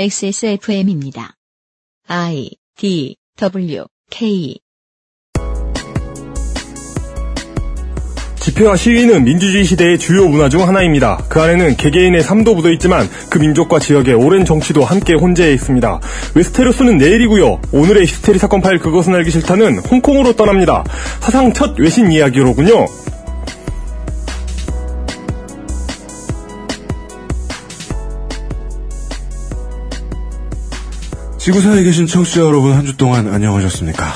XSFM입니다. I D W K 집회와 시위는 민주주의 시대의 주요 문화 중 하나입니다. 그 안에는 개개인의 삶도 묻어 있지만 그 민족과 지역의 오랜 정치도 함께 혼재해 있습니다. 웨스테로스는 내일이고요. 오늘의 히스테리 사건 파일 그것은 알기 싫다는 홍콩으로 떠납니다. 사상 첫 외신 이야기로군요. 지구상에 계신 청취자 여러분 한 주 동안 안녕하셨습니까?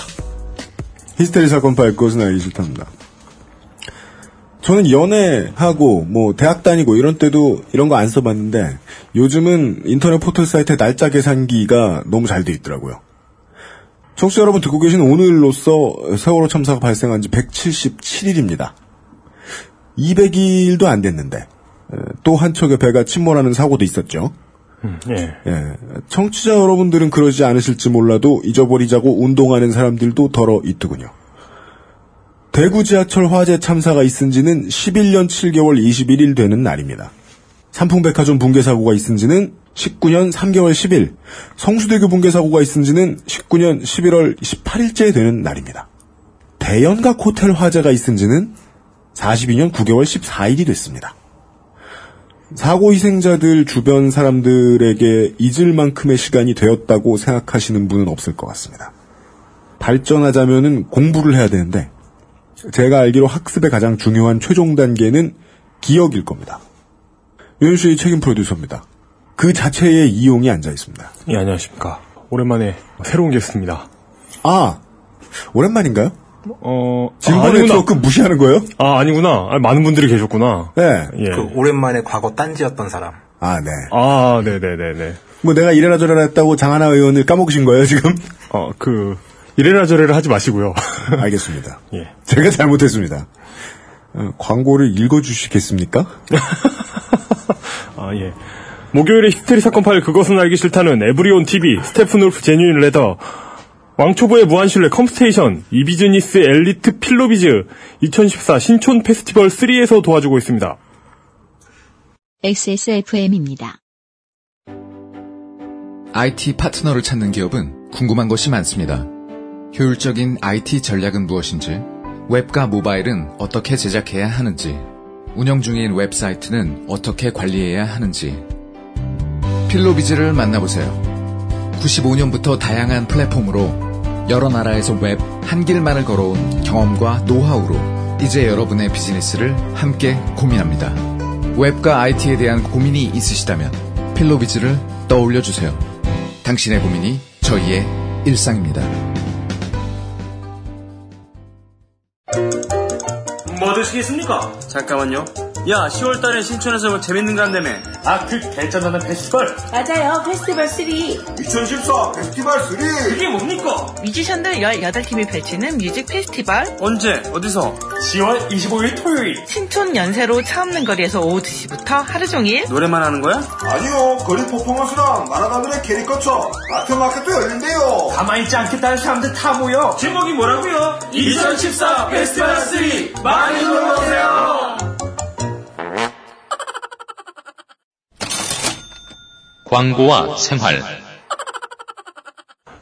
히스테리 사건 파일 그것은 알기 싫답니다. 저는 연애하고 뭐 대학 다니고 이런 때도 이런 거 안 써봤는데 요즘은 인터넷 포털 사이트에 날짜 계산기가 너무 잘 돼 있더라고요. 청취자 여러분 듣고 계신 오늘로써 세월호 참사가 발생한 지 177일입니다. 200일도 안 됐는데 또 한 척의 배가 침몰하는 사고도 있었죠. 예. 예. 청취자 여러분들은 그러지 않으실지 몰라도 잊어버리자고 운동하는 사람들도 덜어 있더군요. 대구 지하철 화재 참사가 있은 지는 11년 7개월 21일 되는 날입니다. 삼풍백화점 붕괴 사고가 있은 지는 19년 3개월 10일, 성수대교 붕괴 사고가 있은 지는 19년 11월 18일째 되는 날입니다. 대연각 호텔 화재가 있은 지는 42년 9개월 14일이 됐습니다. 사고 희생자들 주변 사람들에게 잊을 만큼의 시간이 되었다고 생각하시는 분은 없을 것 같습니다. 발전하자면은 공부를 해야 되는데 제가 알기로 학습의 가장 중요한 최종 단계는 기억일 겁니다. 윤수의 책임 프로듀서입니다. 그 자체에 이용이 앉아 있습니다. 예, 안녕하십니까. 오랜만에 새로운 게스트입니다. 아 오랜만인가요? 어, 지금번에 아, 아니구나. 트워크 무시하는 거예요? 아, 아니구나. 아, 많은 분들이 계셨구나. 네. 예. 그 오랜만에 과거 딴지였던 사람. 아 네. 아, 네네네네. 뭐 내가 이래라 저래라 했다고 장하나 의원을 까먹으신 거예요 지금? 어, 그, 이래라 저래라 하지 마시고요. 알겠습니다. 예. 제가 잘못했습니다. 어, 광고를 읽어주시겠습니까? 아, 예. 목요일에 히스테리 사건 파일 그것은 알기 싫다는 에브리온 TV, Steppenwolf Genuine Leather, 왕초보의 무한실내 컴스테이션, e-business 엘리트 필로비즈, 2014 신촌 페스티벌 3에서 도와주고 있습니다. XSFM입니다. IT 파트너를 찾는 기업은 궁금한 것이 많습니다. 효율적인 IT 전략은 무엇인지, 웹과 모바일은 어떻게 제작해야 하는지, 운영 중인 웹사이트는 어떻게 관리해야 하는지, 필로비즈를 만나보세요. 95년부터 다양한 플랫폼으로 여러 나라에서 웹 한 길만을 걸어온 경험과 노하우로 이제 여러분의 비즈니스를 함께 고민합니다. 웹과 IT에 대한 고민이 있으시다면 필로비즈를 떠올려 주세요. 당신의 고민이 저희의 일상입니다. 뭐 드시겠습니까? 잠깐만요. 야, 10월달에 신촌에서 뭐 재밌는 거 한다며. 아, 그 대전하는 페스티벌. 맞아요. 페스티벌 3. 2014 페스티벌 3 그게 뭡니까? 뮤지션들 18팀이 펼치는 뮤직 페스티벌. 언제? 어디서? 10월 25일 토요일. 신촌 연세로 차 없는 거리에서 오후 2시부터 하루 종일. 노래만 하는 거야? 아니요 거리 퍼포먼스랑 만화가들의 캐리커처 아트마켓도 열린대요 가만히 있지 않겠다는 사람들 다 모여. 제목이 뭐라고요? 2014 페스티벌 3. 많이 놀러오세요. 광고와 생활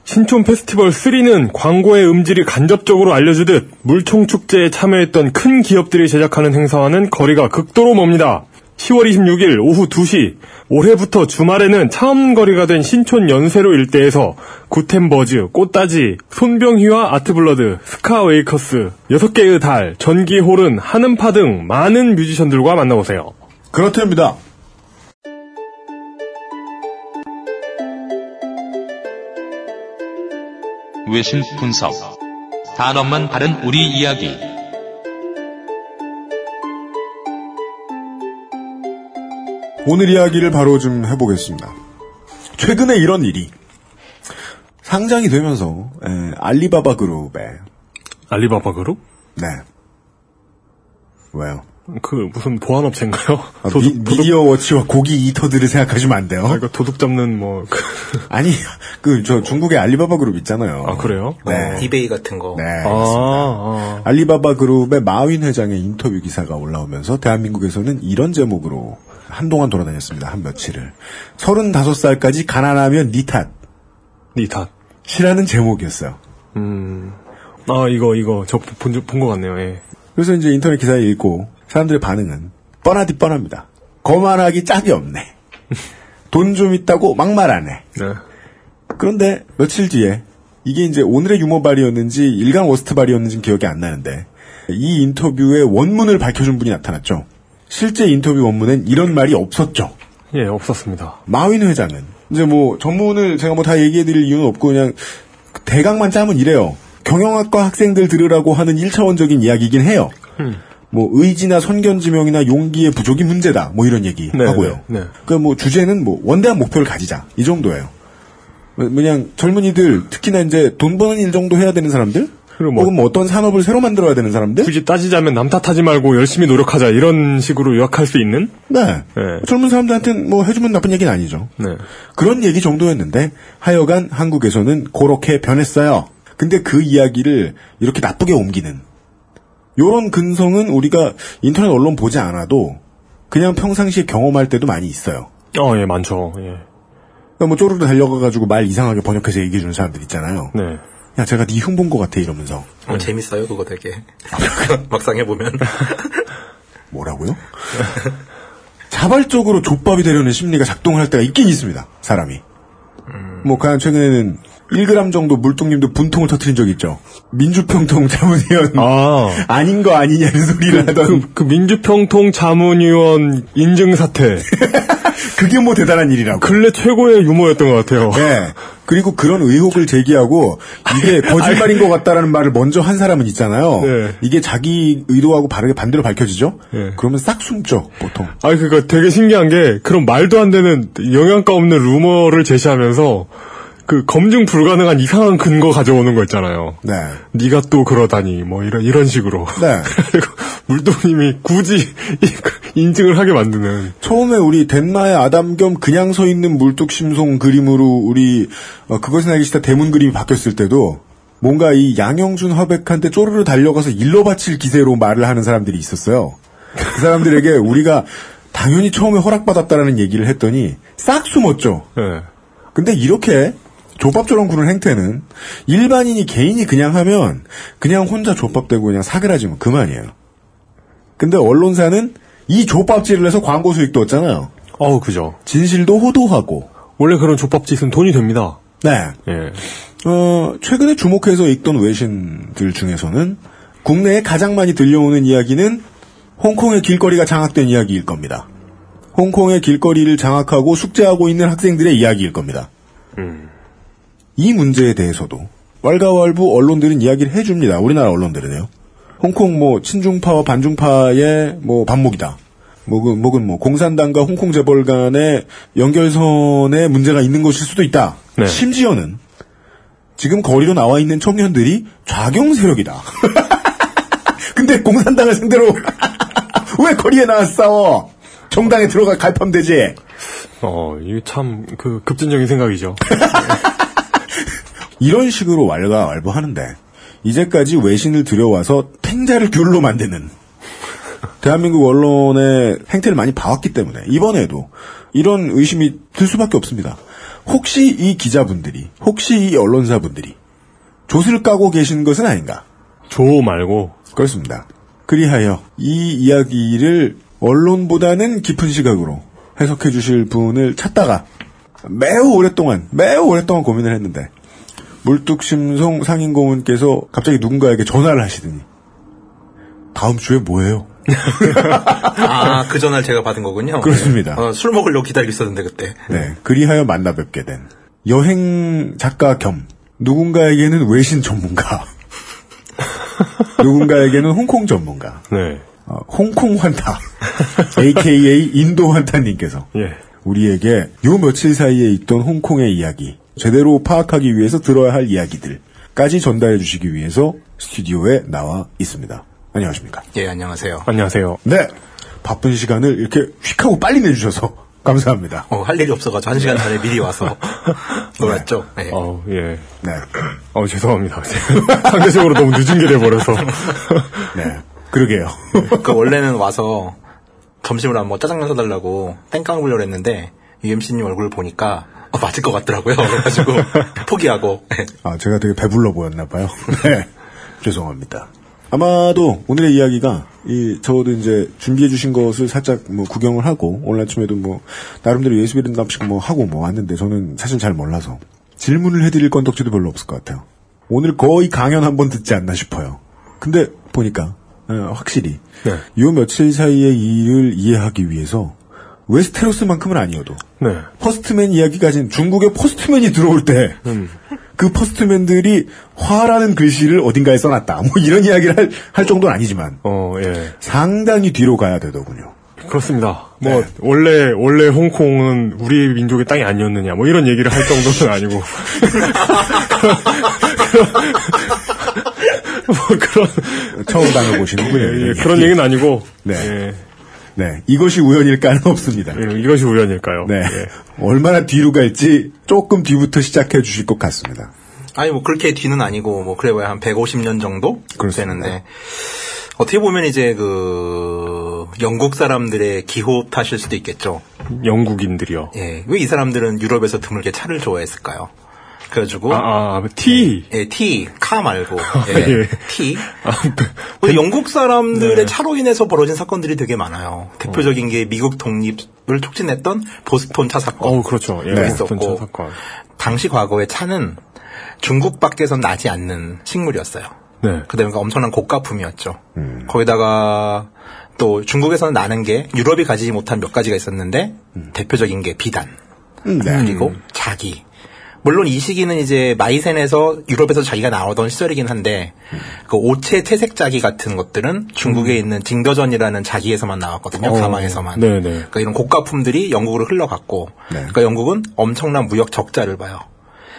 신촌 페스티벌 3는 광고의 음질이 간접적으로 알려주듯 물총 축제에 참여했던 큰 기업들이 제작하는 행사와는 거리가 극도로 멉니다. 10월 26일 오후 2시 올해부터 주말에는 차 없는 거리가 된 신촌 연세로 일대에서 구텐버즈, 꽃다지, 손병휘와 아트블러드, 스카웨이커스, 6개의 달, 전기홀은, 하는파 등 많은 뮤지션들과 만나보세요. 그렇답니다. 외신 분석 단어만 다른 우리 이야기 오늘 이야기를 바로 좀 해보겠습니다. 최근에 이런 일이 상장이 되면서 에, 알리바바 그룹에 알리바바 그룹? 네 왜요? 그 무슨 보안 업체인가요? 아, 미, 디어 워치와 고기 이터들을 생각하시면 안 돼요. 아, 이거 도둑 잡는 뭐 그- 아니 그 저 중국의 알리바바 그룹 있잖아요. 아, 그래요? 네. 디베이 같은 거. 네. 아, 아. 알리바바 그룹의 마윈 회장의 인터뷰 기사가 올라오면서 대한민국에서는 이런 제목으로 한동안 돌아다녔습니다. 한 며칠을. 35살까지 가난하면 니 탓. 니 탓. 시라는 제목이었어요. 음. 아, 이거, 이거, 저 본, 본것 같네요, 예. 그래서 이제 인터넷 기사를 읽고 사람들의 반응은 뻔하디 뻔합니다. 거만하기 짝이 없네. 돈 좀 있다고 막말하네. 네. 그런데 며칠 뒤에 이게 이제 오늘의 유머발이었는지 일간 워스트발이었는지 기억이 안 나는데 이 인터뷰의 원문을 밝혀준 분이 나타났죠. 실제 인터뷰 원문엔 이런 말이 없었죠. 예, 없었습니다. 마윈 회장은 이제 뭐 전문을 제가 뭐 다 얘기해드릴 이유는 없고 그냥 대강만 짜면 이래요. 경영학과 학생들 들으라고 하는 1차원적인 이야기이긴 해요. 음. 뭐 의지나 선견지명이나 용기의 부족이 문제다. 뭐 이런 얘기 네, 하고요. 네, 네. 그러니까 뭐 주제는 뭐 원대한 목표를 가지자 이 정도예요. 뭐 그냥 젊은이들 특히나 이제 돈 버는 일 정도 해야 되는 사람들 그리고 뭐- 혹은 뭐 어떤 산업을 새로 만들어야 되는 사람들 굳이 따지자면 남 탓하지 말고 열심히 노력하자, 이런 식으로 요약할 수 있는? 네. 네. 젊은 사람들한테는 뭐 해주면 나쁜 얘기는 아니죠. 네. 그런 얘기 정도였는데 하여간 한국에서는 그렇게 변했어요. 근데 그 이야기를 이렇게 나쁘게 옮기는 요런 근성은 우리가 인터넷 언론 보지 않아도 그냥 평상시에 경험할 때도 많이 있어요. 어, 예, 많죠, 예. 그러니까 뭐 쪼르르 달려가가지고 말 이상하게 번역해서 얘기해주는 사람들 있잖아요. 네. 야, 제가 네 흉본 것 같아 이러면서 어, 재밌어요, 그거 되게. 막상 해보면. 뭐라고요? 자발적으로 족밥이 되려는 심리가 작동할 때가 있긴 있습니다. 사람이. 뭐 가장 최근에는 1g 정도 물뚱님도 분통을 터트린 적 있죠. 민주평통 자문위원 아. 아닌 거 아니냐는 소리를 하던 그, 그 민주평통 자문위원 인증 사태. 그게 뭐 대단한 일이라고. 근래 최고의 유머였던 것 같아요. 네. 그리고 그런 의혹을 제기하고 이게 거짓말인 것 같다라는 말을 먼저 한 사람은 있잖아요. 네. 이게 자기 의도하고 바르게 반대로 밝혀지죠. 네. 그러면 싹 숨죠 보통. 아니, 그니까 되게 신기한 게, 그런 말도 안 되는 영양가 없는 루머를 제시하면서, 그 검증 불가능한 이상한 근거 가져오는 거 있잖아요. 네. 네가 또 그러다니, 뭐, 이런, 이런 식으로. 네. 그리고 물동님이 굳이 이- 인증을 하게 만드는. 처음에 우리 덴마의 아담 겸 그냥 서 있는 물뚝 심송 그림으로 우리 어, 그것은 알기 싫다 대문 그림이 바뀌었을 때도 뭔가 이 양영준 화백한테 쪼르르 달려가서 일러 바칠 기세로 말을 하는 사람들이 있었어요. 그 사람들에게 우리가 당연히 처음에 허락받았다라는 얘기를 했더니 싹 숨었죠. 예. 근데 이렇게 족밥처럼 구는 행태는 일반인이 개인이 그냥 하면 그냥 혼자 족밥되고 그냥 사그라지면 그만이에요. 근데 언론사는 이 족밥질을 해서 광고 수익도 얻잖아요. 어우, 그죠. 진실도 호도하고. 원래 그런 족밥짓은 돈이 됩니다. 네. 예. 어, 최근에 주목해서 읽던 외신들 중에서는 국내에 가장 많이 들려오는 이야기는 홍콩의 길거리가 장악된 이야기일 겁니다. 홍콩의 길거리를 장악하고 숙제하고 있는 학생들의 이야기일 겁니다. 음. 이 문제에 대해서도 왈가왈부 언론들은 이야기를 해줍니다. 우리나라 언론들은요. 홍콩 뭐 친중파와 반중파의 뭐 반목이다. 뭐그 뭐은 뭐 공산당과 홍콩 재벌 간의 연결선에 문제가 있는 것일 수도 있다. 네. 심지어는 지금 거리로 나와 있는 청년들이 좌경 세력이다. 근데 공산당을 상대로 왜 거리에 나와 싸워? 정당에 들어가 가입하면 되지. 어, 이게 참, 그, 급진적인 생각이죠. 이런 식으로 왈가왈부하는데 이제까지 외신을 들여와서 탱자를 귤로 만드는 대한민국 언론의 행태를 많이 봐왔기 때문에 이번에도 이런 의심이 들 수밖에 없습니다. 혹시 이 기자분들이 혹시 이 언론사분들이 조슬 까고 계신 것은 아닌가? 조 말고, 그렇습니다. 그리하여 이 이야기를 언론보다는 깊은 시각으로 해석해 주실 분을 찾다가 매우 오랫동안 매우 오랫동안 고민을 했는데 물뚝심송 상인고문께서 갑자기 누군가에게 전화를 하시더니 다음 주에 뭐예요? 아, 그 전화를 제가 받은 거군요. 그렇습니다. 어, 술 먹으려고 기다리고 있었는데, 그때. 네, 그리하여 만나 뵙게 된 여행 작가 겸 누군가에게는 외신 전문가, 누군가에게는 홍콩 전문가, 네. 어, 홍콩 환타, AKA 인도 환타님께서 예. 우리에게 요 며칠 사이에 있던 홍콩의 이야기, 제대로 파악하기 위해서 들어야 할 이야기들까지 전달해 주시기 위해서 스튜디오에 나와 있습니다. 안녕하십니까? 예, 안녕하세요. 안녕하세요. 네. 바쁜 시간을 이렇게 휙 하고 빨리 내주셔서 감사합니다. 어, 할 일이 없어가지고 한 시간 전에 미리 와서 놀았죠. 네. 어, 예. 네. 어, 죄송합니다. 상대적으로 너무 늦은 게 돼버려서. 네. 그러게요. 그 원래는 와서 점심을 뭐 짜장면 사달라고 땡깡 부려고 했는데 UMC님 얼굴을 보니까 어, 맞을 것 같더라고요. 그래가지고 포기하고 아, 제가 되게 배불러 보였나 봐요. 네. 죄송합니다. 아마도 오늘의 이야기가 이 저도 이제 준비해 주신 것을 살짝 뭐 구경을 하고 오늘 아침에도 뭐 나름대로 예습 이런 답식 뭐 하고 뭐 왔는데 저는 사실 잘 몰라서 질문을 해드릴 건덕지도 별로 없을 것 같아요. 오늘 거의 강연 한 번 듣지 않나 싶어요. 근데 보니까 어, 확실히 네. 요 며칠 사이의 일을 이해하기 위해서 웨스테로스만큼은 아니어도 네. First Men 이야기 가진 중국의 First Men이 들어올 때, 그 First Men들이 화라는 글씨를 어딘가에 써놨다. 뭐 이런 이야기를 할, 할 정도는 아니지만, 어, 예. 상당히 뒤로 가야 되더군요. 그렇습니다. 뭐 네. 원래 원래 홍콩은 우리 민족의 땅이 아니었느냐 뭐 이런 얘기를 할 정도는 아니고 뭐 그런 처음 당해보시는군요. 예, 예, 그런 얘기는 아니고 네. 예, 네. 이것이 우연일까는 없습니다. 예, 이것이 우연일까요? 네. 예. 얼마나 뒤로 갈지 조금 뒤부터 시작해 주실 것 같습니다. 아니 뭐 그렇게 뒤는 아니고 뭐 그래봐야 한 150년 정도 그렇습니다. 되는데 어떻게 보면 이제 그 영국 사람들의 기호 탓일 수도 있겠죠. 영국인들이요. 예, 왜 이 사람들은 유럽에서 드물게 차를 좋아했을까요? 그래가지고 아, 아, 티. 예, 티, 카 말고 예, 예. 티. 아, 영국 사람들의 네. 차로 인해서 벌어진 사건들이 되게 많아요. 대표적인 게 미국 독립을 촉진했던 보스톤 차 사건. 어, 그렇죠. 예, 있었고. 사건. 당시 과거에 차는 중국 밖에선 나지 않는 식물이었어요. 네. 그다음에 엄청난 고가품이었죠. 거기다가 또 중국에서는 나는 게 유럽이 가지지 못한 몇 가지가 있었는데 대표적인 게 비단 음, 네. 그리고 자기. 물론 이 시기는 이제 마이센에서 유럽에서 자기가 나오던 시절이긴 한데 그 오체 퇴색 자기 같은 것들은 중국에 있는 징더전이라는 자기에서만 나왔거든요. 어, 가마에서만. 네네. 그러니까 이런 고가품들이 영국으로 흘러갔고, 네. 그러니까 영국은 엄청난 무역 적자를 봐요.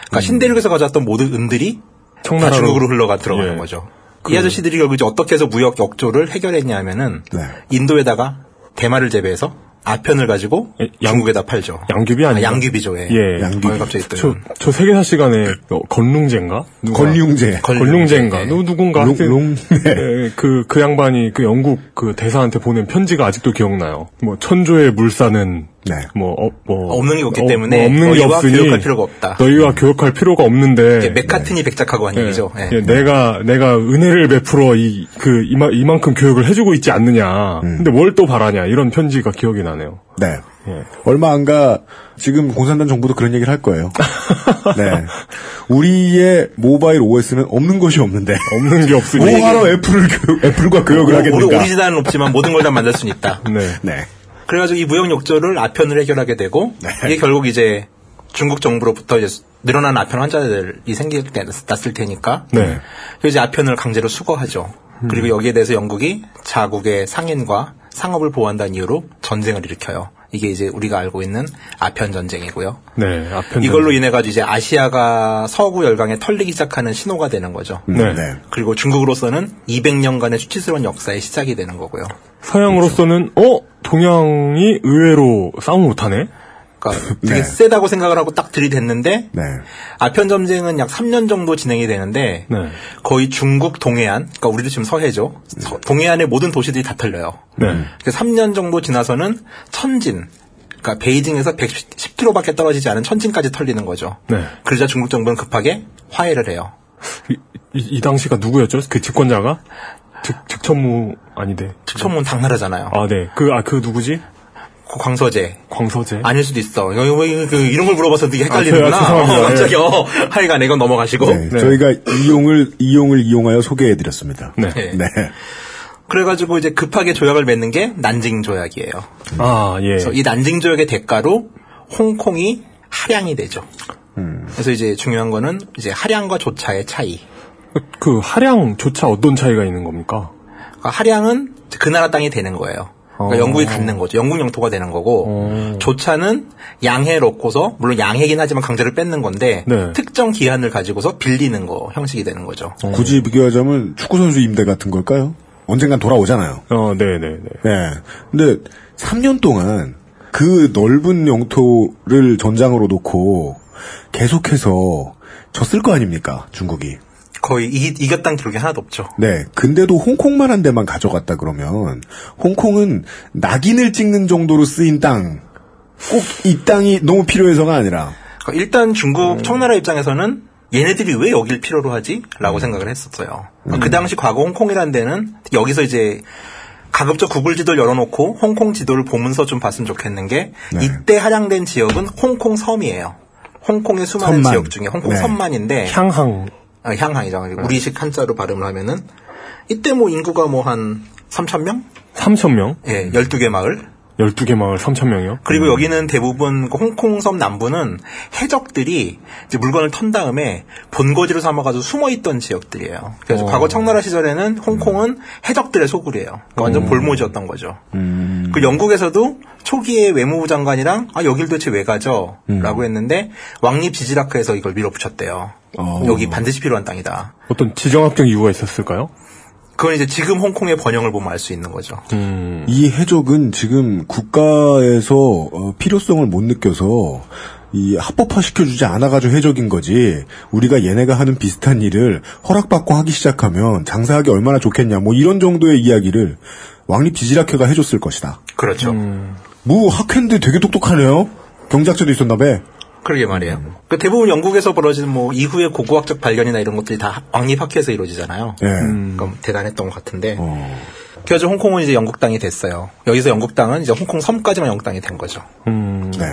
그러니까 신대륙에서 가져왔던 모든 은들이 다 청나라로. 중국으로 흘러가 들어가는 예. 거죠. 이 아저씨들이 결국 이제 어떻게 해서 무역 역조를 해결했냐면은 네. 인도에다가 대마를 재배해서 아편을 가지고 예, 양- 중국에다 팔죠. 양귀비 아니에요? 아, 양귀비죠. 예. 예. 양귀비. 어, 갑자기 또 저, 저 세계사 시간에 어, 건룽제인가? 건륭제. 건룡제인가? 예. 누, 누군가? 롱, 하여튼, 롱, 네. 예, 그, 그 양반이 그 영국 그 대사한테 보낸 편지가 아직도 기억나요. 뭐, 천조의 물산은, 네. 뭐, 어, 뭐. 없는 게 없기 어, 때문에 뭐 없는 게 너희와 없으니. 교역할 필요가 없다. 너희와 교역할 필요가 없는데. 맥카트니 백작하고 한 예, 얘기죠. 예. 예, 내가, 내가 은혜를 베풀어 이, 그, 이마, 이만큼 교역을 해주고 있지 않느냐. 음. 근데 뭘 또 바라냐. 이런 편지가 기억이 나네요. 네. 예. 얼마 안가 지금 공산당 정부도 그런 얘기를 할 거예요. 네. 우리의 모바일 OS는 없는 것이 없는데 없는 게 없으니. 뭐하러 애플을 교- 애플과 교역을 우리 하겠는가? 오리지널은 없지만 모든 걸 다 만들 수는 있다. 네. 네. 그래가지고 이 무역 욕조를 아편을 해결하게 되고 이게 결국 이제 중국 정부로부터 이제 늘어난 아편 환자들이 생겼을 테니까 네. 이제 아편을 강제로 수거하죠. 그리고 여기에 대해서 영국이 자국의 상인과 상업을 보호한다는 이유로 전쟁을 일으켜요. 이게 이제 우리가 알고 있는 아편 전쟁이고요. 네. 아편. 이걸로 인해 가지고 이제 아시아가 서구 열강에 털리기 시작하는 신호가 되는 거죠. 네. 네. 그리고 중국으로서는 200년간의 수치스러운 역사의 시작이 되는 거고요. 서양으로서는, 어? 동양이 의외로 싸움 못하네? 그러니까 되게 네. 세다고 생각을 하고 딱 들이댔는데 네. 아편 전쟁은 약 3년 정도 진행이 되는데 네. 거의 중국 동해안, 그러니까 우리도 지금 서해죠. 서- 동해안의 모든 도시들이 다 털려요. 네. 그래서 3년 정도 지나서는 천진, 그러니까 베이징에서 110km밖에 떨어지지 않은 천진까지 털리는 거죠. 네. 그러자 중국 정부는 급하게 화해를 해요. 이, 이- 이 당시가 누구였죠? 그 집권자가? 득, 득천무, 아니대. 특천문 당나라잖아요. 아, 네. 그, 아, 그 누구지? 그 광서제. 광서제? 아닐 수도 있어. 그, 이런 걸 물어봐서 되게 헷갈리는구나. 아, 죄송합니다. 어, 갑자기, 어, 하여간 이건 넘어가시고. 네. 저희가 이용을 이용을 이용하여 소개해드렸습니다. 네. 네. 네. 그래가지고 이제 급하게 조약을 맺는 게 난징 조약이에요. 아, 예. 그래서 이 난징 조약의 대가로 홍콩이 할양이 되죠. 그래서 이제 중요한 거는 이제 할양과 조차의 차이. 그, 하량 조차 어떤 차이가 있는 겁니까? 그러니까 할양은 그 나라 땅이 되는 거예요. 그러니까 어. 영국이 갖는 거죠. 영국 영토가 되는 거고 어. 조차는 양해 놓고서 물론 양해긴 하지만 강제를 뺏는 건데 네. 특정 기한을 가지고서 빌리는 거 형식이 되는 거죠. 굳이 비교하자면 축구 선수 임대 같은 걸까요? 언젠간 돌아오잖아요. 어, 네 네 네. 네. 근데 3년 동안 그 넓은 영토를 전장으로 놓고 계속해서 졌을 거 아닙니까? 중국이. 거의 이, 이겼다는 기록이 하나도 없죠. 네. 근데도 홍콩만 한 데만 가져갔다 그러면 홍콩은 낙인을 찍는 정도로 쓰인 땅. 꼭 이 땅이 너무 필요해서가 아니라 그러니까 일단 중국 청나라 입장에서는 얘네들이 왜 여길 필요로 하지? 음. 라고 생각을 했었어요. 그 당시 과거 홍콩이라는 데는 여기서 이제 가급적 구글 지도를 열어놓고 홍콩 지도를 보면서 좀 봤으면 좋겠는 게 네. 이때 할양된 지역은 홍콩 섬이에요. 홍콩의 수많은 섬만. 지역 중에 홍콩 네. 섬만인데 향항. 아, 향항이죠. 우리식 한자로 발음을 하면은 이때 뭐 인구가 뭐 한 3천 명? 3,000명? 예, 12개 마을. 12개 마을 3,000명이요? 그리고 여기는 대부분 그 홍콩섬 남부는 해적들이 이제 물건을 턴 다음에 본거지로 삼아가지고 숨어있던 지역들이에요. 그래서 어. 과거 청나라 시절에는 홍콩은 해적들의 소굴이에요. 그러니까 완전 볼모지였던 거죠. 그 영국에서도 초기에 외무부 장관이랑 아 여길 도대체 왜 가죠? 라고 했는데 왕립 지지라크에서 이걸 밀어붙였대요. 어. 여기 반드시 필요한 땅이다. 어떤 지정학적 이유가 있었을까요? 그건 이제 지금 홍콩의 번영을 보면 알 수 있는 거죠. 음. 이 해적은 지금 국가에서 어, 필요성을 못 느껴서 이 합법화 시켜주지 않아가지고 해적인 거지. 우리가 얘네가 하는 비슷한 일을 허락받고 하기 시작하면 장사하기 얼마나 좋겠냐. 뭐 이런 정도의 이야기를 왕립 지지락회가 해줬을 것이다. 그렇죠. 뭐 학회인데 되게 똑똑하네요. 경제학자도 있었나 봐. 그러게 말이에요. 그 대부분 영국에서 벌어진 뭐 이후의 고고학적 발견이나 이런 것들이 다 왕립 학회에서 이루어지잖아요. 예. 그럼 대단했던 것 같은데. 어. 그래서 홍콩은 이제 영국 땅이 됐어요. 여기서 영국 땅은 이제 홍콩 섬까지만 영국 땅이 된 거죠. 음. 네.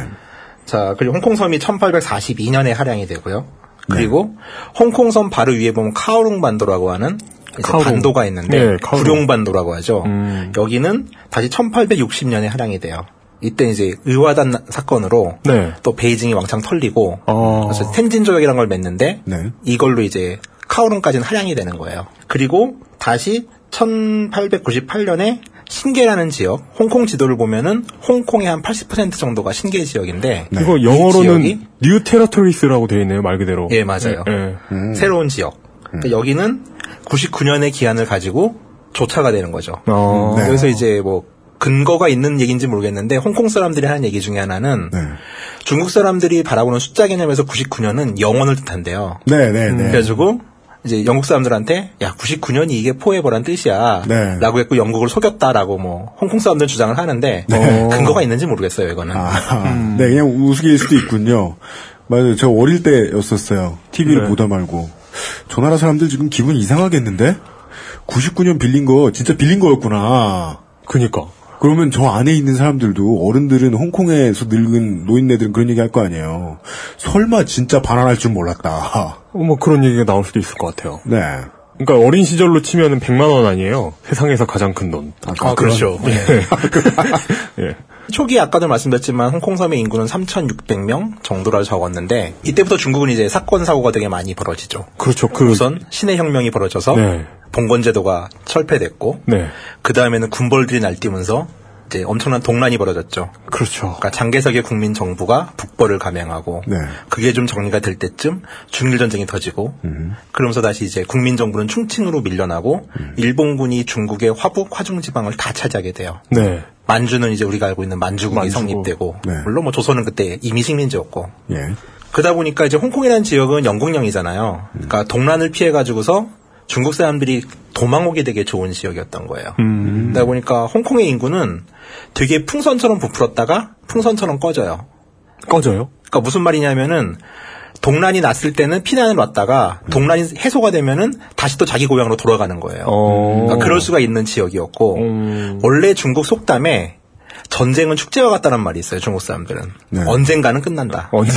자, 그리고 홍콩 섬이 1842년에 할양이 되고요. 네. 그리고 홍콩 섬 바로 위에 보면 카오룽 반도라고 하는 카오룽. 반도가 있는데 네. 구룡 반도라고 하죠. 음. 여기는 다시 1860년에 할양이 돼요. 이때 이제 의화단 사건으로 네. 또 베이징이 왕창 털리고 어. 그래서 텐진 조약이라는 걸 맺는데 네. 이걸로 이제 카오룽까지는 할양이 되는 거예요. 그리고 다시 1898년에 신계라는 지역, 홍콩 지도를 보면은 홍콩의 한 80% 정도가 신계 지역인데 이거 이 영어로는 New Territories라고 되어 있네요, 말 그대로. 예, 맞아요. 예. 새로운 지역. 그러니까 여기는 99년의 기한을 가지고 조차가 되는 거죠. 어. 네. 여기서 이제 뭐 근거가 있는 얘기인지 모르겠는데 홍콩 사람들이 하는 얘기 중에 하나는 네. 중국 사람들이 바라보는 숫자 개념에서 99년은 영원을 뜻한대요. 네, 네, 네. 그래가지고 이제 영국 사람들한테 야 99년이 이게 포에버란 뜻이야 네. 라고 했고 영국을 속였다라고 뭐 홍콩 사람들 은 주장을 하는데 근거가 있는지 모르겠어요 이거는 아, 네, 그냥 우스개일 수도 있군요. 맞아요. 저 어릴 때였었어요. TV를 네. 보다 말고. 저 나라 사람들 지금 기분 이상하겠는데? 99년 빌린 거 진짜 빌린 거였구나. 그니까. 그러면 저 안에 있는 사람들도 어른들은 홍콩에서 늙은 노인네들은 그런 얘기 할 거 아니에요. 설마 진짜 반환할 줄 몰랐다. 어, 뭐 그런 얘기가 나올 수도 있을 것 같아요. 네. 그러니까 어린 시절로 치면은 100만 원 아니에요. 세상에서 가장 큰 돈. 아, 그렇죠 예. 예. 초기에 아까도 말씀드렸지만 홍콩섬의 인구는 3,600명 정도라 적었는데 이때부터 중국은 이제 사건 사고가 되게 많이 벌어지죠 그렇죠. 그 우선 신의 혁명이 벌어져서 네. 봉건제도가 철폐됐고 네. 그 다음에는 군벌들이 날뛰면서 이제 엄청난 동란이 벌어졌죠 그렇죠. 그러니까 장개석의 국민 정부가 북벌을 감행하고 네. 그게 좀 정리가 될 때쯤 중일 전쟁이 터지고 그러면서 다시 이제 국민 정부는 충칭으로 밀려나고 일본군이 중국의 화북 화중 지방을 다 차지하게 돼요. 네. 만주는 이제 우리가 알고 있는 만주국이 만주국. 성립되고 네. 물론 뭐 조선은 그때 이미 식민지였고 예. 그러다 보니까 이제 홍콩이라는 지역은 영국령이잖아요. 그러니까 동란을 피해 가지고서 중국 사람들이 도망 오게 되게 좋은 지역이었던 거예요. 음. 그러다 보니까 홍콩의 인구는 되게 풍선처럼 부풀었다가 풍선처럼 꺼져요. 꺼져요? 그러니까 무슨 말이냐면은 동란이 났을 때는 피난을 왔다가 동란이 해소가 되면은 다시 또 자기 고향으로 돌아가는 거예요. 어. 그러니까 그럴 수가 있는 지역이었고 음. 원래 중국 속담에 전쟁은 축제와 같다는 말이 있어요. 중국 사람들은 네. 언젠가는 끝난다. 언제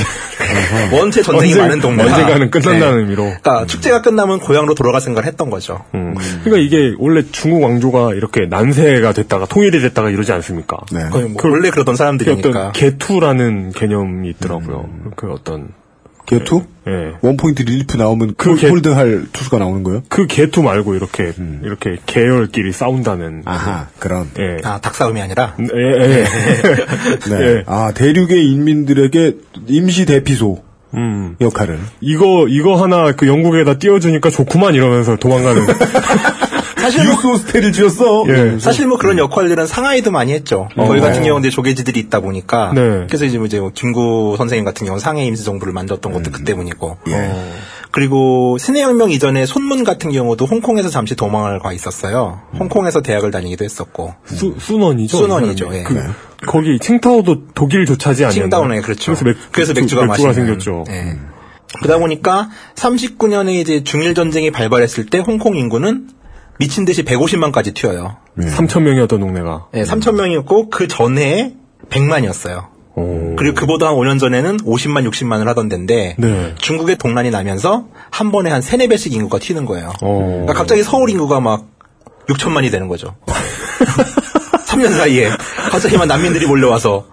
원체 전쟁이 언제- 많은 동네. 언젠가는 끝난다는 의미로. 그러니까 축제가 끝나면 고향으로 돌아갈 생각을 했던 거죠. 음. 그러니까 이게 원래 중국 왕조가 이렇게 난세가 됐다가 통일이 됐다가 이러지 않습니까? 네. 뭐 원래 그러던 그 사람들이니까. 어떤 계투라는 개념이 있더라고요. 그 어떤 계투? 예. 원포인트 릴리프 나오면 그그 계- 홀드할 투수가 나오는 거예요? 그 계투 말고 이렇게 이렇게 계열끼리 싸운다는 아하, 그런. 예. 아 닭싸움이 아니라 예, 예. 네. 예. 아, 대륙의 인민들에게 임시 대피소 음. 역할을. 이거 이거 하나 그 영국에다 띄워주니까 좋구만 이러면서 도망가는. 사실 뭐, 뉴스 호스텔을 지었어. 예. 사실 뭐 그런 역할들은 상하이도 많이 했죠. 거기 같은 경우는 이제 조개지들이 있다 보니까 네. 그래서 이제 뭐 이제 뭐 김구 선생님 같은 경우는 상해 임시정부를 만들었던 것도 그 때문이고. 예. 그리고 신해혁명 이전에 손문 같은 경우도 홍콩에서 잠시 도망을 가 있었어요. 홍콩에서 대학을 다니기도 했었고. 수, 순원이죠? 순원이죠, 이 예. 그, 거기 칭타오도 독일 조차지 아니었나요? 칭다오네, 그렇죠. 그래서, 맥, 그래서 맥주가 맥주가 맛있는. 생겼죠. 예. 그러다 보니까 39년에 이제 중일 전쟁이 발발했을 때 홍콩 인구는 미친 듯이 150만까지 튀어요. 3천 명이었던 동네가. 예, 3천 명이었고 그 전에 100만이었어요. 오. 그리고 그보다 한 5년 전에는 50만, 60만을 하던 데인데 네. 중국의 동란이 나면서 한 번에 한 3, 4배씩 인구가 튀는 거예요. 어. 그러니까 갑자기 서울 인구가 막 6천만이 되는 거죠. 3년 사이에 갑자기 막 난민들이 몰려와서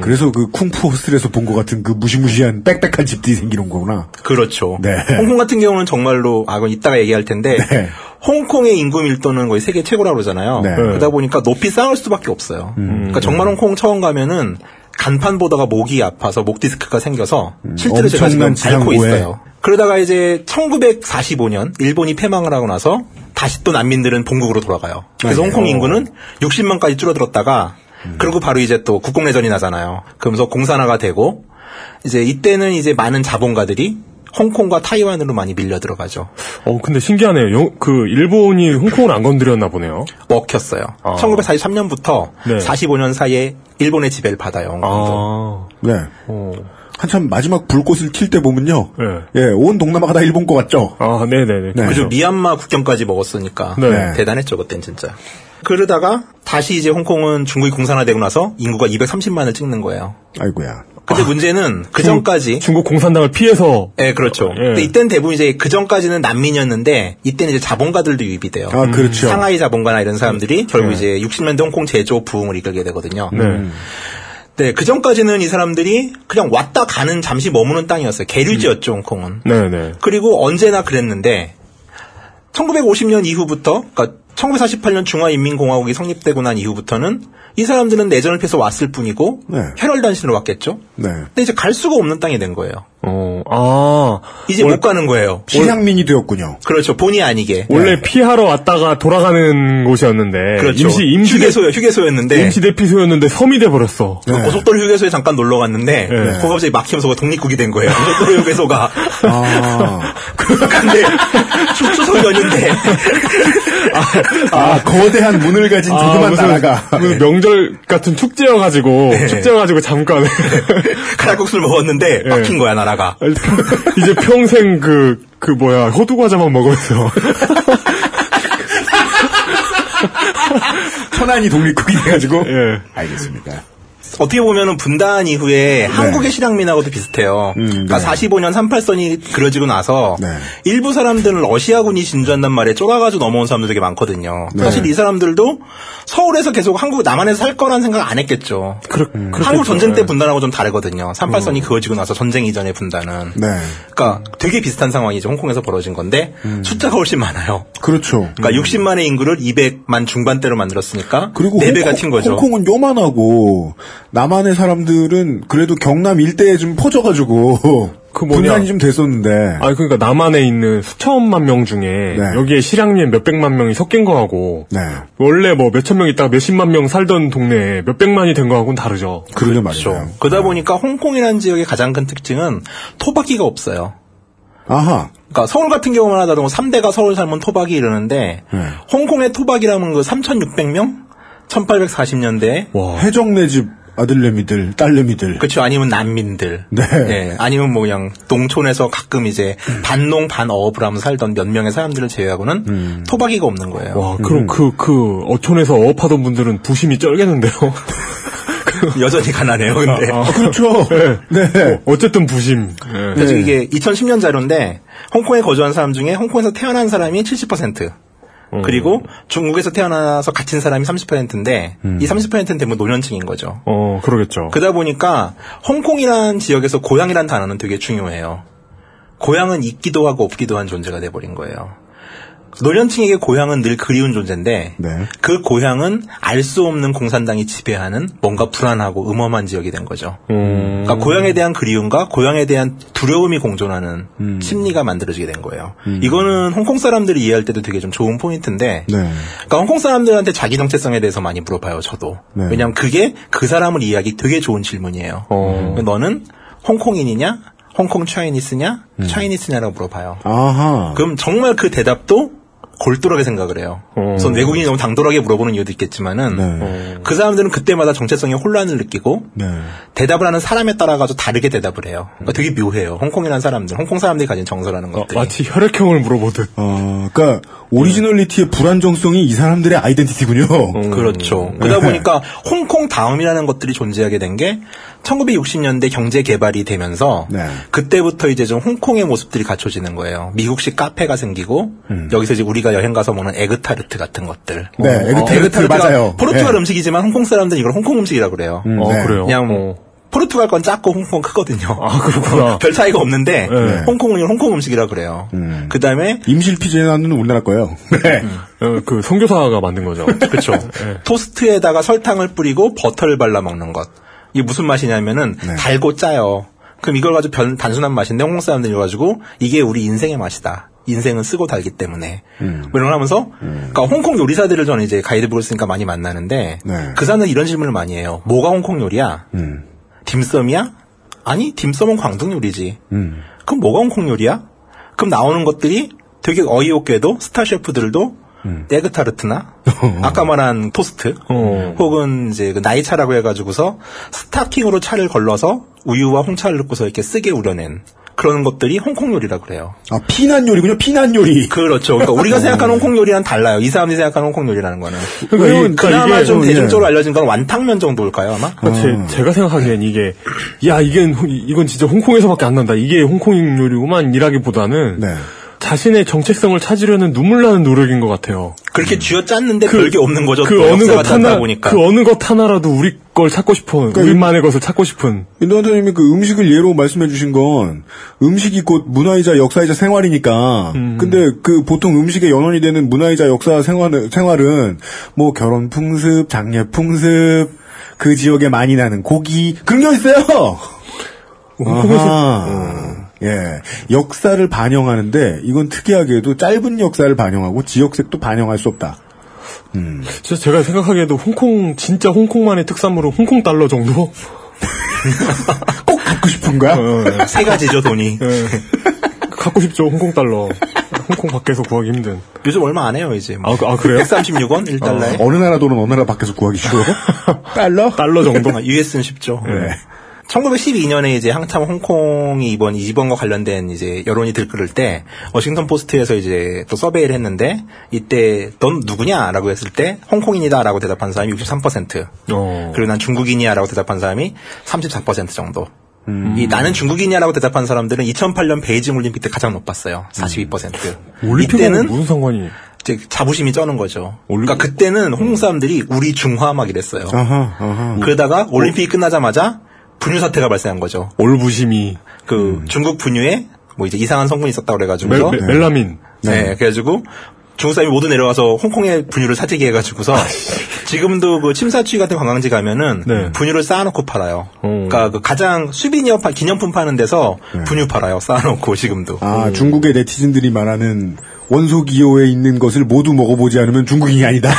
그래서 그 쿵푸 호스텔에서 본 것 같은 그 무시무시한 빽빽한 집들이 생기는 거구나. 그렇죠. 네. 홍콩 같은 경우는 정말로 아 그건 이따가 얘기할 텐데 네. 홍콩의 인구 밀도는 거의 세계 최고라고 그러잖아요. 네. 그러다 보니까 높이 쌓을 수밖에 없어요. 그러니까 정말 홍콩 처음 가면은 간판 보다가 목이 아파서 목 디스크가 생겨서 실제로 제가 지금 앓고. 있어요. 그러다가 이제 1945년 일본이 패망을 하고 나서 다시 또 난민들은 본국으로 돌아가요. 그래서 네. 홍콩 인구는 60만까지 줄어들었다가 그리고 바로 이제 또 국공내전이 나잖아요. 그러면서 공산화가 되고 이제 이때는 이제 많은 자본가들이 홍콩과 타이완으로 많이 밀려 들어가죠. 어, 근데 신기하네요. 영- 그, 일본이 홍콩을 안 건드렸나 보네요. 먹혔어요. 아. 1943년부터 네. 45년 사이에 일본의 지배를 받아요. 홍콩도. 아, 네. 어. 한참 마지막 불꽃을 튈때 보면요. 네. 예, 온 동남아가 다 일본 거 같죠? 아, 네네네. 네. 그죠. 미얀마 국경까지 먹었으니까 네. 대단했죠 그땐 진짜. 그러다가 다시 이제 홍콩은 중국이 공산화되고 나서 인구가 230만을 찍는 거예요. 아이고야. 근데 문제는 그 전까지 중국 공산당을 피해서. 네, 그렇죠. 예. 근데 이때는 대부분 이제 그 전까지는 난민이었는데 이때는 이제 자본가들도 유입이 돼요. 아, 그렇죠. 상하이 자본가나 이런 사람들이 결국 이제 60년대 홍콩 제조 부흥을 이끌게 되거든요. 네. 네, 그 전까지는 이 사람들이 그냥 왔다 가는 잠시 머무는 땅이었어요. 계류지였죠, 홍콩은. 네 네. 그리고 언제나 그랬는데 1950년 이후부터 그러니까 1948년 중화인민공화국이 성립되고 난 이후부터는 이 사람들은 내전을 피해서 왔을 뿐이고 네. 혈혈단신으로 왔겠죠. 네. 근데 이제 갈 수가 없는 땅이 된 거예요. 어, 아. 이제 못 가는 거예요. 실향민이 되었군요. 그렇죠. 본의 아니게. 원래 피하러 왔다가 돌아가는 곳이었는데. 그렇죠. 임시, 임시, 휴게소, 휴게소였는데. 임시 대피소였는데 섬이 돼버렸어. 그 고속도로 휴게소에 잠깐 놀러 갔는데 네. 거기 갑자기 막히면서 독립국이 된 거예요. 고속도로 휴게소가. 아, 근데 추- 추석 연휴인데 아, 거대한 문을 가진 조그만 무슨, 나라가. 무슨 명절 같은 축제여가지고, 축제여가지고 잠깐. 칼국수를 먹었는데 네. 막힌 거야 나라가. 이제 평생 그, 그 뭐야, 호두 과자만 먹으면서. 천안이 독립국이 돼가지고. 예. 알겠습니다. 어떻게 보면은 분단 이후에 한국의 실향민하고도 비슷해요. 네. 음, 그러니까 네. 45년 38선이 그려지고 나서 네. 일부 사람들은 러시아군이 진주한단 말에 쫄아가지고 넘어온 사람들 되게 많거든요. 네. 사실 이 사람들도 서울에서 계속 한국 남한에서 살 거란 생각 안 했겠죠. 그렇, 한국 전쟁 때 네. 분단하고 좀 다르거든요. 38선이 그어지고 나서 전쟁 이전의 분단은. 네. 그러니까 되게 비슷한 상황이 이제 홍콩에서 벌어진 건데 음. 숫자가 훨씬 많아요. 그렇죠. 그러니까 60만의 인구를 200만 중반대로 만들었으니까 그리고 4배가 홍콩- 튄 거죠. 홍콩은 요만하고 남한의 사람들은 그래도 경남 일대에 좀 퍼져가지고 그 뭐냐. 분단이 좀 됐었는데 아니 그러니까 남한에 있는 수천만 명 중에 네. 여기에 실향민 몇백만 명이 섞인 거하고 네 원래 뭐 몇천 명 있다가 몇십만 명 살던 동네에 몇백만이 된 거하고는 다르죠. 그러게 그렇죠. 말이에요. 그러다 보니까 홍콩이라는 지역의 가장 큰 특징은 토박이가 없어요. 아하 그러니까 서울 같은 경우만 하더라도 3대가 서울 살면 토박이 이러는데 네. 홍콩의 토박이라면 그 3,600명? 1840년대 와. 해적네 집 아들내미들 딸내미들 그렇죠. 아니면 난민들. 네. 예, 아니면 뭐 그냥 농촌에서 가끔 이제 반농 반어업을 하면서 살던 몇 명의 사람들을 제외하고는 음. 토박이가 없는 거예요. 와 그럼 그그 어촌에서 어업하던 분들은 부심이 쩔겠는데요. 여전히 가난해요. 근데 아, 아. 그렇죠 네. 네. 어, 어쨌든 부심. 예. 그래서 네. 이게 2010년 자료인데 홍콩에 거주한 사람 중에 홍콩에서 태어난 사람이 70%. 음. 그리고 중국에서 태어나서 갇힌 사람이 30%인데 이 30%는 대부분 노년층인 거죠. 어 그러겠죠. 그러다 보니까 홍콩이라는 지역에서 고향이라는 단어는 되게 중요해요. 고향은 있기도 하고 없기도 한 존재가 돼버린 거예요. 노년층에게 고향은 늘 그리운 존재인데 네. 그 고향은 알 수 없는 공산당이 지배하는 뭔가 불안하고 음험한 지역이 된 거죠. 음. 그러니까 고향에 대한 그리움과 고향에 대한 두려움이 공존하는 음. 심리가 만들어지게 된 거예요. 이거는 홍콩 사람들이 이해할 때도 되게 좀 좋은 포인트인데, 네. 그러니까 홍콩 사람들한테 자기 정체성에 대해서 많이 물어봐요. 저도. 네. 왜냐하면 그게 그 사람을 이해하기 되게 좋은 질문이에요. 어. 너는 홍콩인이냐? 홍콩 차이니스냐, 차이니스냐라고 물어봐요. 아하. 그럼 정말 그 대답도 골똘하게 생각을 해요. 우선 외국인이 너무 당돌하게 물어보는 이유도 있겠지만은 네. 그 사람들은 그때마다 정체성의 혼란을 느끼고 네. 대답을 하는 사람에 따라 가지고 다르게 대답을 해요. 그러니까 되게 묘해요. 홍콩이라는 사람들, 홍콩 사람들이 가진 정서라는 것들이. 마치 혈액형을 물어보듯. 어, 그러니까 오리지널리티의 불안정성이 이 사람들의 아이덴티티군요. 그렇죠. 음. 그러다 네. 보니까 홍콩 다음이라는 것들이 존재하게 된 게 1960년대 경제 개발이 되면서 네. 그때부터 이제 좀 홍콩의 모습들이 갖춰지는 거예요. 미국식 카페가 생기고 여기서 이제 우리가 여행 가서 먹는 에그타르트 같은 것들. 음. 네, 에그타르트 에그타르트가 맞아요. 포르투갈 네. 음식이지만 홍콩 사람들은 이걸 홍콩 음식이라고 그래요. 음, 어, 네. 그래요. 그냥 어. 포르투갈 건 작고 홍콩 크거든요. 아, 그렇구나. 별 차이가 없는데 네. 홍콩은 이걸 홍콩 음식이라고 그래요. 음. 그 다음에 임실 피자는 우리나라 거예요. 네. 어, 그 선교사가 만든 거죠. 그렇죠. 토스트에다가 설탕을 뿌리고 버터를 발라 먹는 것. 이게 무슨 맛이냐면은 네. 달고 짜요. 그럼 이걸 가지고 변, 단순한 맛인데 홍콩 사람들이 가지고 이게 우리 인생의 맛이다. 인생은 쓰고 달기 때문에. 음. 뭐 이런 걸 하면서 그러니까 홍콩 요리사들을 저는 이제 가이드북을 쓰니까 많이 만나는데 네. 그 사람들 이런 질문을 많이 해요. 뭐가 홍콩 요리야? 음. 딤섬이야? 아니 딤섬은 광둥 요리지. 음. 그럼 뭐가 홍콩 요리야? 그럼 나오는 것들이 되게 어이없게도 스타 셰프들도 음. 에그타르트나 아까 말한 토스트 어. 혹은 이제 그 나이차라고 해가지고서 스타킹으로 차를 걸러서 우유와 홍차를 넣고서 이렇게 쓰게 우려낸 그런 것들이 홍콩 요리라 그래요. 아, 피난 요리군요, 피난 요리. 그렇죠. 그러니까 우리가 생각하는 홍콩 요리랑 달라요. 이 사람들이 생각하는 홍콩 요리라는 거는. 그러니까 그나마 이게 좀 좀, 대중적으로 예. 알려진 건 완탕면 정도일까요, 아마? 그러니까 제, 가 생각하기엔 이게 야 이건 홍- 이건 진짜 홍콩에서밖에 안 난다. 이게 홍콩 요리구만 이라기보다는 네. 자신의 정체성을 찾으려는 눈물 나는 노력인 것 같아요. 그렇게 쥐어짰는데 별게 없는 거죠. 그또 어느 것 하나 보니까. 그 어느 것 하나라도 우리 걸 찾고 싶어. 그러니까 우리만의 것을 찾고 싶은. 인도한테님이 그 음식을 예로 말씀해 주신 건 음식이 곧 문화이자 역사이자 생활이니까. 근데 그 보통 음식의 연원이 되는 문화이자 역사 생활, 생활은 뭐 결혼 풍습, 장례 풍습, 그 지역에 많이 나는 고기, 그런 게 있어요! 아하. 예. 역사를 반영하는데 이건 특이하게도 짧은 역사를 반영하고 지역색도 반영할 수 없다. 음. 진짜 제가 생각하기에도 홍콩 진짜 홍콩만의 특산물은 홍콩 달러 정도. 꼭 갖고 싶은 거야? 어, 세 가지죠, 돈이. 예. 갖고 싶죠 홍콩 달러. 홍콩 밖에서 구하기 힘든. 요즘 얼마 안 해요, 이제. 아, 그- 아, 그래요? 136원? 1달러에? 어 느 나라 돈은 어느 나라 밖에서 구하기 쉬워? 달러? 달러 정도. US는 쉽죠. 네. 1912년에 이제 한참 홍콩이 이번 이번과 관련된 이제 여론이 들끓을 때 워싱턴 포스트에서 이제 또 서베이를 했는데 이때 넌 누구냐라고 했을 때 홍콩인이다라고 대답한 사람이 63% 어. 그리고 난 중국인이야라고 대답한 사람이 34% 정도. 음. 이 나는 중국인이야라고 대답한 사람들은 2008년 베이징 올림픽 때 가장 높았어요. 42%. 올림픽은 이때는 무슨 상관이? 이제 자부심이 쩌는 거죠. 그러니까 그때는 홍콩 사람들이 우리 중화 막 이랬어요. 아하, 아하. 그러다가 올림픽이 끝나자마자 분유 사태가 발생한 거죠. 올부심이. 그 중국 분유에 뭐 이제 이상한 성분이 있었다고 그래가지고 멜, 멜- 멜라민. 네, 그래가지고 중국 사람이 모두 내려와서 홍콩의 분유를 사재기 해가지고서 지금도 그 침사추이 같은 관광지 가면은 네. 분유를 쌓아놓고 팔아요. 어. 그러니까 그 가장 수비니어 파- 기념품 파는 데서 분유 팔아요. 쌓아놓고 지금도. 아, 중국의 네티즌들이 말하는 원소 기호에 있는 것을 모두 먹어보지 않으면 중국인이 아니다.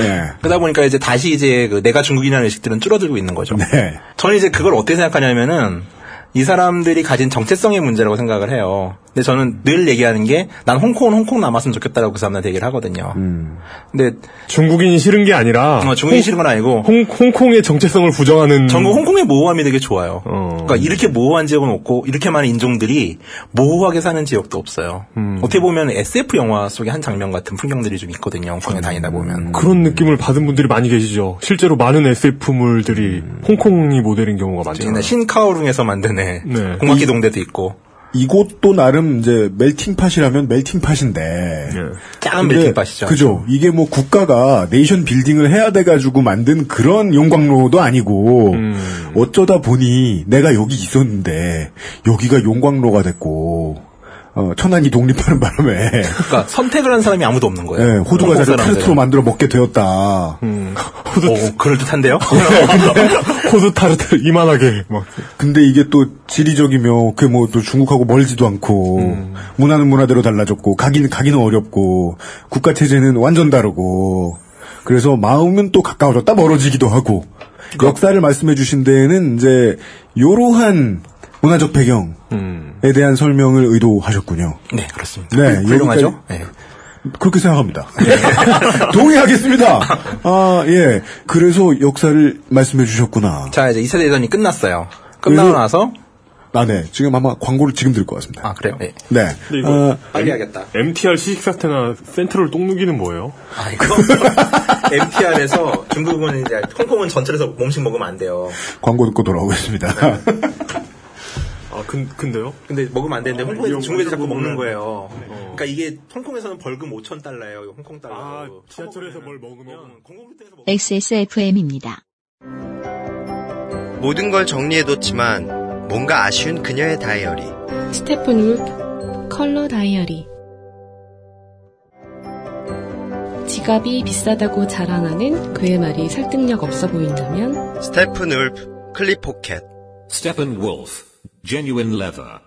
예. 그러다 보니까 이제 다시 이제 그 내가 중국인이라는 의식들은 줄어들고 있는 거죠. 네. 저는 이제 그걸 어떻게 생각하냐면은 이 사람들이 가진 정체성의 문제라고 생각을 해요. 근데 저는 늘 얘기하는 게 난 홍콩은 홍콩 남았으면 좋겠다라고 그 사람들한테 얘기를 하거든요. 근데 중국인이 싫은 게 아니라. 어, 중국인이 싫은 건 아니고 홍, 홍콩의 정체성을 부정하는. 전국 홍콩의 모호함이 되게 좋아요. 어. 그러니까 이렇게 모호한 지역은 없고 이렇게 많은 인종들이 모호하게 사는 지역도 없어요. 음. 어떻게 보면 SF 영화 속의 한 장면 같은 풍경들이 좀 있거든요. 홍콩에 다니다 보면. 그런 느낌을 받은 분들이 많이 계시죠. 실제로 많은 SF물들이 홍콩이 모델인 경우가. 옛날 신카오룽에서 만든 애 네. 공학기 동대도 있고 이곳도 나름 이제 멜팅팟이라면 멜팅팟인데. 예. 근데 멜팅팟이죠. 그죠. 이게 뭐 국가가 네이션 빌딩을 해야 돼가지고 만든 그런 용광로도 아니고 음. 어쩌다 보니 내가 여기 있었는데 여기가 용광로가 됐고 어, 천안이 독립하는 바람에 그러니까 선택을 한 사람이 아무도 없는 거예요. 예, 호두 과자를. 타르트로 만들어 먹게 되었다. 음. 오, 그럴듯한데요? 호두 타르트 이만하게 막. 근데 이게 또 지리적이며 그 뭐 또 중국하고 멀지도 않고 음. 문화는 문화대로 달라졌고 가기는 가기는 어렵고 국가 체제는 완전 다르고 그래서 마음은 또 가까워졌다 멀어지기도 하고 역사를 말씀해 주신 데에는 이제 요러한 문화적 배경 에 음. 대한 설명을 의도하셨군요. 네, 그렇습니다. 네, 훌륭하죠? 네. 그렇게 생각합니다. 동의하겠습니다. 아, 예. 그래서 역사를 말씀해 주셨구나. 자, 이제 2차 대전이 끝났어요. 끝나고 그래서- 나서 아, 네. 지금 아마 광고를 지금 들을 것 같습니다. 아, 그래요? 네. 네. 근데 이거 어, 빨리 하겠다. MTR 시식 사태나 센트럴 똥누기는 뭐예요? 아, 이거 MTR에서 중국은 이제 홍콩은 전철에서 몸식 먹으면 안 돼요. 광고 듣고 돌아오겠습니다. 아, 근, 근데요? 근데 먹으면 안 되는데 홍콩에서 아, 이거 중국에서 자꾸 먹는 거예요. 어. 그러니까 이게 홍콩에서는 벌금 5천 달러예요. 홍콩 달러. 아, 지하철에서 뭘 먹으면 XSFM입니다. 모든 걸 정리해뒀지만 뭔가 아쉬운 그녀의 다이어리. 스테픈 울프 컬러 다이어리 지갑이 비싸다고 자랑하는 그의 말이 설득력 없어 보인다면 Steppenwolf clip pocket. Steppenwolf, genuine leather.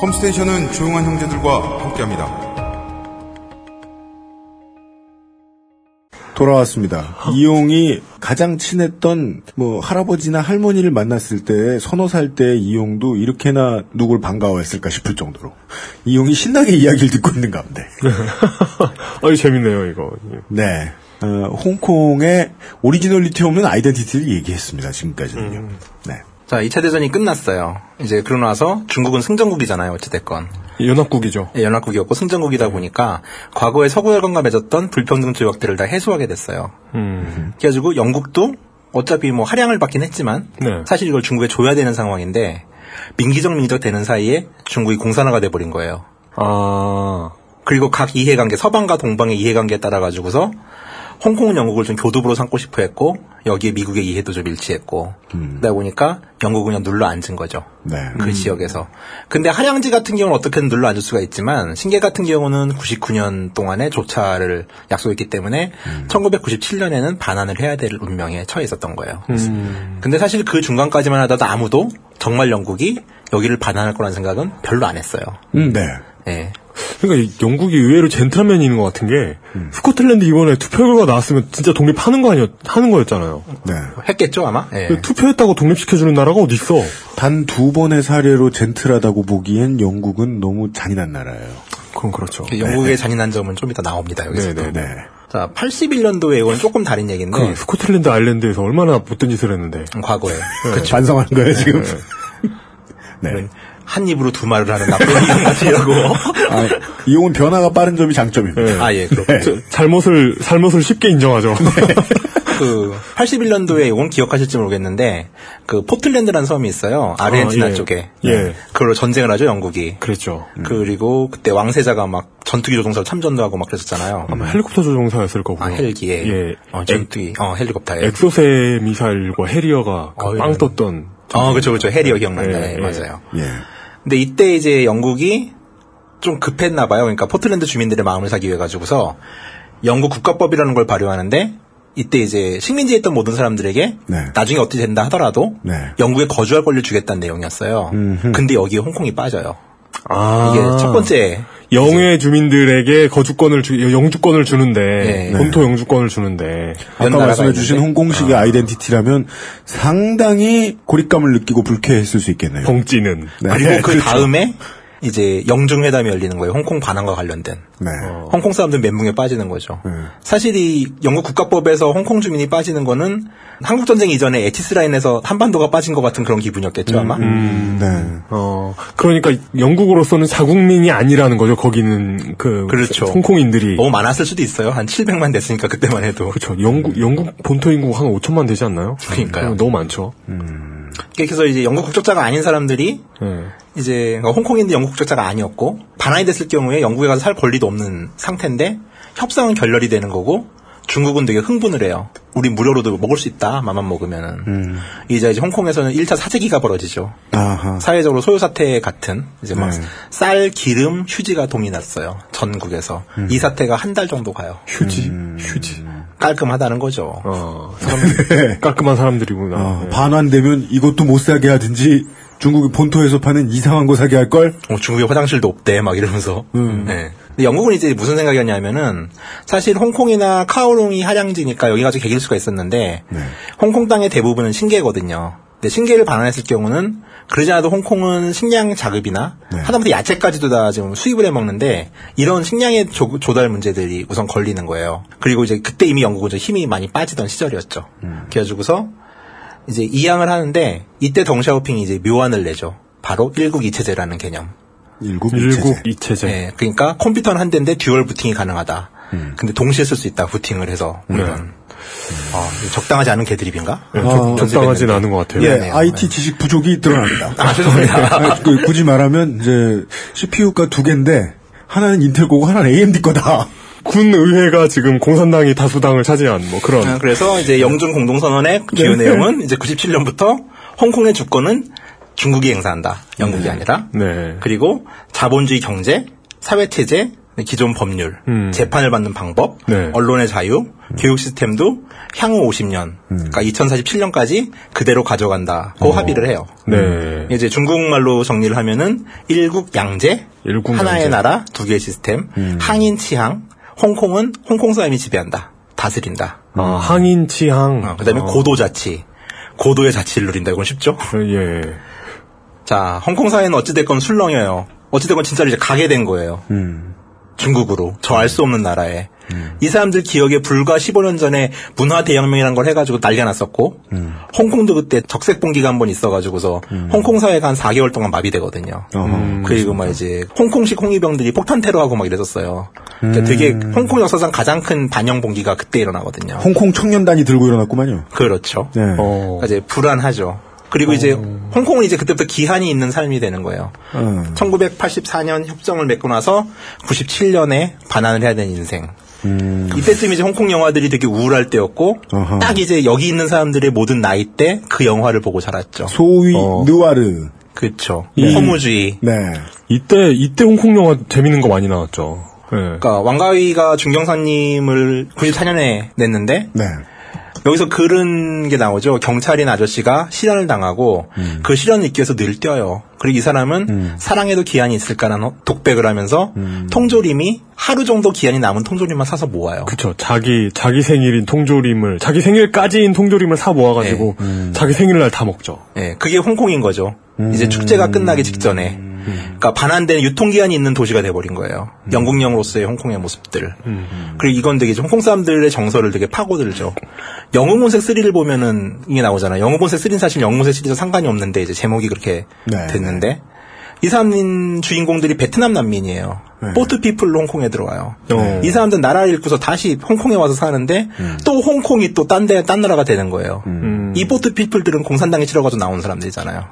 컴스테이션은 조용한 형제들과 함께합니다. 돌아왔습니다. 이용이 가장 친했던 뭐 할아버지나 할머니를 만났을 때 서너 살 때 이용도 이렇게나 누굴 반가워했을까 싶을 정도로 이용이 신나게 이야기를 듣고 있는 가운데 아유, 재밌네요, 이거. 네 어, 홍콩의 오리지널리티 없는 아이덴티티를 얘기했습니다 지금까지는요. 네. 자, 2차 대전이 끝났어요. 이제 그러고 나서 중국은 승전국이잖아요. 어찌됐건. 연합국이죠. 예, 연합국이었고 승전국이다 보니까 과거에 서구 열강과 맺었던 불평등 조약들을 다 해소하게 됐어요. 음. 그래가지고 영국도 어차피 뭐 할양을 받긴 했지만 네. 사실 이걸 중국에 줘야 되는 상황인데 민기적 민기적 되는 사이에 중국이 공산화가 돼버린 거예요. 아. 그리고 각 이해관계 서방과 동방의 이해관계에 따라 가지고서 홍콩은 영국을 좀 교두보로 삼고 싶어 했고 여기에 미국의 이해도 좀 일치했고 그러다 보니까 영국은 그냥 눌러 앉은 거죠. 네. 그 지역에서. 근데 할양지 같은 경우는 어떻게든 눌러 앉을 수가 있지만 신계 같은 경우는 99년 동안에 조차를 약속했기 때문에 1997년에는 반환을 해야 될 운명에 처해 있었던 거예요. 음. 근데 사실 그 중간까지만 하다도 아무도 정말 영국이 여기를 반환할 거라는 생각은 별로 안 했어요. 음, 네. 예. 그러니까 이 영국이 의외로 젠틀맨이 있는 것 같은 게 음. 스코틀랜드 이번에 투표 결과 나왔으면 진짜 독립하는 거 아니었 하는 거였잖아요. 네. 했겠죠 아마. 예. 그 투표했다고 독립시켜주는 나라가 어디 있어? 단 두 번의 사례로 젠틀하다고 보기엔 영국은 너무 잔인한 나라예요. 그건 그렇죠. 영국의 잔인한 점은 좀 이따 나옵니다 여기서. 네네네. 네. 자, 81년도에 이건 조금 다른 얘기인데 그 스코틀랜드 아일랜드에서 얼마나 못된 짓을 했는데. 과거에 반성하는 거예요 지금. 네. 네. 한 입으로 두 말을 하는 나쁜 이용 같으려고. 아, 이용은 변화가 빠른 점이 장점입니다. 네. 아, 예, 그렇군요. 저- 잘못을 잘못을 쉽게 인정하죠. 그 81년도에 이건 기억하실지 모르겠는데 그 포틀랜드라는 섬이 있어요. 아르헨티나 아, 예. 쪽에. 예. 그걸로 전쟁을 하죠, 영국이. 그랬죠. 그리고 그때 왕세자가 막 전투기 조종사로 참전도 하고 막 그랬었잖아요. 아마 헬리콥터 조종사였을 거고요. 아, 헬기에. 예. 어, 전투기. 어, 헬리콥터에. 엑소세 미사일과 해리어가 그빵 어휴. 떴던. 어, 그렇죠, 그렇죠. 해리어 기억난다. 예, 예, 예. 맞아요. 예. 근데 이때 이제 영국이 좀 급했나 봐요. 그러니까 포클랜드 주민들의 마음을 사기 위해 가지고서 영국 국가법이라는 걸 발효하는데 이때 이제 식민지에 있던 모든 사람들에게 네. 나중에 어떻게 된다 하더라도 네. 영국에 거주할 권리를 주겠다는 내용이었어요. 음흠. 근데 여기에 홍콩이 빠져요. 아. 이게 첫 번째 영해 주민들에게 거주권을 주, 영주권을 주는데 네. 본토 영주권을 주는데 아까 말씀해 주신 있는데. 홍콩식의 아. 이덴티티라면 상당히 고립감을 느끼고 불쾌했을 수 있겠네요. 벙찌는 네. 그리고 그 그렇죠. 다음에 이제 영중 회담이 열리는 거예요. 홍콩 반환과 관련된. 네. 홍콩 사람들 멘붕에 빠지는 거죠. 네. 사실 이 영국 국가법에서 홍콩 주민이 빠지는 거는 한국 전쟁 이전에 에티스 라인에서 한반도가 빠진 것 같은 그런 기분이었겠죠 아마. 음, 네. 어 그러니까 영국으로서는 자국민이 아니라는 거죠. 거기는 그 그렇죠. 홍콩인들이 너무 많았을 수도 있어요. 한 700만 됐으니까 그때만 해도. 그렇죠. 영국 영국 본토 인구 한 5천만 되지 않나요? 그러니까요. 어, 너무 많죠. 그래서 이제 영국 국적자가 아닌 사람들이 네. 이제 그러니까 홍콩인데 영국 국적자가 아니었고 반환이 됐을 경우에 영국에 가서 살 권리도 없는 상태인데 협상은 결렬이 되는 거고 중국은 되게 흥분을 해요. 우리 무료로도 먹을 수 있다. 맘만 먹으면은. 이제 이제 홍콩에서는 1차 사재기가 벌어지죠. 아하. 사회적으로 소요 사태 같은 이제 막 네. 쌀, 기름, 휴지가 동이 났어요. 전국에서. 이 사태가 한 달 정도 가요. 휴지 휴지. 깔끔하다는 거죠. 어 사람, 깔끔한 사람들이구나. 어, 네. 반환되면 이것도 못 사게 하든지 중국이 본토에서 파는 이상한 거 사게 할 걸. 어, 중국에 화장실도 없대 막 이러면서. 음. 네. 근데 영국은 이제 무슨 생각이었냐면은 사실 홍콩이나 카오롱이 하량지니까 여기가 좀 개길 수가 있었는데 홍콩 땅의 대부분은 신계거든요. 근데 신계를 반환했을 경우는 그러지 않아도 홍콩은 식량 자급이나 하다못해 야채까지도 다 지금 수입을 해 먹는데 이런 식량의 조, 조달 문제들이 우선 걸리는 거예요. 그리고 이제 그때 이미 영국은 좀 힘이 많이 빠지던 시절이었죠. 그래가지고서 이제 이양을 하는데 이때 덩샤오핑이 이제 묘안을 내죠. 바로 일국 이체제라는 개념. 일국 일국 이체제. 네, 그러니까 컴퓨터는 한 대인데 dual 부팅이 가능하다. 근데 동시에 쓸 수 있다. 부팅을 해서 우리는 어, 적당하지 않은 개드립인가? 네, 적- 적당하진 않은 것 같아요. 예, 네, IT 지식 부족이 드러납니다. 아, 죄송합니다. 그, 굳이 말하면 이제 CPU가 두 개인데 하나는 인텔 거고 하나는 AMD 거다. 군 의회가 지금 공산당이 다수당을 차지한 뭐 그런. 아, 그래서 이제 영중 공동선언의 주요 네. 내용은 이제 97년부터 홍콩의 주권은 중국이 행사한다. 영국이 아니라. 네. 그리고 자본주의 경제, 사회체제, 기존 법률, 재판을 받는 방법, 네. 언론의 자유, 교육 시스템도 향후 50년, 그러니까 2047년까지 그대로 가져간다고 합의를 해요. 네. 이제 중국말로 정리를 하면은 일국 양제, 일국 하나의 양제. 나라, 두 개의 시스템, 항인 치항, 홍콩은 홍콩 사람이 지배한다, 다스린다. 아, 항인 치항. 어, 그다음에 어. 고도 자치, 고도의 자치를 누린다. 이건 쉽죠? 예. 자, 홍콩 사회는 어찌됐건 술렁여요. 어찌됐건 진짜로 이제 가게 된 거예요. 중국으로. 저 알 수 없는 나라에. 이 사람들 기억에 불과 15년 전에 문화 대혁명이라는 걸 해가지고 난리가 났었고, 홍콩도 그때 적색 봉기가 한 번 있어가지고서 홍콩 사회가 한 4개월 동안 마비되거든요. 그리고 막 이제 홍콩식 홍위병들이 폭탄 테러하고 막 이랬었어요. 그러니까 되게 홍콩 역사상 가장 큰 반영 봉기가 그때 일어나거든요. 홍콩 청년단이 들고 일어났구만요. 그렇죠. 네. 그러니까 이제 불안하죠. 그리고 이제 홍콩은 이제 그때부터 기한이 있는 삶이 되는 거예요. 음. 1984년 협정을 맺고 나서 97년에 반환을 해야 되는 인생. 이때쯤 이제 홍콩 영화들이 되게 우울할 때였고 어허. 딱 이제 여기 있는 사람들의 모든 나이 때 그 영화를 보고 자랐죠. 소위 느와르. 그렇죠. 예. 허무주의. 네. 이때 이때 홍콩 영화 재밌는 거 많이 나왔죠. 예. 그러니까 왕가위가 중경사님을 94년에 냈는데 네. 여기서 그런 게 나오죠. 경찰인 아저씨가 실현을 당하고 그 실현을 잊기 위해서 늘 뛰어요. 그리고 이 사람은 사랑에도 기한이 있을까라는 독백을 하면서 통조림이 하루 정도 기한이 남은 통조림만 사서 모아요. 그쵸. 자기, 자기 생일인 통조림을, 자기 생일까지인 통조림을 사 모아가지고, 자기 생일날 다 먹죠. 예, 그게 홍콩인 거죠. 이제 축제가 끝나기 직전에. 그러니까 반환된 유통기한이 있는 도시가 돼버린 거예요. 영국령으로서의 홍콩의 모습들. 그리고 이건 되게 좀 홍콩 사람들의 정서를 되게 파고들죠. 영웅본색 3를 보면은 이게 나오잖아요. 영웅본색 3는 사실 영웅본색 시리즈 상관이 없는데 이제 제목이 그렇게 네, 됐는데 이 사람 주인공들이 베트남 난민이에요. 보트 피플로 홍콩에 들어와요. 어. 이 사람들 나라를 잃고서 다시 홍콩에 와서 사는데 또 홍콩이 또 딴 데, 딴 나라가 되는 거예요. 이 보트 피플들은 공산당에 질려가지고 나온 사람들이잖아요.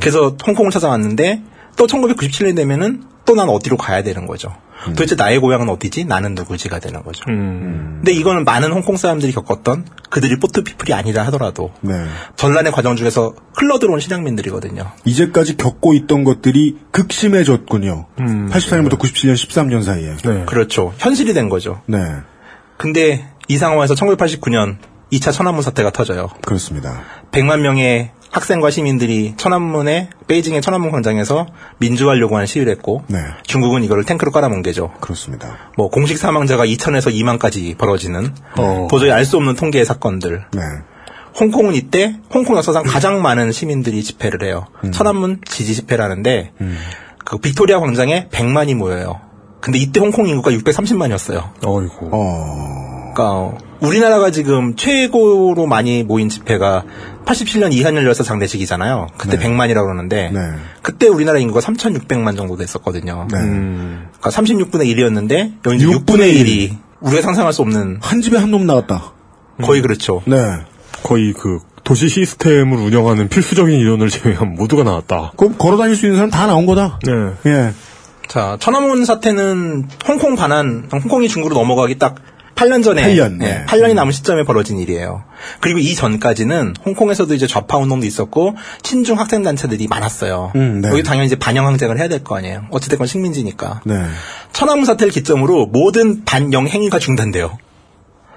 그래서 홍콩을 찾아왔는데 또 1997년 되면은 또 난 어디로 가야 되는 거죠. 도대체 나의 고향은 어디지? 나는 누구지가 되는 거죠. 근데 이거는 많은 홍콩 사람들이 겪었던 그들이 포트 피플이 아니라 하더라도 네. 전란의 과정 중에서 흘러들어온 실향민들이거든요. 이제까지 겪고 있던 것들이 극심해졌군요. 84년부터 97년 13년 사이에. 그렇죠. 현실이 된 거죠. 네. 근데 이 상황에서 1989년 2차 천안문 사태가 터져요. 그렇습니다. 100만 명의 학생과 시민들이 천안문에 베이징의 천안문 광장에서 민주화를 요구하는 시위를 했고 네. 중국은 이거를 탱크로 깔아뭉 개죠. 그렇습니다. 뭐 공식 사망자가 2천에서 2만까지 벌어지는 어. 도저히 알 수 없는 통계의 사건들. 네. 홍콩은 이때 홍콩 역사상 가장 많은 시민들이 집회를 해요. 천안문 지지 집회라는데 그 빅토리아 광장에 100만이 모여요. 근데 이때 홍콩 인구가 630만이었어요. 어이고. 그러니까 우리나라가 지금 최고로 많이 모인 집회가 87년 이한열 열사 장례식이잖아요. 그때 100만이라고 그러는데 그때 우리나라 인구가 3,600만 정도 됐었거든요. 네. 그러니까 36분의 1이었는데 여기 6분의 1이 우리가 상상할 수 없는 한 집에 한 놈 나왔다. 거의 그렇죠. 네. 거의 그, 도시 시스템을 운영하는 필수적인 인원을 제외하면 모두가 나왔다. 그럼 걸어 다닐 수 있는 사람 다 나온 거다. 네. 예. 자, 천안문 사태는 홍콩 반환, 홍콩이 중국으로 넘어가기 딱 8년 전에 8년, 예, 네. 8년이 남은 시점에 벌어진 일이에요. 그리고 이 전까지는 홍콩에서도 이제 좌파 운동도 있었고 친중 학생 단체들이 많았어요. 음, 네. 여기 당연히 이제 반영 항쟁을 해야 될 거 아니에요. 어찌됐건 식민지니까. 네. 천안문 사태를 기점으로 모든 반영 행위가 중단돼요.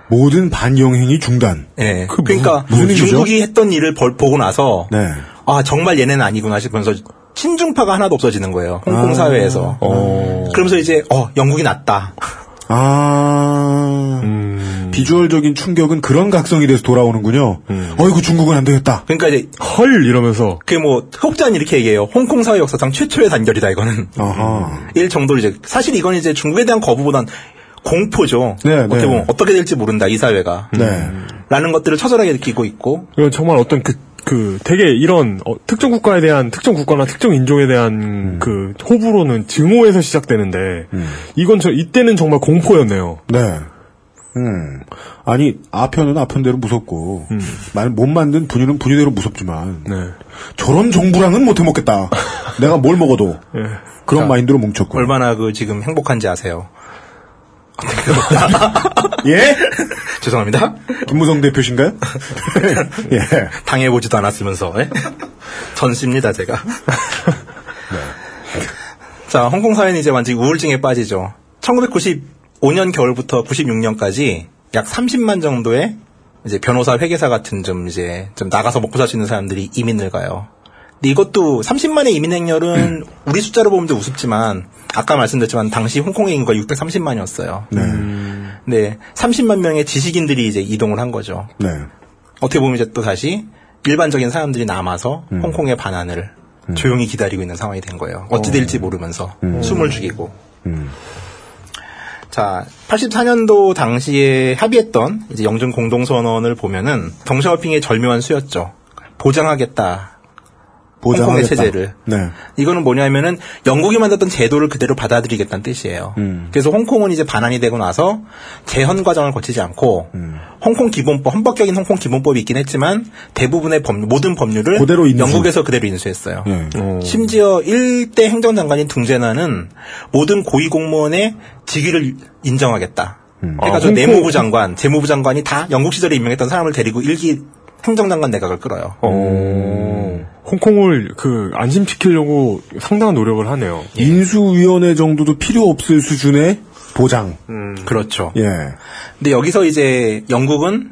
모든 반영 행위 중단. 예. 그 그러니까 무슨- 무슨? 중국이 했던 일을 벌- 보고 나서 네. 아 정말 얘네는 아니구나 싶으면서 친중파가 하나도 없어지는 거예요. 홍콩 아. 사회에서. 그러면서 이제 어 영국이 낫다. 아, 비주얼적인 충격은 그런 각성이 돼서 돌아오는군요. 어이구, 중국은 안 되겠다. 그러니까 이제 헐 이러면서 그게 뭐 혹자는 이렇게 얘기해요. 홍콩 사회 역사상 최초의 단결이다 이거는. 아하. 일 정도로 이제 사실 이건 이제 중국에 대한 거부보단 공포죠. 네, 어떻게 네. 보면 어떻게 될지 모른다 이 사회가. 네. 라는 것들을 처절하게 느끼고 있고 이건 정말 어떤 그, 그, 되게 이런, 어, 특정 국가에 대한, 특정 국가나 특정 인종에 대한 음. 그, 호불호는 증오에서 시작되는데, 이건 저, 이때는 정말 공포였네요. 네. 음. 아니, 아편은 아편대로 무섭고, 만, 못 만든 분유는 분유대로 무섭지만, 네. 저런 정부랑은 못 해먹겠다. 내가 뭘 먹어도. 그런 자, 마인드로 뭉쳤고. 얼마나 그 지금 행복한지 아세요? 예? 죄송합니다. 김무성 대표신가요? 예. 당해보지도 않았으면서 예? 전씨입니다 제가. 네. 자 홍콩 사회는 이제 완전히 우울증에 빠지죠. 1995년 겨울부터 96년까지 약 30만 정도의 이제 변호사, 회계사 같은 좀 이제 좀 나가서 먹고 살 수 있는 사람들이 이민을 가요. 근데 이것도 30만의 이민 행렬은 우리 숫자로 보면 좀 우습지만 아까 말씀드렸지만 당시 홍콩의 인구가 630만이었어요. 네. 네, 30만 명의 지식인들이 이제 이동을 한 거죠. 네. 어떻게 보면 이제 또 다시 일반적인 사람들이 남아서 홍콩의 반환을 조용히 기다리고 있는 상황이 된 거예요. 어찌 될지 모르면서 숨을 죽이고. 자, 84년도 당시에 합의했던 이제 영준 공동선언을 보면은 덩샤오핑의 절묘한 수였죠. 보장하겠다. 홍콩의 보장하겠다. 체제를. 네. 이거는 뭐냐면은 영국이 만들었던 제도를 그대로 받아들이겠다는 뜻이에요. 음. 그래서 홍콩은 이제 반환이 되고 나서 재헌 과정을 거치지 않고 음. 홍콩 기본법, 헌법적인 홍콩 기본법이 있긴 했지만 대부분의 법, 모든 법률을 그대로 인수. 영국에서 그대로 인수했어요. 네. 심지어 1대 행정장관인 둥제나는 모든 고위 공무원의 직위를 인정하겠다. 아, 해가지고 홍콩- 내무부 장관, 재무부 장관이 다 영국 시절에 임명했던 사람을 데리고 일기 행정장관 내각을 끌어요. 홍콩을 그, 안심시키려고 상당한 노력을 하네요. 인수위원회 정도도 필요 없을 수준의 보장. 그렇죠. 예. 근데 여기서 이제 영국은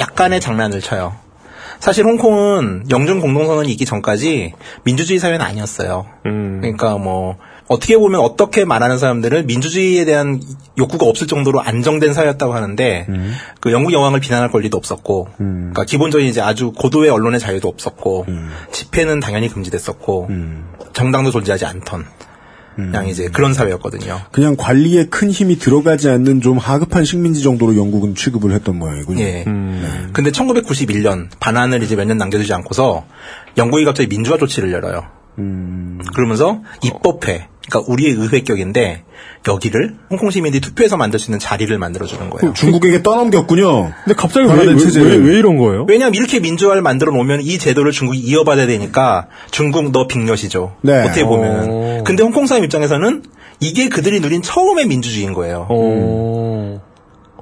약간의 장난을 쳐요. 사실 홍콩은 영준 공동선언이 있기 전까지 민주주의 사회는 아니었어요. 그러니까 뭐 어떻게 보면 어떻게 말하는 사람들은 민주주의에 대한 욕구가 없을 정도로 안정된 사회였다고 하는데 그 영국 여왕을 비난할 권리도 없었고 그러니까 기본적인 이제 아주 고도의 언론의 자유도 없었고 집회는 당연히 금지됐었고 정당도 존재하지 않던 그냥 이제 그런 사회였거든요. 그냥 관리에 큰 힘이 들어가지 않는 좀 하급한 식민지 정도로 영국은 취급을 했던 모양이군요. 예. 근데 1991년 반환을 이제 몇 년 남겨두지 않고서 영국이 갑자기 민주화 조치를 열어요. 그러면서 입법회, 그러니까 우리의 의회격인데 여기를 홍콩 시민들이 투표해서 만들 수 있는 자리를 만들어주는 거예요. 중국에게 떠넘겼군요. 근데 갑자기 왜, 왜. 왜, 왜 이런 거예요? 왜냐하면 이렇게 민주화를 만들어 놓으면 이 제도를 중국이 이어받아야 되니까 중국 너 빅엿이죠. 네. 어떻게 보면은. 근데 홍콩 사람 입장에서는 이게 그들이 누린 처음의 민주주의인 거예요.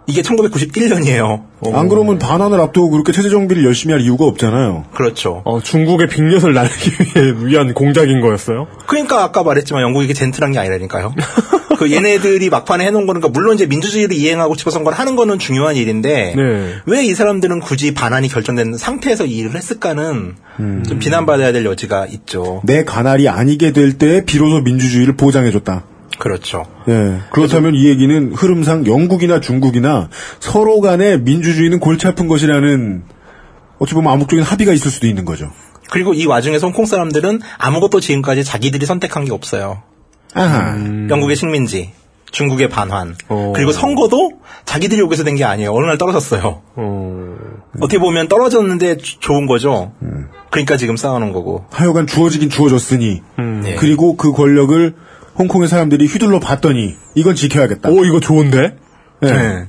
이게 1991년이에요. 안 그러면 반환을 앞두고 그렇게 체제 정비를 열심히 할 이유가 없잖아요. 그렇죠. 어, 중국의 빅엿을 날리기 위해 위한 공작인 거였어요? 그러니까 아까 말했지만 영국이 이게 젠틀한 게 아니라니까요. 그 얘네들이 막판에 해놓은 거는 그러니까 물론 이제 민주주의를 이행하고 싶어서 걸 하는 거는 중요한 일인데 네. 왜이 사람들은 굳이 반환이 결정된 상태에서 이 일을 했을까는 좀 비난받아야 될 여지가 있죠. 내 관할이 아니게 될 때 비로소 민주주의를 보장해줬다. 그렇죠. 예. 그렇다면 이 얘기는 흐름상 영국이나 중국이나 서로 간에 민주주의는 골치 아픈 것이라는 어찌 보면 암묵적인 합의가 있을 수도 있는 거죠. 그리고 이 와중에서 홍콩 사람들은 아무것도 지금까지 자기들이 선택한 게 없어요. 아하. 영국의 식민지, 중국의 반환, 그리고 선거도 자기들이 여기서 된 게 아니에요. 어느 날 떨어졌어요. 어떻게 보면 떨어졌는데 주- 좋은 거죠. 그러니까 지금 싸우는 거고. 하여간 주어지긴 주어졌으니 네. 그리고 그 권력을 홍콩의 사람들이 휘둘러 봤더니 이건 지켜야겠다. 오, 이거 좋은데? 예. 네.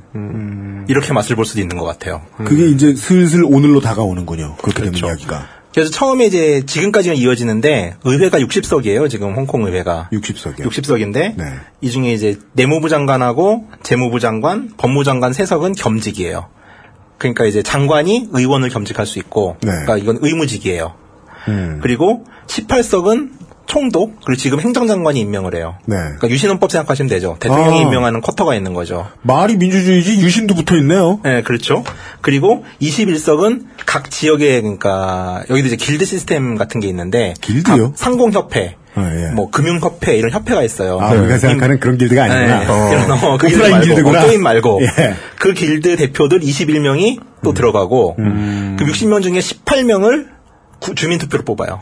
이렇게 맛을 볼 수도 있는 것 같아요. 그게 이제 슬슬 오늘로 다가오는군요. 그렇게 그렇죠. 되면 이야기가. 그래서 처음에 이제 지금까지는 이어지는데 의회가 60석이에요. 지금 홍콩 의회가 60석이요. 60석인데 네. 이 중에 이제 내무부 장관하고 재무부 장관, 법무장관 3석은 겸직이에요. 그러니까 이제 장관이 의원을 겸직할 수 있고 네. 그러니까 이건 의무직이에요. 음. 그리고 18석은 총독 그리고 지금 행정장관이 임명을 해요. 네. 그러니까 유신헌법 생각하시면 되죠. 대통령이 아. 임명하는 쿼터가 있는 거죠. 말이 민주주의지 유신도 붙어 있네요. 네, 그렇죠. 그리고 21석은 각 지역에 그러니까 여기도 이제 길드 시스템 같은 게 있는데 길드요? 각 상공협회, 아, 예. 뭐 금융협회 이런 협회가 있어요. 아, 우리가 생각하는 그런 길드가 아니구나. 네, 어. 이런 어, 그 길드 오프라인 말고 길드구나. 어, 게임 말고 예. 그 길드 대표들 21명이 또 들어가고 그 60명 중에 18명을 주민 투표로 뽑아요.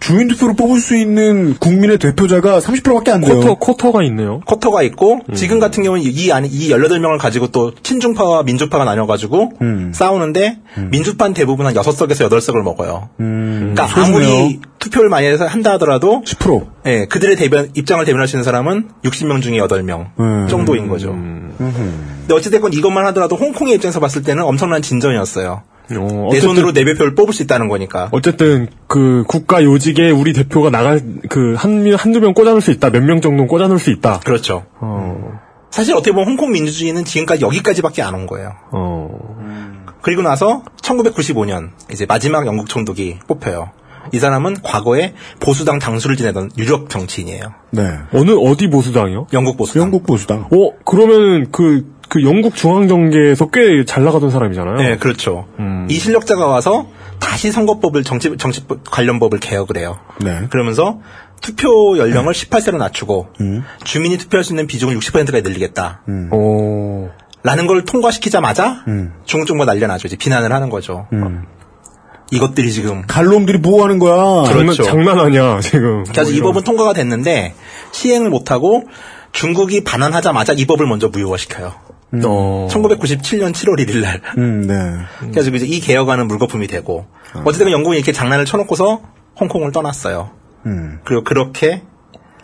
주민투표로 뽑을 수 있는 국민의 대표자가 30%밖에 안 돼요. 쿼터, 쿼터가 있네요. 쿼터가 있고 지금 같은 경우는 이 안에 이 18명을 가지고 또 친중파와 민주파가 나눠 가지고 싸우는데 민주파는 대부분 한 6석에서 8석을 먹어요. 그러니까 소수네요. 아무리 투표를 많이 해서 한다 하더라도 10%. 예, 그들의 대변 입장을 대변할 수 있는 사람은 60명 중에 8명 음. 정도인 거죠. 근데 어찌 됐건 이것만 하더라도 홍콩의 입장에서 봤을 때는 엄청난 진전이었어요. 어, 내 손으로 내 대표를 뽑을 수 있다는 거니까. 어쨌든 그 국가 요직에 우리 대표가 나갈 그한 한두 명 꽂아놓을 수 있다. 몇 명 정도 는 꽂아놓을 수 있다. 그렇죠. 어. 사실 어떻게 보면 홍콩 민주주의는 지금까지 여기까지밖에 안 온 거예요. 어. 그리고 나서 1995년 이제 마지막 영국 총독이 뽑혀요. 이 사람은 과거에 보수당 당수를 지내던 유력 정치인이에요. 네. 어느 어디 보수당이요? 영국 보수당. 영국 보수당. 어 그러면 그 그 영국 중앙 정계에서 꽤 잘 나가던 사람이잖아요. 네, 그렇죠. 이 실력자가 와서 다시 선거법을 정치 정치 관련법을 개혁을 해요. 네. 그러면서 투표 연령을 18세로 낮추고 음. 주민이 투표할 수 있는 비중을 60%까지 늘리겠다. 오. 라는 걸 통과시키자마자 음. 중국 정부가 난려나죠. 이제 비난을 하는 거죠. 이것들이 지금 갈놈들이 뭐 하는 거야? 장난, 그렇죠. 장난 아니야 지금. 그래서 이뭐 법은 통과가 됐는데 시행을 못하고 중국이 반환하자마자 이 법을 먼저 무효화시켜요. 어. 1997년 7월 1일 날. 음, 네. 그래서 이제 이 개혁안은 물거품이 되고 어쨌든 영국은 이렇게 장난을 쳐놓고서 홍콩을 떠났어요. 음. 그리고 그렇게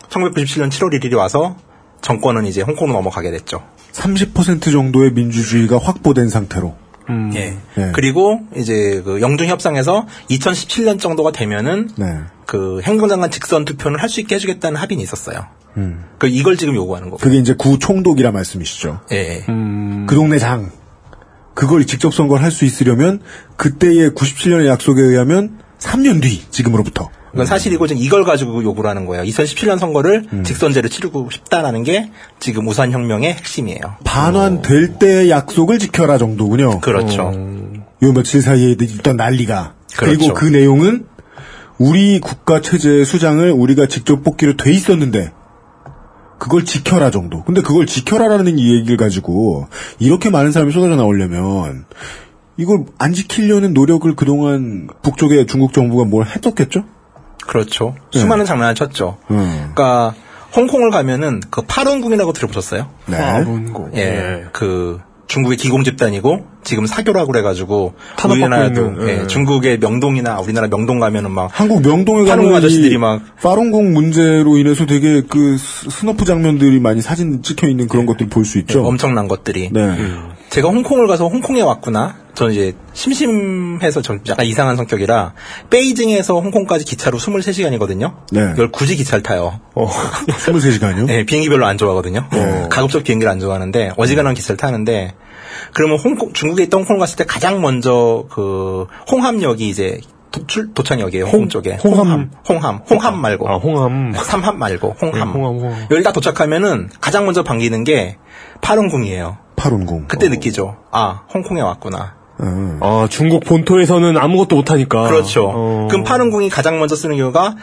1997년 7월 1일이 와서 정권은 이제 홍콩으로 넘어가게 됐죠. 30% 정도의 민주주의가 확보된 상태로. 예. 예. 그리고 이제 그 영중 협상에서 2017년 정도가 되면은 네. 그 행정장관 직선 투표는 할 수 있게 해주겠다는 합의는 있었어요. 음. 그 이걸 지금 요구하는 거고. 그게 이제 구 총독이라 말씀이시죠. 예. 그 동네 장. 그걸 직접 선거를 할 수 있으려면 그때의 97년의 약속에 의하면 3년 뒤 지금으로부터. 그건 사실이고 지금 이걸 가지고 요구를 하는 거예요. 2017년 선거를 음. 직선제로 치르고 싶다라는 게 지금 우산 혁명의 핵심이에요. 반환될 때의 약속을 지켜라 정도군요. 그렇죠. 요 며칠 사이에 있던 난리가. 그리고 그렇죠. 그 내용은 우리 국가 체제의 수장을 우리가 직접 뽑기로 돼 있었는데 그걸 지켜라 정도. 근데 그걸 지켜라라는 이 얘기를 가지고 이렇게 많은 사람이 쏟아져 나오려면 이걸 안 지키려는 노력을 그동안 북쪽의 중국 정부가 뭘 했었겠죠? 그렇죠. 네. 수많은 장난을 쳤죠. 음. 그러니까 홍콩을 가면은 그 파룬궁이라고 들어보셨어요? 네. 파룬궁. 예. 그 중국의 기공 집단이고 지금 사교라고 그래가지고 우리나라도 예, 예. 중국의 명동이나 우리나라 명동 가면은 막 한국 명동에 가면 아저씨들이 막 파룬궁 문제로 인해서 되게 그 스- snuff 장면들이 많이 사진 찍혀 있는 그런 것들 볼수 있죠. 예, 엄청난 것들이. 네. 제가 홍콩을 가서 홍콩에 왔구나. 저는 이제 심심해서 좀 약간 이상한 성격이라 베이징에서 홍콩까지 기차로 23시간이거든요. 네. 이걸 굳이 기차를 타요. 23시간이요? 네, 비행기 별로 안 좋아하거든요. 어. 가급적 비행기를 안 좋아하는데 어지간한 기차를 타는데 그러면 홍콩 중국에 있던 홍콩 갔을 때 가장 먼저 그 홍함역이 이제 도출 도착역이에요. 홍, 쪽에 홍함. 홍함 홍함 말고 아 홍함. 삼함 말고 홍함. 네, 홍함, 홍함. 여기 딱 도착하면은 가장 먼저 반기는 게 파룬궁이에요. 파룬궁. 그때 느끼죠. 아 홍콩에 왔구나. 음. 아 중국 본토에서는 아무것도 못하니까. 그렇죠. 어. 그럼 파룬궁이 가장 먼저 쓰는 경우가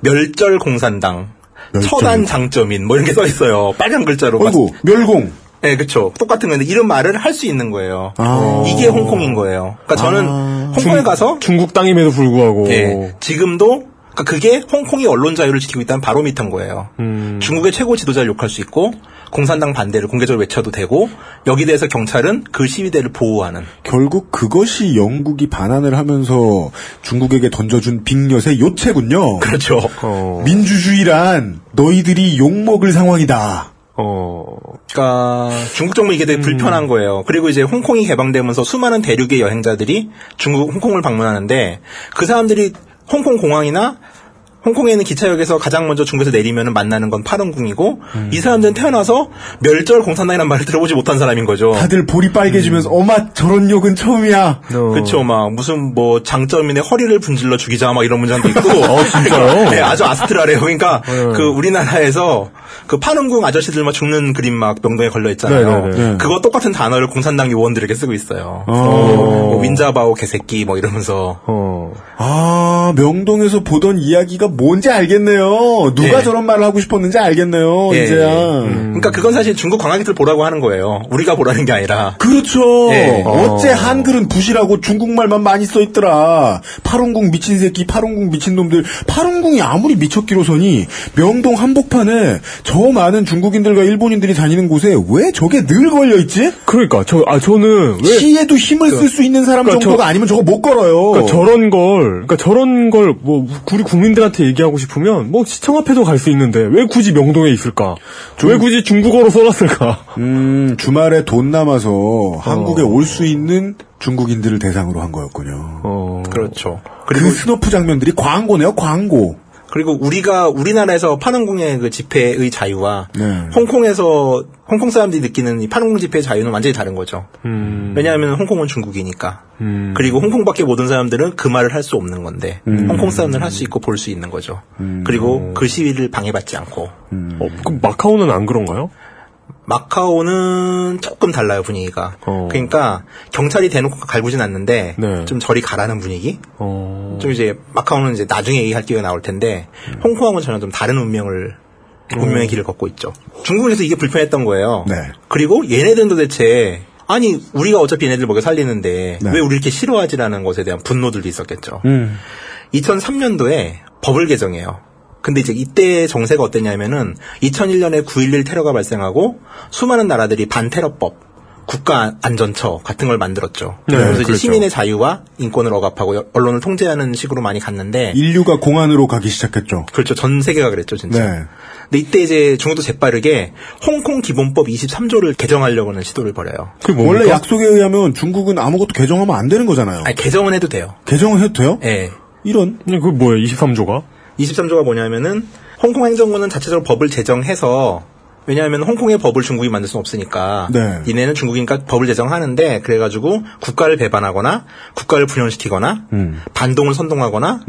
멸절 공산당, 멸절. 처단 장점인 뭐 이런 게 써 있어요. 빨간 글자로. 어이구, 멸공. 네, 그렇죠. 똑같은 건데 이런 말을 할 수 있는 거예요. 아. 이게 홍콩인 거예요. 그러니까 저는 아. 홍콩에 가서 중국 땅임에도 불구하고. 예, 지금도 그러니까 그게 홍콩이 언론 자유를 지키고 있다는 바로미터인 거예요. 음. 중국의 최고 지도자를 욕할 수 있고 공산당 반대를 공개적으로 외쳐도 되고 여기 대해서 경찰은 그 시위대를 보호하는 결국 그것이 영국이 반환을 하면서 중국에게 던져준 빅엿의 요체군요. 그렇죠. 어. 민주주의란 너희들이 욕먹을 상황이다. 어. 그러니까 중국 정부 이게 음. 되게 불편한 거예요. 그리고 이제 홍콩이 개방되면서 수많은 대륙의 여행자들이 중국 홍콩을 방문하는데 그 사람들이 홍콩 공항이나 홍콩에 있는 기차역에서 가장 먼저 중국에서 내리면 만나는 건 파룬궁이고 음. 이 사람들은 태어나서 멸절 공산당이라는 말을 들어보지 못한 사람인 거죠. 다들 볼이 빨개지면서 어마 저런 욕은 처음이야. 그렇죠. 막 무슨 뭐 장점인의 허리를 분질러 죽이자 막 이런 문장도 있고. 어, 진짜요? 네, 아주 아스트라래요. 그러니까 그 우리나라에서 그 파룬궁 아저씨들 막 죽는 그림 막 명동에 걸려 있잖아요. 네, 네, 네. 그거 똑같은 단어를 공산당 요원들에게 쓰고 있어요. 어. 뭐 윈자바오 개새끼 뭐 이러면서. 아, 명동에서 보던 이야기가 뭔지 알겠네요. 누가 예. 저런 말을 하고 싶었는지 알겠네요. 예, 이제야. 예. 그러니까 그건 사실 중국 관광객들 보라고 하는 거예요. 우리가 보라는 게 아니라. 그렇죠. 예. 어째 한글은 부시라고 중국말만 많이 써 있더라. 파룬궁 미친 새끼, 파룬궁 미친 놈들. 파룬궁이 아무리 미쳤기로서니 명동 한복판에 저 많은 중국인들과 일본인들이 다니는 곳에 왜 저게 늘 걸려 있지? 그러니까 저 아 저는 왜 시에도 힘을 쓸수 있는 사람 그러니까 정도가 저- 아니면 저거 못 걸어요. 그러니까 저런 걸, 그러니까 저런 걸, 뭐, 우리 국민들한테 얘기하고 싶으면, 뭐, 시청 앞에도 갈 수 있는데, 왜 굳이 명동에 있을까? 왜 굳이 중국어로 써놨을까? 음, 주말에 돈 남아서 어. 한국에 올 수 있는 중국인들을 대상으로 한 거였군요. 어. 그렇죠. 그 snuff 장면들이 광고네요, 광고. 그리고 우리가 우리나라에서 파룬궁의 그 집회의 자유와 네. 홍콩에서 홍콩 사람들이 느끼는 이 파룬궁 집회의 자유는 완전히 다른 거죠. 음. 왜냐하면 홍콩은 중국이니까. 음. 그리고 홍콩밖에 모든 사람들은 그 말을 할 수 없는 건데 음. 홍콩 사람들은 할수 있고 볼 수 있는 거죠. 그리고 그 시위를 방해받지 않고. 어, 그럼 마카오는 안 그런가요? 마카오는 조금 달라요 분위기가. 어. 그러니까 경찰이 대놓고 갈구진 않는데 네. 좀 저리 가라는 분위기. 어. 좀 이제 마카오는 이제 나중에 얘기할 기회가 나올 텐데 홍콩하고는 전혀 좀 다른 운명을 운명의 길을 걷고 있죠. 중국에서 이게 불편했던 거예요. 네. 그리고 얘네들은 도대체 아니 우리가 어차피 얘네들 먹여 살리는데 네. 왜 우리 이렇게 싫어하지라는 것에 대한 분노들도 있었겠죠. 음. 2003년도에 법을 개정해요. 근데 이제 이때 정세가 어땠냐면은 2001년에 9.11 테러가 발생하고 수많은 나라들이 반테러법, 국가안전처 같은 걸 만들었죠. 네, 그래서 이제 그렇죠. 시민의 자유와 인권을 억압하고 언론을 통제하는 식으로 많이 갔는데 인류가 공안으로 가기 시작했죠. 그렇죠. 전 세계가 그랬죠, 진짜. 네. 근데 이때 이제 중국도 재빠르게 홍콩 기본법 23조를 개정하려고 하는 시도를 벌여요. 원래 약속에 의하면 중국은 아무것도 개정하면 안 되는 거잖아요. 아니, 개정은 해도 돼요. 개정을 해도 돼요? 예. 이런. 그 뭐예요, 23조가? 23조가 뭐냐면은 홍콩 행정부는 자체적으로 법을 제정해서 왜냐하면 홍콩의 법을 중국이 만들 수는 없으니까 네. 이내는 중국이니까 법을 제정하는데 그래가지고 국가를 배반하거나 국가를 분열시키거나 음. 반동을 선동하거나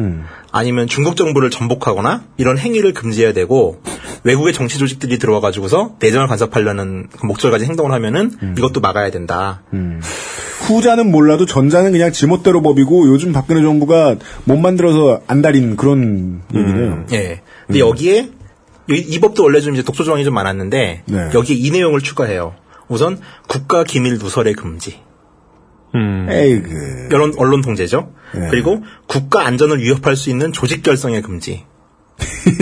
아니면 중국 정부를 전복하거나 이런 행위를 금지해야 되고 외국의 정치 조직들이 들어와가지고서 내정을 간섭하려는 그 목적을 가진 행동을 하면은 음. 이것도 막아야 된다. 후자는 몰라도 전자는 그냥 지멋대로 법이고 요즘 박근혜 정부가 못 만들어서 안달인 그런 얘기네요. 예. 근데 여기에 이, 이 법도 원래 좀 이제 독소 조항이 좀 많았는데 네. 여기에 이 내용을 추가해요. 우선 국가 기밀 누설의 금지. 음. 에이그. 언론, 언론 통제죠. 네. 그리고 국가 안전을 위협할 수 있는 조직 결성의 금지.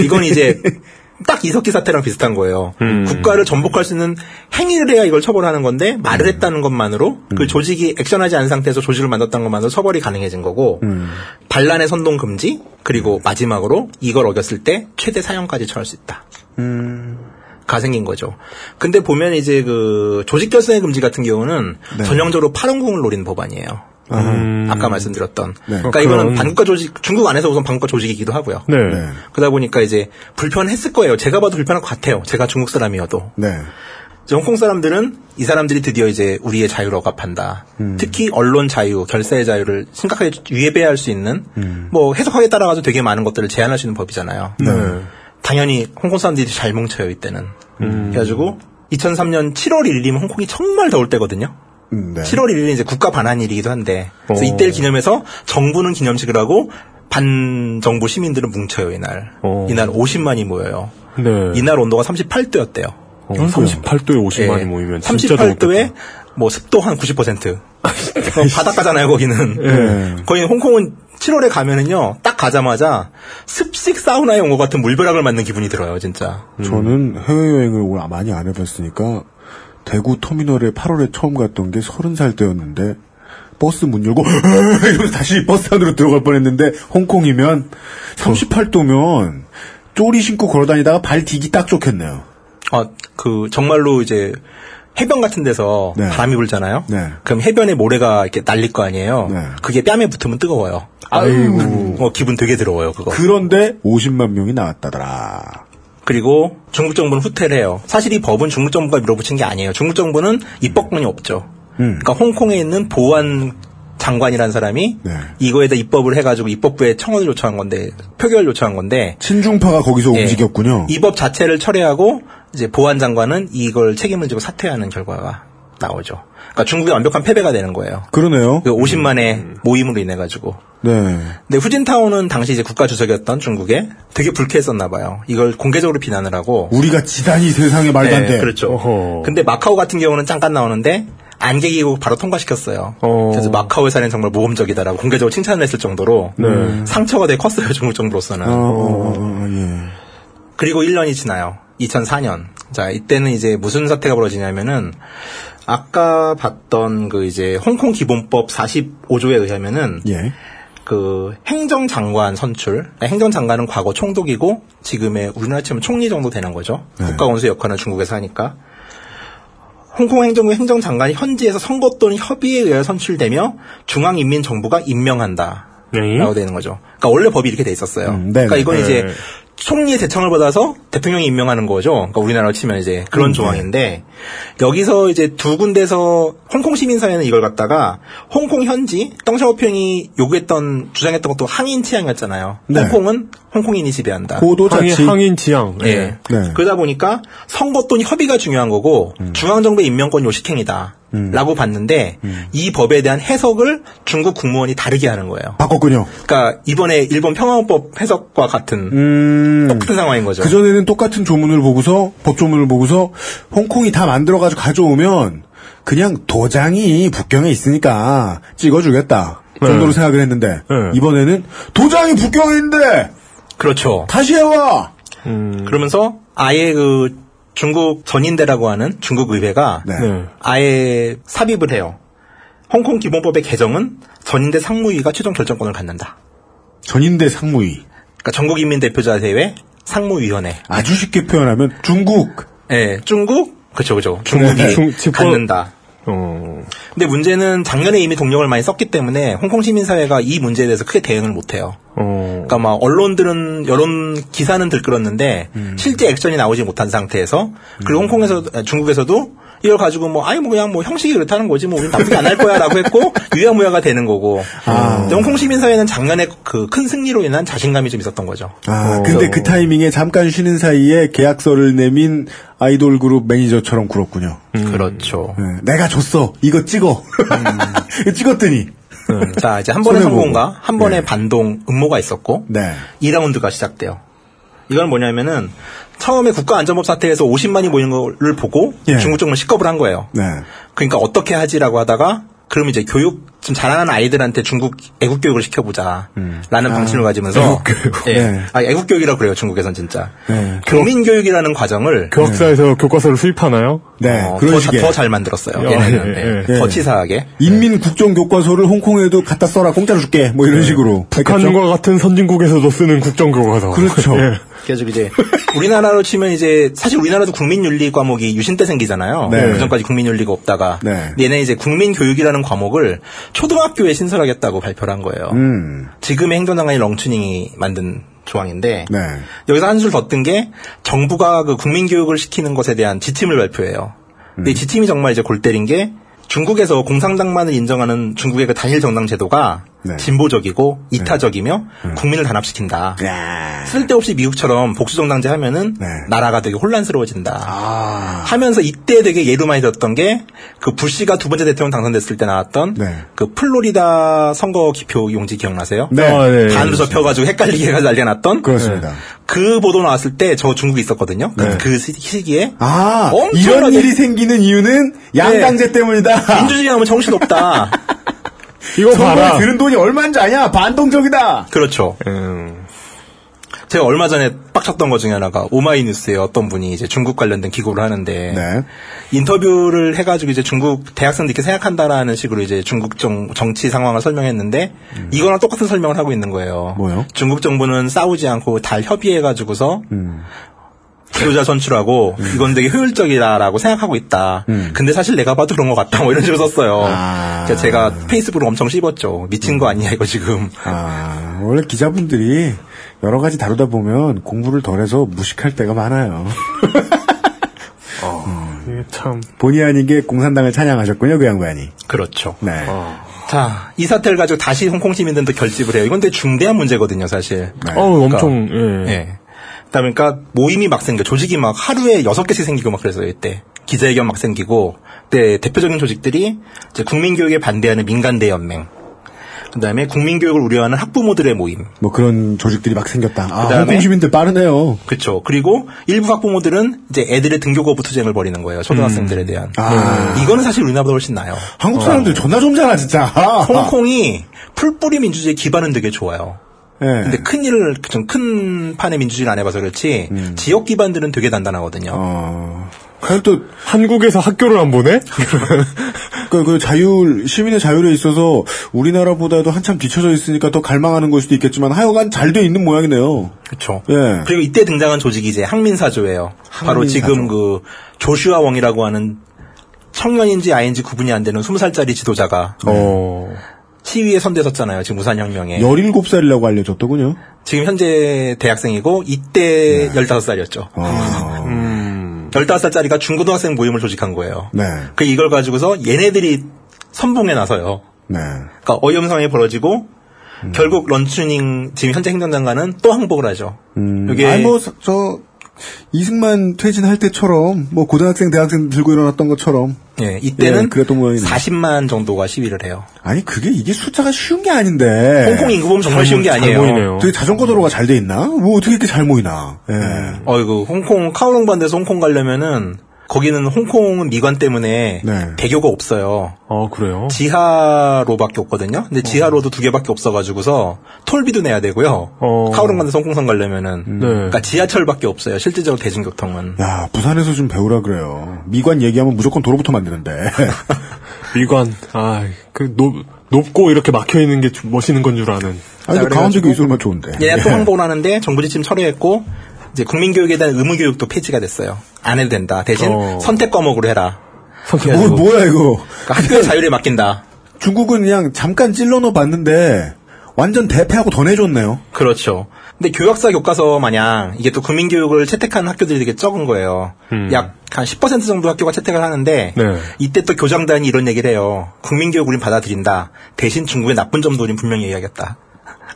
이건 이제 딱 이석기 사태랑 비슷한 거예요. 음. 국가를 전복할 수 있는 행위를 해야 이걸 처벌하는 건데 음. 말을 했다는 것만으로 그 조직이 액션하지 않은 상태에서 조직을 만들었다는 것만으로 처벌이 가능해진 거고 음. 반란의 선동 금지 그리고 마지막으로 이걸 어겼을 때 최대 사형까지 처할 수 있다. 음. 가 생긴 거죠. 근데 보면 이제 그 조직 결성의 금지 같은 경우는 네. 전형적으로 파룬궁을 노리는 법안이에요. 음. 아까 말씀드렸던. 네. 그러니까 어, 이거는 반국가 조직, 중국 안에서 우선 반국가 조직이기도 하고요. 네. 네. 그러다 보니까 이제 불편했을 거예요. 제가 봐도 불편할 것 같아요. 제가 중국 사람이어도. 네. 이제 홍콩 사람들은 이 사람들이 드디어 이제 우리의 자유를 억압한다. 음. 특히 언론 자유, 결사의 자유를 심각하게 위배할 수 있는 음. 뭐 해석하기에 따라가지고 되게 많은 것들을 제한할 수 있는 법이잖아요. 네. 당연히 홍콩 사람들이 잘 뭉쳐요 이때는. 음. 그래가지고 2003년 7월 1일이면 홍콩이 정말 더울 때거든요. 음, 네. 7월 1일이 이제 국가 반환일이기도 한데 그래서 어. 이때를 기념해서 정부는 기념식을 하고 반정부 시민들은 뭉쳐요 이날. 어. 이날 50만이 모여요. 네. 이날 온도가 38도였대요. 어, 38도에 50만이 모이면 진짜 38도에 더웠겠다. 뭐 습도 한 90%. 어, 바닷가잖아요 거기는. 네. 거기 홍콩은 7월에 가면은요 딱 가자마자 습식 사우나에 온 것 같은 물벼락을 맞는 기분이 들어요 진짜. 저는 해외 여행을 오늘 많이 안 해봤으니까 대구 터미널에 8월에 처음 갔던 게 30살 때였는데 버스 문 열고 이러면서 다시 버스 안으로 들어갈 뻔했는데 홍콩이면 38도면 쪼리 신고 걸어다니다가 발 디기 딱 좋겠네요. 아, 그, 정말로 이제, 해변 같은 데서 네. 바람이 불잖아요. 네. 그럼 해변에 모래가 이렇게 날릴 거 아니에요. 네. 그게 뺨에 붙으면 뜨거워요. 아이고. 어, 기분 되게 더러워요, 그거. 그런데 50만 명이 나왔다더라. 그리고 중국 정부는 후퇴를 해요. 사실 이 법은 중국 정부가 밀어붙인 게 아니에요. 중국 정부는 입법권이 없죠. 음. 그러니까 홍콩에 있는 보안 장관이라는 사람이 네. 이거에다 입법을 해가지고 입법부에 청원을 요청한 건데 표결을 요청한 건데 친중파가 거기서 예. 움직였군요. 이 법 자체를 철회하고 이제 보안 장관은 이걸 책임을 지고 사퇴하는 결과가 나오죠. 그러니까 중국의 완벽한 패배가 되는 거예요. 그러네요. 그 50만의 모임으로 인해 가지고. 네. 근데 후진타오는 당시 이제 국가 주석이었던 중국에 되게 불쾌했었나 봐요. 이걸 공개적으로 비난을 하고. 우리가 지단이 세상에 말도 안 네, 돼. 그렇죠. 근데 마카오 같은 경우는 잠깐 나오는데 안개기고 바로 통과시켰어요. 어. 그래서 마카오의 사례는 정말 모범적이다라고 공개적으로 칭찬을 했을 정도로 네. 상처가 되게 컸어요 중국 정부로서는. 어, 어, 어, 예. 그리고 1년이 지나요. 2004년. 자, 이때는 이제 무슨 사태가 벌어지냐면은 아까 봤던 그 이제 홍콩 기본법 45조에 의하면은 예. 그 행정장관 선출, 아니, 행정장관은 과거 총독이고 지금의 우리나라 치면 총리 정도 되는 거죠. 네. 국가원수 역할은 중국에서 하니까. 홍콩 행정부 행정장관이 현지에서 선거 또는 협의에 의하여 선출되며 중앙인민정부가 임명한다. 네. 라고 되는 거죠. 그러니까 원래 법이 이렇게 돼 있었어요. 음, 네, 그러니까 네. 이건 네. 이제 총리의 제청을 받아서 대통령이 임명하는 거죠. 그러니까 우리나라로 치면 이제 그런 음, 조항인데 여기서 이제 두 군데서 홍콩 시민사회는 이걸 갖다가 홍콩 현지 덩샤오평이 요구했던 주장했던 것도 항인 치안이었잖아요. 네. 홍콩은 홍콩인이 지배한다. 고도 항인, 자치. 항인 지향. 예. 예. 네. 그러다 보니까 선거 또는 협의가 중요한 거고 중앙정부의 임명권 요식행위다. 라고 봤는데 이 법에 대한 해석을 중국 국무원이 다르게 하는 거예요. 바꿨군요. 그러니까 이번에 일본 평화헌법 해석과 같은 음. 똑같은 상황인 거죠. 그전에는 똑같은 조문을 보고서, 법조문을 보고서, 홍콩이 다 만들어 가지고 가져오면, 그냥 도장이 북경에 있으니까 찍어주겠다. 정도로 네. 생각을 했는데, 네. 이번에는 도장이 북경에 있는데, 그렇죠. 다시 해와! 음. 그러면서 아예 그 중국 전인대라고 하는 중국 의회가 네. 네. 아예 삽입을 해요. 홍콩 기본법의 개정은 전인대 상무위가 최종 결정권을 갖는다. 전인대 상무위. 그러니까 전국인민대표자 대회 상무위원회. 아주 쉽게 표현하면 중국. 예, 중국 그렇죠, 그렇죠. 중국이 네, 중- 갖는다. 어. 근데 문제는 작년에 이미 동력을 많이 썼기 때문에 홍콩 시민사회가 이 문제에 대해서 크게 대응을 못해요. 어. 그러니까 막 언론들은 여론 기사는 들끓었는데 실제 액션이 나오지 못한 상태에서 그리고 홍콩에서 아, 중국에서도 이걸 가지고 뭐 아니 뭐 그냥 뭐 형식이 그렇다는 거지 뭐 우린 나쁘게 안 할 거야라고 했고 유야무야가 되는 거고 근데 홍콩 시민사회는 작년에 그 큰 승리로 인한 자신감이 좀 있었던 거죠. 아, 근데 그 타이밍에 잠깐 쉬는 사이에 계약서를 내민 아이돌 그룹 매니저처럼 굴었군요. 그렇죠. 네, 내가 줬어. 이거 찍어. 찍었더니. 자 이제 한 번의. 성공과 한 번의 네. 반동 음모가 있었고 네. 2라운드가 시작돼요. 이건 뭐냐면은 처음에 국가안전법 사태에서 50만이 모이는 걸 보고 예. 중국 정부는 식겁을 한 거예요. 네. 그러니까 어떻게 하지라고 하다가 그럼 이제 교육 좀 잘하는 아이들한테 중국 애국 교육을 시켜보자 라는 방침을 가지면서 애국 교육. 예. 네. 아, 애국 교육이라고 그래요 중국에선 진짜 네. 교민 교육이라는 과정을 교학사에서 교과서를 수입하나요? 네. 어, 그런 더, 식의. 더잘 만들었어요. 어, 얘네는 예, 네. 예. 더 치사하게. 인민 국정 교과서를 홍콩에도 갖다 써라 공짜로 줄게. 뭐 이런 식으로. 북한과 같은 선진국에서도 쓰는 국정 교과서. 그렇죠. 예. 그래서 이제 우리나라로 치면 이제 사실 우리나라도 국민윤리 과목이 유신 때 생기잖아요. 네. 그전까지 국민윤리가 없다가 네. 얘네 이제 국민교육이라는 과목을 초등학교에 신설하겠다고 발표를 한 거예요. 음. 지금의 행정장관이 렁춘잉이 만든 조항인데 네. 여기서 한 줄 더 뜬 게 정부가 그 국민교육을 시키는 것에 대한 지침을 발표해요. 근데 음. 이 지침이 정말 이제 골 때린 게 중국에서 공산당만을 인정하는 중국의 그 단일 정당 제도가 네. 진보적이고 이타적이며 국민을 단합시킨다. 야. 쓸데없이 미국처럼 복수정당제 하면은 네. 나라가 되게 혼란스러워진다. 아. 하면서 이때 되게 예로 많이 들었던 게 그 부시가 두 번째 대통령 당선됐을 때 나왔던 네. 그 플로리다 선거 기표 용지 기억나세요? 네. 아, 네. 반으로 접혀가지고 헷갈리게 해가지고 난리가 났던 그렇습니다. 그 보도 나왔을 때 저 중국에 있었거든요. 그- 네. 그 시- 시기에 아, 엄청나게- 이런 일이 생기는 이유는 양당제 때문이다. 민주주의 하면 정신 없다. 이거 봐라. 드는 돈이 얼마인지 아냐? 반동적이다. 그렇죠. 음. 제가 얼마 전에 빡쳤던 것 중에 하나가 오마이뉴스에 어떤 분이 이제 중국 관련된 기고를 하는데 네. 인터뷰를 해가지고 이제 중국 대학생들 이렇게 생각한다라는 식으로 이제 중국 정, 정치 상황을 설명했는데 이거랑 똑같은 설명을 하고 있는 거예요. 뭐요? 중국 정부는 싸우지 않고 잘 협의해가지고서 음. 지도자 선출하고 이건 되게 효율적이다라고 생각하고 있다. 근데 사실 내가 봐도 그런 것 같다. 뭐 이런 식으로 썼어요. 그래서 제가 페이스북으로 엄청 씹었죠. 미친 거 아니야 이거 지금. 아, 원래 기자분들이 여러 가지 다루다 보면 공부를 덜해서 무식할 때가 많아요. 이게 참. 본의 아니게 공산당을 찬양하셨군요, 그 양반이. 그렇죠. 네. 자, 이 사태를 가지고 다시 홍콩 시민들도 결집을 해요. 이건 되게 중대한 문제거든요, 사실. 어우, 엄청, 예. 예. 그다음에 그러니까 모임이 막 생겨. 조직이 막 하루에 여섯 개씩 생기고 막 그랬어요 이때 기자회견 막 생기고 그때 대표적인 조직들이 이제 국민교육에 반대하는 민간대 연맹 그다음에 국민교육을 우려하는 학부모들의 모임. 뭐 그런 조직들이 막 생겼다. 아, 그다음에- 시민들 빠르네요. 그렇죠 그리고 일부 학부모들은 이제 애들의 등교 거부 투쟁을 벌이는 거예요. 초등학생들에 대한. 아. 이거는 사실 우리나라보다 훨씬 나아요. 한국 사람들 존나 좀잖아, 진짜. 홍콩이 풀뿌리 민주주의 기반은 되게 좋아요 예. 근데 큰 일을 좀 큰 판의 민주주의를 안 해봐서 그렇지 지역 기반들은 되게 단단하거든요. 어. 과연 또 한국에서 학교를 안 보내? 그, 그 자율 시민의 자율에 있어서 우리나라보다도 한참 뒤쳐져 있으니까 더 갈망하는 걸 수도 있겠지만 하여간 잘 돼 있는 모양이네요. 그렇죠. 예. 그리고 이때 등장한 조직이 이제 항민사조예요. 바로 항민사조. 지금 그 조슈아 왕이라고 하는 청년인지 아인지 구분이 안 되는 20살짜리 지도자가 어. 시위에 선대섰잖아요. 지금 우산혁명에. 17살이라고 알려졌더군요. 지금 현재 대학생이고 이때 15살이었죠. 아. 15살짜리가 중고등학생 모임을 조직한 거예요. 네. 그 이걸 가지고서 얘네들이 선봉에 나서요. 네. 그러니까 어이음상이 벌어지고 결국 런추닝 지금 현재 행정장관은 또 항복을 하죠. 음, 이게- 아니 뭐저 이승만 퇴진할 때처럼 뭐 고등학생 대학생 들고 일어났던 것처럼 예, 이때는 예, 그랬던 모양이네. 40만 정도가 시위를 해요. 아니 그게 이게 숫자가 쉬운 게 아닌데 홍콩 인구 보면 정말 쉬운 게 아니에요. 되게 자전거 도로가 잘 돼 있나? 뭐 어떻게 이렇게 잘 모이나? 예. 어이구, 홍콩, 카오롱 반대에서 홍콩 가려면은, 거기는 홍콩은 미관 때문에 네. 배교가 없어요. 어, 그래요? 지하로밖에 없거든요. 근데 지하로도 두 개밖에 없어가지고서 톨비도 내야 되고요. 어. 반대에서 홍콩선 가려면은. 네. 그러니까 지하철밖에 없어요. 실질적으로 대중교통은. 야 부산에서 좀 배우라 그래요. 미관 얘기하면 무조건 도로부터 만드는데. 미관, 아, 그, 높, 높고 이렇게 막혀 있는 게좀 멋있는 건 줄 아는. 아니 근데 가운데가 있으면 좋은데. 얘네 또 예. 항복을 하는데 정부 지침 철회했고, 이제 국민교육에 대한 의무교육도 폐지가 됐어요. 안 해도 된다. 대신 어. 선택 과목으로 해라. 뭐 뭐야 이거? 그러니까 학교의 자율에 맡긴다. 중국은 그냥 잠깐 찔러넣어 봤는데 완전 대패하고 더 내줬네요. 그렇죠. 근데 교역사 교과서 마냥 이게 또 국민교육을 채택하는 학교들이 되게 적은 거예요. 음. 약한 10% 정도 학교가 채택을 하는데 네. 이때 또 교장단이 이런 얘기를 해요. 국민교육 우린 받아들인다. 대신 중국의 나쁜 점도 우린 분명히 얘기하겠다.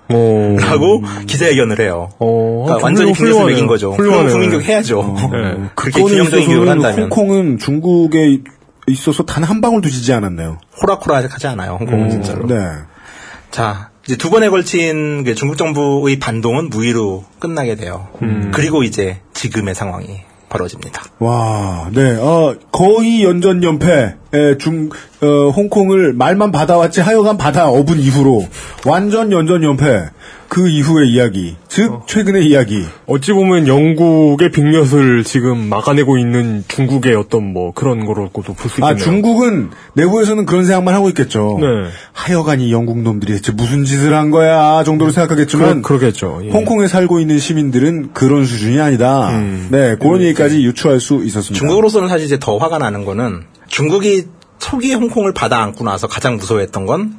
어. 라고 기자회견을 해요. 어, 그러니까 완전히 훌륭하네요. 매긴 거죠. 훌륭하네요. 그럼 국민교육 해야죠. 네. 그렇게 그거는 균형적인 교육을 한다면 홍콩은 중국에 있어서 단 한 방울도 지지 않았네요. 호락호락하지 않아요. 홍콩은 음, 진짜로. 네. 자, 이제 두 번에 걸친 그 중국 정부의 반동은 무위로 끝나게 돼요. 음. 그리고 이제 지금의 상황이 벌어집니다. 와, 네, 어, 거의 연전 연패, 에, 중, 어, 홍콩을 말만 받아왔지 하여간 받아 업은 이후로, 완전 연전연패, 그 이후의 이야기, 즉, 최근의 이야기. 어찌 보면 영국의 빅몇을 지금 막아내고 있는 중국의 어떤 뭐 그런 거로도 볼 수 있겠네요. 아, 중국은 내부에서는 그런 생각만 하고 있겠죠. 네. 하여간 이 영국 놈들이 대체 무슨 짓을 한 거야 정도로 생각하겠지만 그러, 그러겠죠. 예. 홍콩에 살고 있는 시민들은 그런 수준이 아니다. 네, 그런 얘기까지 유추할 수 있었습니다. 중국으로서는 사실 이제 더 화가 나는 거는 중국이 초기에 홍콩을 받아 안고 나서 가장 무서워했던 건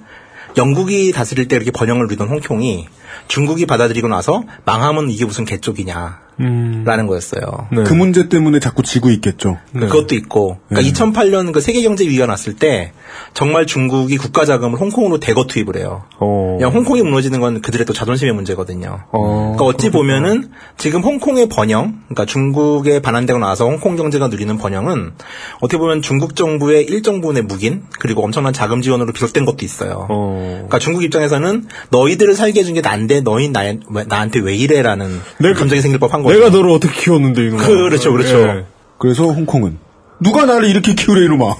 영국이 다스릴 때 이렇게 번영을 누리던 홍콩이 중국이 받아들이고 나서 망하면 이게 무슨 개쪽이냐. 음. 라는 거였어요. 네. 그 문제 때문에 자꾸 지고 있겠죠. 네. 그것도 있고, 그러니까 2008년 그 세계 경제 위기가 났을 때 정말 중국이 국가 자금을 홍콩으로 대거 투입을 해요. 어. 그냥 홍콩이 무너지는 건 그들의 또 자존심의 문제거든요. 어. 그러니까 어찌 보면은 지금 홍콩의 번영, 그러니까 중국에 반환되고 나서 홍콩 경제가 누리는 번영은 어떻게 보면 중국 정부의 일정 부분의 묵인 그리고 엄청난 자금 지원으로 비롯된 것도 있어요. 어. 그러니까 중국 입장에서는 너희들을 살게 해준 게 난데 너희 나, 나한테 왜 이래라는 내가- 감정이 생길 법한 거죠. 내가 너를 어떻게 키웠는데 이놈아. 그렇죠, 그렇죠. 예. 그래서 홍콩은 누가 나를 이렇게 키우래 이놈아.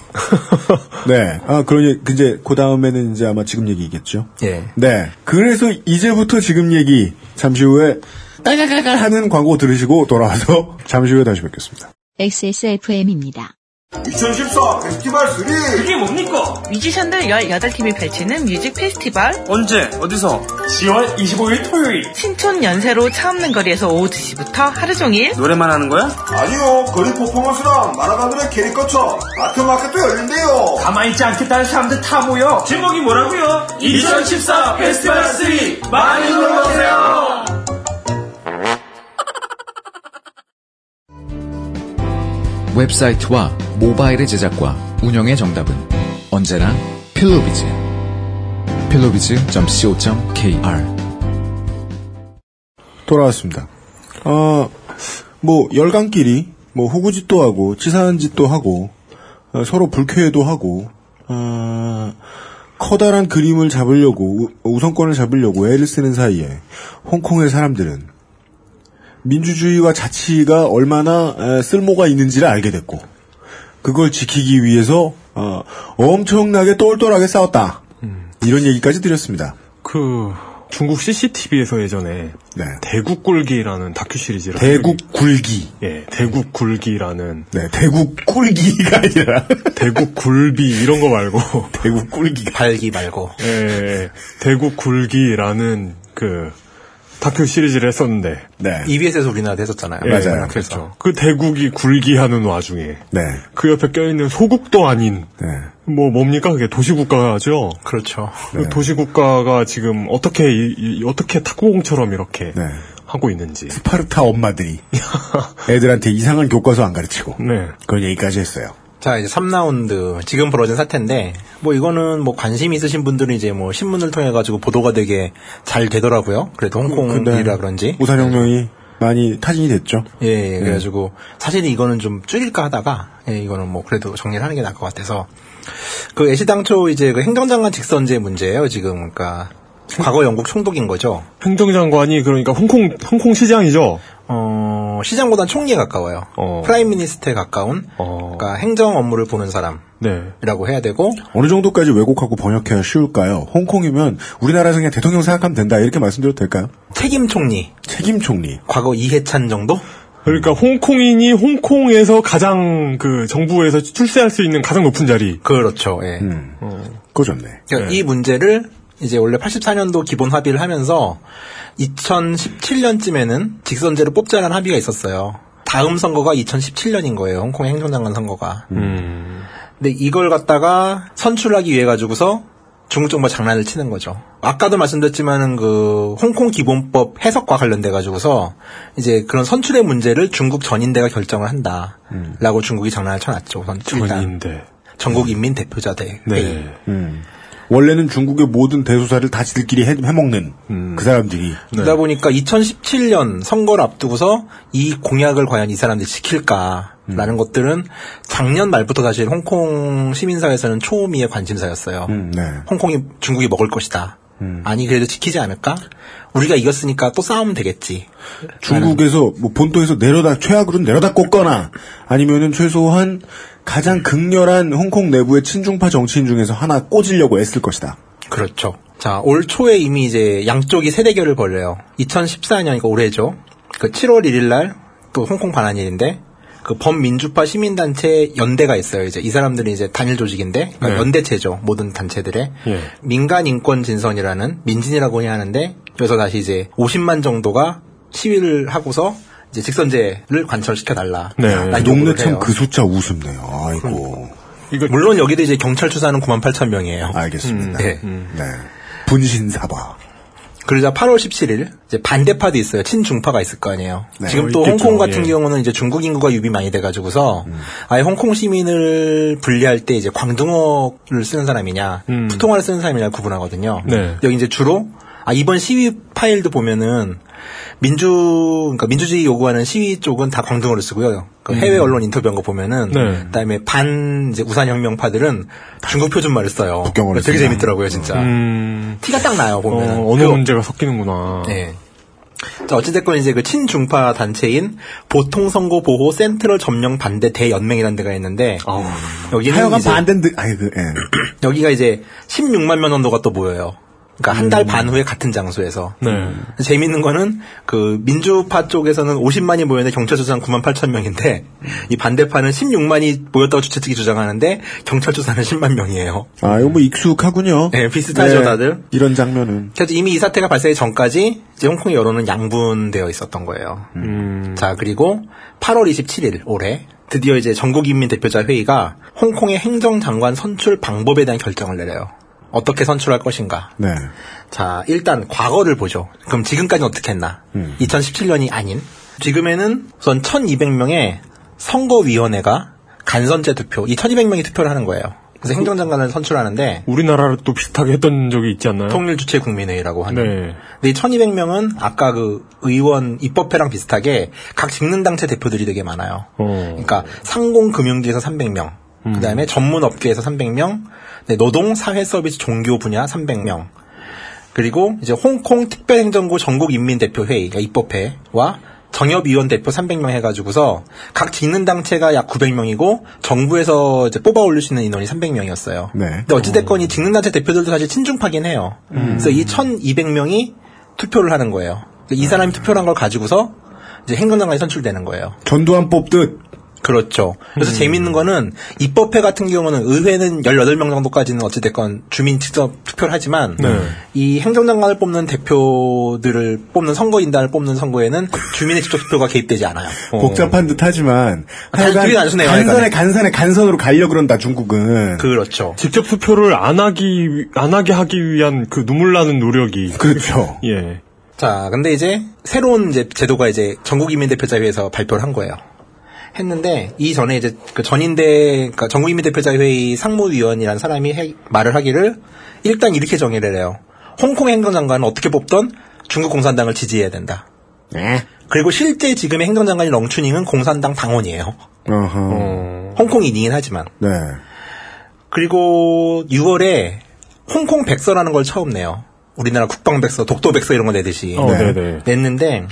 네. 아 그러니 이제 그 다음에는 이제 아마 지금 얘기겠죠. 예. 네. 그래서 이제부터 지금 얘기 잠시 후에 깔깔깔깔 하는 광고 들으시고 돌아와서 잠시 후에 다시 뵙겠습니다. XSFM입니다. 2014 페스티벌 3 그게 뭡니까? 뮤지션들 18팀이 펼치는 뮤직 페스티벌? 언제? 어디서? 10월 25일 토요일! 신촌 연세로 차 없는 거리에서 오후 2시부터 하루 종일? 노래만 하는 거야? 아니요 거리 퍼포먼스랑 만화가들의 캐릭터처 아트마켓도 열린대요! 가만히 있지 않겠다는 사람들 다 모여! 제목이 뭐라고요? 2014 페스티벌 3 많이 놀러 웹사이트와 모바일의 제작과 운영의 정답은 언제나 필로비즈. 필로비즈.co.kr 돌아왔습니다. 어, 뭐, 열강끼리, 뭐, 호구짓도 하고, 치사한 짓도 하고, 어, 서로 불쾌해도 하고, 어, 커다란 그림을 잡으려고, 우- 우선권을 잡으려고 애를 쓰는 사이에, 홍콩의 사람들은, 민주주의와 자치가 얼마나 에, 쓸모가 있는지를 알게 됐고, 그걸 지키기 위해서, 어, 엄청나게 똘똘하게 싸웠다. 이런 얘기까지 드렸습니다. 그 중국 CCTV에서 예전에 네. 대국 굴기라는 다큐 시리즈를 대국 굴기. 예, 대국 굴기라는 네, 대국 꿀기가 아니라 대국 굴비 이런 거 말고 대국 꿀기 발기 말고 예, 예, 대국 굴기라는 그 다큐 시리즈를 했었는데 네. EBS에서 우리나라도 했었잖아요. 예, 그렇죠. 그 대국이 굴기하는 와중에 네. 그 옆에 껴있는 소국도 아닌 뭐 뭡니까 그게 도시국가죠. 그렇죠. 그 도시국가가 지금 어떻게 이- 이- 어떻게 탁구공처럼 이렇게 네. 하고 있는지. 스파르타 엄마들이 애들한테 이상한 교과서 안 가르치고 네. 그런 얘기까지 했어요. 자, 이제 3라운드. 지금 벌어진 사태인데, 뭐 이거는 뭐 관심 있으신 분들은 이제 뭐 신문을 통해가지고 보도가 되게 잘 되더라고요. 그래도 홍콩 근데 일이라 그런지. 우산혁명이 많이 타진이 됐죠. 예, 예, 그래가지고 사실 이거는 좀 줄일까 하다가 예, 이거는 뭐 그래도 정리를 하는 게 나을 것 같아서 그 애시당초 이제 그 행정장관 직선제 문제예요 지금 그러니까 과거 영국 총독인 거죠. 행정장관이 그러니까 홍콩 홍콩 시장이죠. 어 시장보단 총리에 가까워요. prime minister에 가까운 그러니까 행정 업무를 보는 사람이라고 네. 해야 되고 어느 정도까지 왜곡하고 번역해야 쉬울까요? 홍콩이면 우리나라에서 그냥 대통령 생각하면 된다 이렇게 말씀드려도 될까요? 책임 총리. 책임 총리. 과거 이해찬 정도? 그러니까 홍콩인이 홍콩에서 가장 그 정부에서 출세할 수 있는 가장 높은 자리. 그렇죠. 예. 그거 좋네. 그러니까 이 문제를 이제 원래 84년도 기본 합의를 하면서 2017년쯤에는 직선제로 뽑자라는 합의가 있었어요. 다음 선거가 2017년인 거예요. 홍콩 행정장관 선거가. 근데 이걸 갖다가 선출하기 위해 가지고서 중국 정부가 장난을 치는 거죠. 아까도 말씀드렸지만은 그 홍콩 기본법 해석과 관련돼 가지고서 이제 그런 선출의 문제를 중국 전인대가 결정을 한다라고 중국이 장난을 쳐놨죠. 전인대. 전국 인민 대표자대 회의. 음. 원래는 중국의 모든 대소사를 다 지들끼리 해, 해먹는 그 사람들이 그러다 보니까 2017년 선거를 앞두고서 이 공약을 과연 이 사람들이 지킬까라는 것들은 작년 말부터 사실 홍콩 시민사회에서는 초미의 관심사였어요. 네. 홍콩이 중국이 먹을 것이다. 아니 그래도 지키지 않을까? 우리가 이겼으니까 또 싸우면 되겠지. 중국에서 뭐 본토에서 내려다 최악으로는 내려다 꽂거나 아니면은 최소한 가장 극렬한 홍콩 내부의 친중파 정치인 중에서 하나 꽂으려고 애쓸 것이다. 그렇죠. 자, 올 초에 이미 이제 양쪽이 세대결을 벌려요. 2014년, 그러니까 올해죠. 그 7월 1일 날, 또 홍콩 반환일인데, 그 범민주파 시민단체 연대가 있어요. 이제 이 사람들이 이제 단일 조직인데, 그러니까 네. 연대체죠. 모든 단체들의. 예. 민간 인권 진선이라는, 민진이라고 해야 하는데, 여기서 다시 이제 50만 정도가 시위를 하고서, 이제 직선제를 관철시켜 달라. 네. 라는 동네 요구를 참 해요. 그 숫자 우습네요. 아이고. 물론 여기도 이제 경찰 추사는 9만 8천 명이에요. 알겠습니다. 네. 네. 분신사바. 그러자 8월 17일 이제 반대파도 있어요. 친중파가 있을 거 아니에요. 네. 지금 또 어, 있겠죠. 홍콩 같은 예. 경우는 이제 중국 인구가 유입이 많이 돼가지고서 아예 홍콩 시민을 분리할 때 이제 광둥어를 쓰는 사람이냐, 푸통화를 쓰는 사람이냐 구분하거든요. 네. 여기 이제 주로 아 이번 시위 파일도 보면은 민주 그러니까 민주주의 요구하는 시위 쪽은 다 광둥어를 쓰고요. 그 해외 음. 언론 인터뷰한 거 보면은 네. 그다음에 반 이제 우산 혁명파들은 중국 표준말을 써요. 북경어를 되게 쓴다. 재밌더라고요, 진짜. 음. 티가 딱 나요 보면. 어, 어느 문제가 섞이는구나. 네. 자, 어찌됐건 이제 그 친중파 단체인 보통선거 보호 센트럴 점령 반대 대연맹이라는 데가 있는데 여기는 하여간 반대인데 아이 그 예. 여기가 이제 16만 명 정도가 또 모여요. 그러니까 한 달 반 후에 같은 장소에서. 네. 재밌는 거는 그 민주파 쪽에서는 50만이 모였는데 경찰 조사는 9만 8천 명인데 이 반대파는 16만이 모였다고 주최 측이 주장하는데 경찰 조사는 10만 명이에요. 아, 이거 뭐 익숙하군요. 네, 비슷하죠 네, 다들. 이런 장면은. 그래서 이미 이 사태가 발생하기 전까지 이제 홍콩의 여론은 양분되어 있었던 거예요. 자, 그리고 8월 27일 올해 드디어 이제 전국인민 대표자 회의가 홍콩의 행정장관 선출 방법에 대한 결정을 내려요. 어떻게 선출할 것인가. 네. 자, 일단 과거를 보죠. 그럼 지금까지는 어떻게 했나? 2017년이 아닌 지금에는 우선 1,200명의 선거위원회가 간선제 투표, 이 1,200명이 투표를 하는 거예요. 그래서 행정장관을 선출하는데 우리나라도 비슷하게 했던 적이 있지 않나요? 통일 주체 국민회의라고 하는. 네. 근데 이 1200명은 아까 그 의원 입법회랑 비슷하게 각 직능당체 대표들이 되게 많아요. 어. 그러니까 상공금융지에서 300명, 음. 그 다음에 전문 업계에서 300명, 네, 노동, 사회 서비스, 종교 분야 300명, 그리고 이제 홍콩 특별행정구 전국 인민대표회의, 그러니까 입법회와 정협위원 대표 300명 해가지고서 각 직능당체가 약 900명이고 정부에서 이제 뽑아 올릴 수 있는 인원이 300명이었어요. 네. 근데 어찌됐건 이 직능 단체 대표들도 사실 친중파긴 해요. 그래서 이 1200명이 투표를 하는 거예요. 이 사람이 투표를 한 걸 가지고서 이제 행정장관이 선출되는 거예요. 전두환 뽑듯. 그렇죠. 그래서 재밌는 거는 입법회 같은 경우는 의회는 18명 정도까지는 어찌됐건 주민 직접 투표를 하지만 네. 이 행정장관을 뽑는 대표들을 뽑는 선거인단을 뽑는 선거에는 주민의 직접 투표가 개입되지 않아요. 복잡한 듯 하지만. 단- 되게 단순해요, 간선에. 간선에 간선으로 가려 그런다, 중국은. 그렇죠. 직접 투표를 안 하기 위- 안 하게 하기 위한 그 눈물 나는 노력이 그렇죠. 예. 자, 근데 이제 새로운 이제 제도가 이제 전국인민대표자회에서 발표를 한 거예요. 했는데 이 전에 이제 그 전인대 그러니까 전국인민 대표자 회의 상무위원이라는 사람이 해- 말을 하기를 일단 이렇게 정의를 해요. 홍콩 행정장관은 어떻게 뽑던 중국 공산당을 지지해야 된다. 네. 그리고 실제 지금의 행정장관인 렁추닝은 공산당 당원이에요. 어허. 홍콩인이긴 하지만. 네. 그리고 6월에 홍콩 백서라는 걸 처음 내요. 우리나라 국방백서, 독도백서 이런 거 내듯이. 어, 네, 네. 냈는데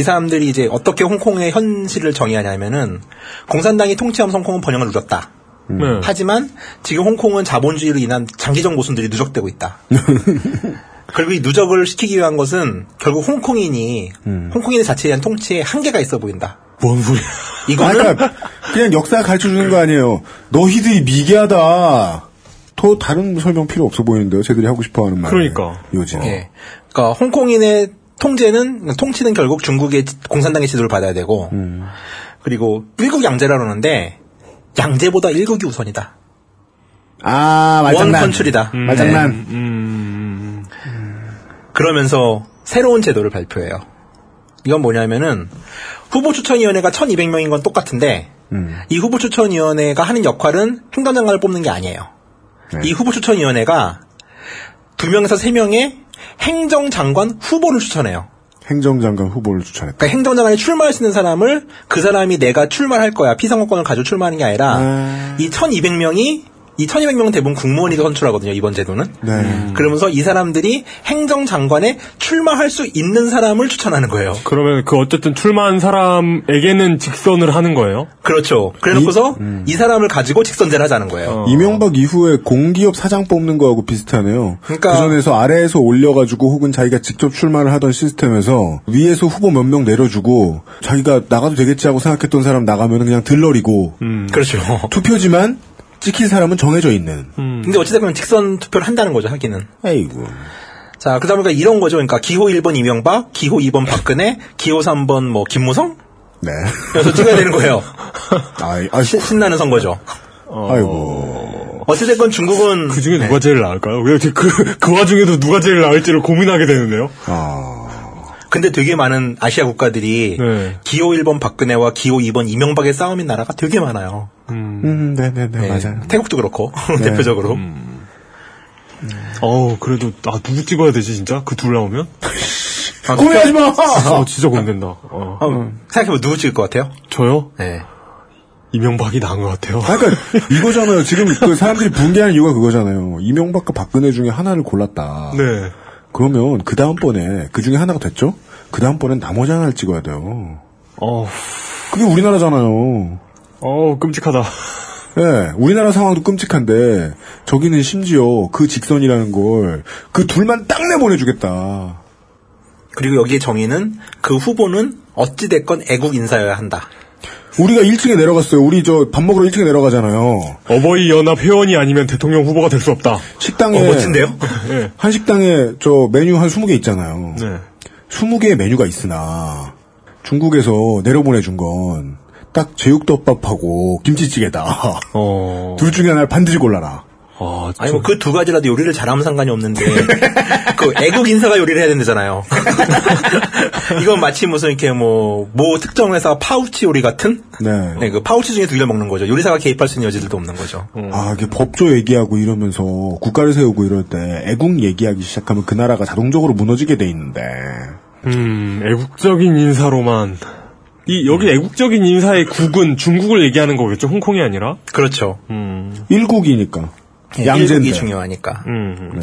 이 사람들이 이제 어떻게 홍콩의 현실을 정의하냐면은 공산당이 통치하면서 홍콩은 번영을 누렸다. 네. 하지만 지금 홍콩은 자본주의로 인한 장기적 모순들이 누적되고 있다. 그리고 이 누적을 시키기 위한 것은 결국 홍콩인이 홍콩인의 자체에 대한 통치에 한계가 있어 보인다. 뭔 소리야? 이거는 아, 그러니까 그냥 역사 가르쳐 주는 거 아니에요. 너희들이 미개하다. 더 다른 설명 필요 없어 보이는데요. 쟤들이 하고 싶어 하는 말. 그러니까. 요즘. 예. 그러니까 홍콩인의 통제는 통치는 결국 중국의 지- 공산당의 지도를 받아야 되고 그리고 일국 양제라고 하는데 양제보다 일국이 우선이다. 아, 원 말장난. 컨출이다. 말장난. 음. 그러면서 새로운 제도를 발표해요. 이건 뭐냐면은 후보 추천위원회가 1,200명인 건 똑같은데 음. 이 후보 추천위원회가 하는 역할은 행정장관을 뽑는 게 아니에요. 네. 이 후보 추천위원회가 두 명에서 세 명의 행정장관 후보를 추천해요. 행정장관 후보를 추천했다. 그러니까 행정장관에 출마할 수 있는 사람을 그 사람이 내가 출마할 거야 피선거권을 가지고 출마하는 게 아니라 아. 이 1,200명이 이 1,200명은 대부분 국무원이 선출하거든요 이번 제도는. 네. 그러면서 이 사람들이 행정장관에 출마할 수 있는 사람을 추천하는 거예요. 그러면 그 어쨌든 출마한 사람에게는 직선을 하는 거예요? 그렇죠. 그래놓고서 이, 사람을 가지고 직선제를 하자는 거예요. 이명박 이후에 공기업 사장 뽑는 거하고 비슷하네요. 그러니까- 그 전에서 아래에서 올려가지고 혹은 자기가 직접 출마를 하던 시스템에서 위에서 후보 몇 명 내려주고 자기가 나가도 되겠지 하고 생각했던 사람 나가면 그냥 들러리고 그렇죠. 투표지만 찍힐 사람은 정해져 있는. 근데 어찌됐건 직선 투표를 한다는 거죠, 하기는. 에이구. 자, 그러다 보니까 이런 거죠. 그러니까 기호 1번 이명박, 기호 2번 박근혜, 기호 3번 뭐 김무성? 네. 그래서 찍어야 되는 거예요. 아, 아, 신- 신나는 선거죠. 아이고. 어찌됐건 중국은 그 중에 누가 제일 나을까요? 왜 이렇게 그, 그 와중에도 누가 제일 나을지를 고민하게 되는데요? 아. 근데 되게 많은 아시아 국가들이 네. 기호 1번 박근혜와 기호 2번 이명박의 싸움인 나라가 되게 많아요. 음, 네네네, 네. 맞아요. 태국도 그렇고 네. 대표적으로. 어우, 그래도, 아, 누구 찍어야 되지, 진짜? 그 둘 나오면? 고민하지 마! 아, 진짜 고민된다. 어. 어, 생각해보면 누구 찍을 것 같아요? 저요? 네. 이명박이 나은 것 같아요. 아, 그러니까 이거잖아요. 지금 그 사람들이 붕괴하는 이유가 그거잖아요. 이명박과 박근혜 중에 하나를 골랐다. 네. 그러면 그 다음번에 그 중에 하나가 됐죠? 그 다음번엔 나머지 하나를 찍어야 돼요. 어, 그게 우리나라잖아요. 어 끔찍하다. 예, 우리나라 상황도 끔찍한데 저기는 심지어 그 직선이라는 걸 그 둘만 딱 내보내주겠다. 그리고 여기에 정의는 그 후보는 어찌됐건 애국 인사여야 한다. 우리가 1층에 내려갔어요. 우리 저 밥 먹으러 1층에 내려가잖아요. 어버이 연합 회원이 아니면 대통령 후보가 될 수 없다. 식당에 어, 멋진데요? 네. 한 식당에 저 메뉴 한 20개 있잖아요. 네. 20개의 메뉴가 있으나 중국에서 내려보내준 건 딱 제육덮밥하고 김치찌개다. 어. 둘 중에 하나를 반드시 골라라. 아, 아니 뭐 그 두 가지라도 요리를 잘하면 상관이 없는데 그 애국 인사가 요리를 해야 된다잖아요. 이건 마치 무슨 이렇게 뭐모 특정 회사 파우치 요리 같은 네. 네, 그 파우치 중에 두 개를 먹는 거죠. 요리사가 개입할 수 있는 여지들도 없는 거죠. 아, 이게 법조 얘기하고 이러면서 국가를 세우고 이럴 때 애국 얘기하기 시작하면 그 나라가 자동적으로 무너지게 돼 있는데. 음, 애국적인 인사로만. 이, 여기 애국적인 인사의 국은 중국을 얘기하는 거겠죠? 홍콩이 아니라? 그렇죠. 음. 일국이니까. 예, 양제인데. 일국이 중요하니까. 음.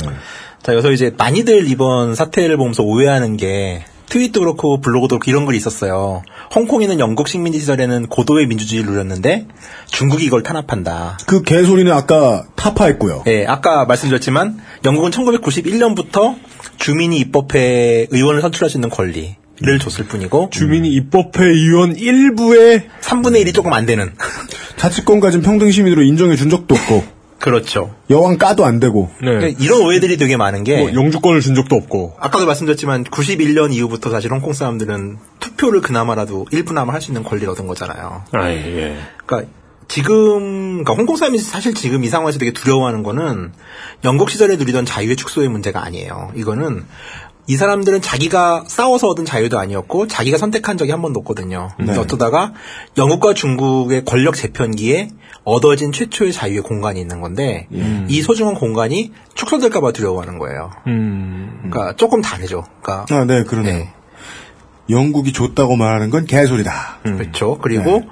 자, 여기서 이제 많이들 이번 사태를 보면서 오해하는 게 트윗도 그렇고 블로그도 그렇고 이런 글이 있었어요. 홍콩에는 영국 식민지 시절에는 고도의 민주주의를 누렸는데 중국이 이걸 탄압한다. 그 개소리는 아까 타파했고요. 예, 아까 말씀드렸지만 영국은 1991년부터 주민이 입법회 의원을 선출할 수 있는 권리 를 줬을 뿐이고 주민이 입법회 의원 일부의 3분의 1이 조금 안 되는 자치권 가진 평등 시민으로 인정해 준 적도 없고. 그렇죠. 여왕 까도 안 되고. 네. 그러니까 이런 오해들이 되게 많은 게 뭐 영주권을 준 적도 없고. 아까도 말씀드렸지만 91년 이후부터 사실 홍콩 사람들은 투표를 그나마라도 일부나마 할 수 있는 권리를 얻은 거잖아요. 아, 예. 그러니까 지금 그러니까 홍콩 사람이 사실 지금 이 상황에서 되게 두려워하는 거는 영국 시절에 누리던 자유의 축소의 문제가 아니에요. 이거는 이 사람들은 자기가 싸워서 얻은 자유도 아니었고 자기가 선택한 적이 한 번도 없거든요. 네. 어쩌다가 영국과 중국의 권력 재편기에 얻어진 최초의 자유의 공간이 있는 건데 이 소중한 공간이 축소될까봐 두려워하는 거예요. 음. 그러니까 조금 다르죠. 그러니까 아, 네, 그러네요. 영국이 줬다고 말하는 건 개소리다. 그렇죠. 그리고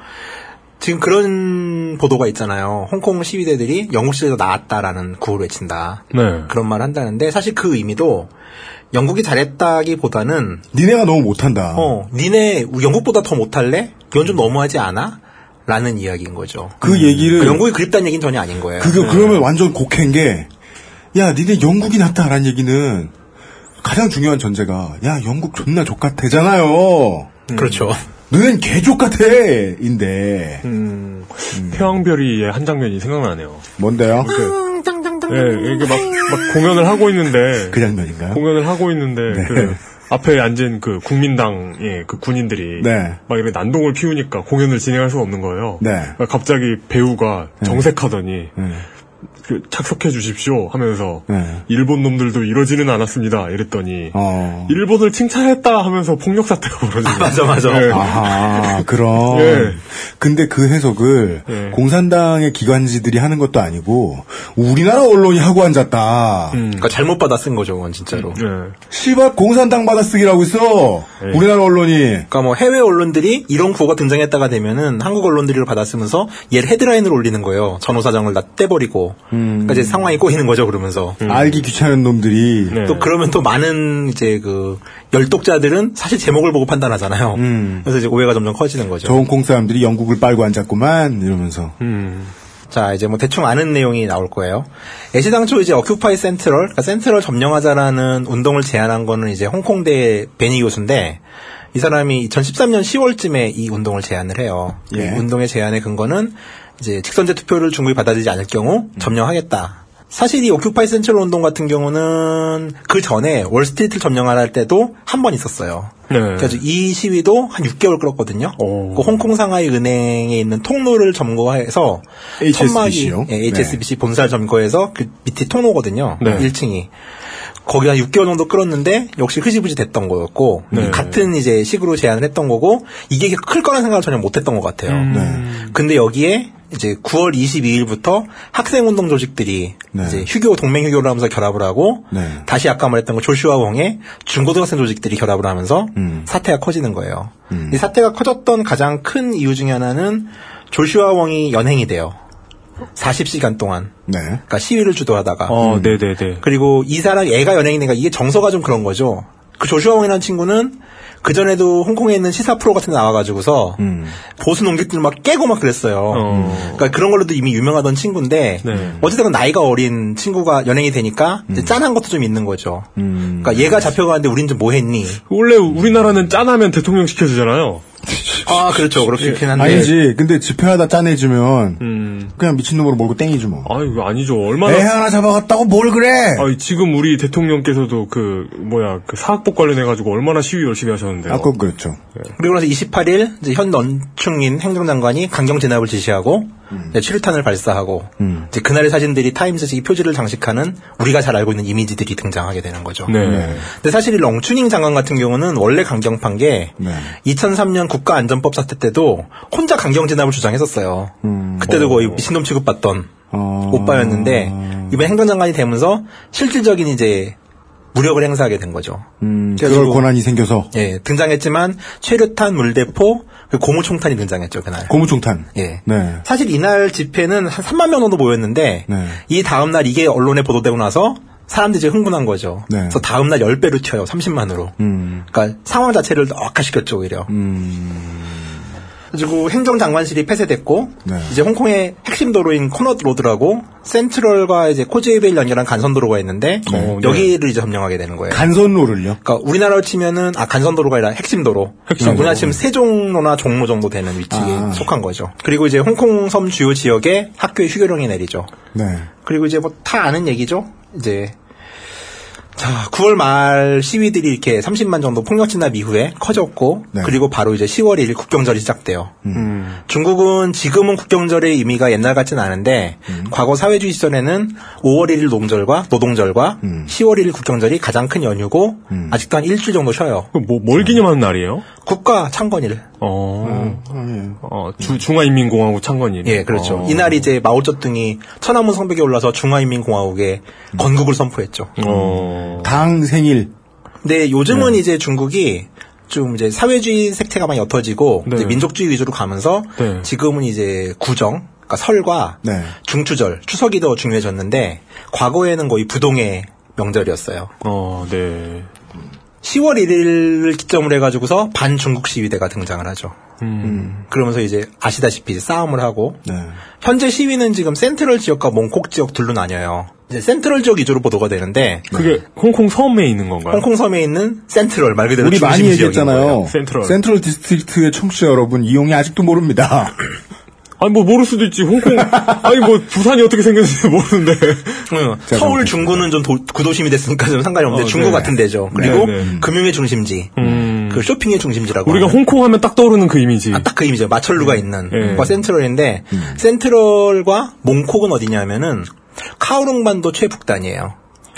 지금 그런 보도가 있잖아요. 홍콩 시위대들이 영국 시대에서 나왔다라는 구호를 외친다. 네. 그런 말을 한다는데 사실 그 의미도 영국이 잘했다기보다는 니네가 너무 못한다. 어, 니네 영국보다 더 못할래? 이건 좀 너무하지 않아? 라는 이야기인 거죠. 그 얘기를 그러니까 영국이 그립다는 얘기는 전혀 아닌 거예요. 그거 그러면 완전 곡해인 게, 야, 니네 영국이 낫다라는 얘기는 가장 중요한 전제가, 야, 영국 존나 족같대잖아요. 그렇죠. 너넨 개족같애인데 태왕별이의 한 장면이 생각나네요. 뭔데요? 예, 이게 막, 막 공연을 하고 있는데. 그 장면인가요? 공연을 하고 있는데, 네. 그 앞에 앉은 그 국민당의 그 군인들이. 네. 막 이렇게 난동을 피우니까 공연을 진행할 수가 없는 거예요. 네. 그러니까 갑자기 배우가 정색하더니, 네. 그 착석해 주십시오 하면서, 네. 일본 놈들도 이러지는 않았습니다. 이랬더니, 어. 일본을 칭찬했다 하면서 폭력 사태가 벌어지는 맞아, 맞아. 예. 아하, 그럼. 예. 근데 그 해석을 예. 공산당의 기관지들이 하는 것도 아니고 우리나라 언론이 하고 앉았다. 그러니까 잘못 받아 쓴 거죠, 그건 진짜로. 예. 씨발 공산당 받아쓰기라고 있어. 예. 우리나라 언론이. 그러니까 뭐 해외 언론들이 이런 구호가 등장했다가 되면은 한국 언론들이 받아쓰면서 얘를 헤드라인으로 올리는 거예요. 전호사장을 다 떼버리고. 그러니까 이제 상황이 꼬이는 거죠, 그러면서. 알기 귀찮은 놈들이. 네. 또 그러면 또 많은 이제 그 열독자들은 사실 제목을 보고 판단하잖아요. 그래서 이제 오해가 점점 커지는 거죠. 저 홍콩 사람들이 영국을 빨고 앉았구만 이러면서. 음. 자, 이제 뭐 대충 아는 내용이 나올 거예요. 애시당초 이제 어큐파이 센트럴, 그러니까 센트럴 점령하자라는 운동을 제안한 거는 이제 홍콩대 베니 교수인데 이 사람이 2013년 10월쯤에 이 운동을 제안을 해요. 예. 이 운동의 제안의 근거는 이제 직선제 투표를 중국이 받아들이지 않을 경우 점령하겠다. 사실 이 오큐파이 센트럴 운동 같은 경우는 그 전에 월스트리트를 점령할 때도 한 번 있었어요. 네. 그래서 이 시위도 한 6개월 끌었거든요. 오. 그 홍콩 상하이 은행에 있는 통로를 점거해서 HSBC 요? 천막이- 예, HSBC 본사를 점거해서 그 밑에 통로거든요. 네. 1층이. 거기 한 6개월 정도 끌었는데 역시 흐지부지 됐던 거였고 네. 같은 이제 식으로 제안을 했던 거고 이게 클 거라는 생각을 전혀 못 했던 것 같아요. 음. 근데 여기에 이제 9월 22일부터 학생 운동 조직들이 네. 이제 휴교 동맹 휴교를 하면서 결합을 하고 네. 다시 아까 말했던 거 조슈아 왕의 중고등학생 조직들이 결합을 하면서 음. 사태가 커지는 거예요. 이 사태가 커졌던 가장 큰 이유 중에 하나는 조슈아 왕이 연행이 돼요. 40시간 동안. 네. 그러니까 시위를 주도하다가. 어, 네네네. 그리고 이 사람 애가 연예인이니까 이게 정서가 좀 그런 거죠. 그 조슈아 왕이라는 친구는 그 전에도 홍콩에 있는 시사 프로 같은 데 나와가지고서 음. 보수 농객들 막 깨고 막 그랬어요. 그러니까 그런 걸로도 이미 유명하던 친구인데 네. 어쨌든 나이가 어린 친구가 연예인이 되니까 음. 짠한 것도 좀 있는 거죠. 그러니까 얘가 잡혀가는데 우린 좀 뭐했니? 원래 우리나라는 짠하면 대통령 시켜주잖아요. 아 그렇죠 그렇긴 한데 아니지. 근데 집회하다 짜내주면 음. 그냥 미친놈으로 몰고 땡이지 뭐. 아 이거 아니죠. 얼마나 애 하나 잡아갔다고 뭘 그래? 아니, 지금 우리 대통령께서도 그 뭐야 그 사학복 관련해가지고 얼마나 시위 열심히 하셨는데요. 아까 그랬죠. 그리고 나서 28일 이제 현 넌충인 행정장관이 강경 진압을 지시하고 이제 최루탄을 발사하고 음. 이제 그날의 사진들이 타임스의 표지를 장식하는 우리가 잘 알고 있는 이미지들이 등장하게 되는 거죠. 네. 근데 사실 이 렁춘잉 장관 같은 경우는 원래 강경파인 게 네. 2003년 국가안전법 사태 때도 혼자 강경 진압을 주장했었어요. 음. 그때도 거의 미친놈 취급받던 어. 오빠였는데 이번 행정장관이 되면서 실질적인 이제 무력을 행사하게 된 거죠. 음, 그럴 권한이 생겨서 예, 등장했지만 최루탄, 물대포, 고무총탄이 등장했죠 그날. 고무총탄. 예. 네. 사실 이날 집회는 한 3만 명 정도 모였는데 네. 이 다음 날 이게 언론에 보도되고 나서 사람들이 이제 흥분한 거죠. 네. 그래서 다음 날 10배로 튀어요. 30만으로. 음. 그러니까 상황 자체를 더 악화시켰죠, 오히려. 그리고 행정장관실이 폐쇄됐고 네. 이제 홍콩의 핵심 도로인 코넛 로드라고 센트럴과 이제 코즈웨이를 연결한 간선 도로가 있는데 네. 여기를 이제 점령하게 되는 거예요. 간선로를요. 그러니까 우리나라로 치면은 아 간선도로가 아니라 핵심 도로. 핵심 그러니까 우리나라 도로. 치면 세종로나 종로 정도 되는 위치에 아. 속한 거죠. 그리고 이제 홍콩 섬 주요 지역에 학교에 휴교령이 내리죠. 네. 그리고 이제 뭐 다 아는 얘기죠. 이제 자 9월 말 시위들이 이렇게 30만 정도 폭력 진압 이후에 커졌고 네. 그리고 바로 이제 10월 1일 국경절이 시작돼요. 음. 중국은 지금은 국경절의 의미가 옛날 같진 않은데 과거 사회주의 시절에는 5월 1일 농절과 노동절과 10월 1일 국경절이 가장 큰 연휴고 아직도 한 일주일 정도 쉬어요. 그 뭐, 뭘 기념하는 날이에요? 국가 창건일. 어, 어 주, 중화인민공화국 창건일. 예, 그렇죠. 어. 이날 이제 마오쩌둥이 천안문 성벽에 올라서 중화인민공화국에 건국을 선포했죠. 어. 당 생일. 근데 요즘은 네. 이제 중국이 좀 이제 사회주의 색채가 많이 옅어지고 네. 이제 민족주의 위주로 가면서 네. 지금은 이제 구정, 그러니까 설과 네. 중추절, 추석이 더 중요해졌는데 과거에는 거의 부동의 명절이었어요. 어, 네. 10월 1일을 기점으로 해가지고서 반중국 시위대가 등장을 하죠. 음. 그러면서 이제 아시다시피 싸움을 하고 네. 현재 시위는 지금 센트럴 지역과 몽콕 지역 둘로 나뉘어요. 이제 센트럴 지역 위주로 보도가 되는데 그게 홍콩 섬에 있는 건가요? 홍콩 섬에 있는 센트럴 말 그대로 우리 많이 얘기했잖아요. 거예요. 센트럴. district의 청취자 여러분 이용이 아직도 모릅니다. 아니, 뭐, 모를 수도 있지. 홍콩, 아니, 뭐, 부산이 어떻게 생겼는지 모르는데. 서울. 중구는 좀 도- 구도심이 됐으니까 좀 상관이 없는데 어, 중구 네. 같은 데죠. 그리고 네, 네. 금융의 중심지, 음. 그 쇼핑의 중심지라고. 우리가 하는. 홍콩 하면 딱 떠오르는 그 이미지. 아, 딱 그 이미지요. 마철루가 있는 네. 과 센트럴인데 센트럴과 몽콕은 어디냐면은 카오룽반도 최북단이에요.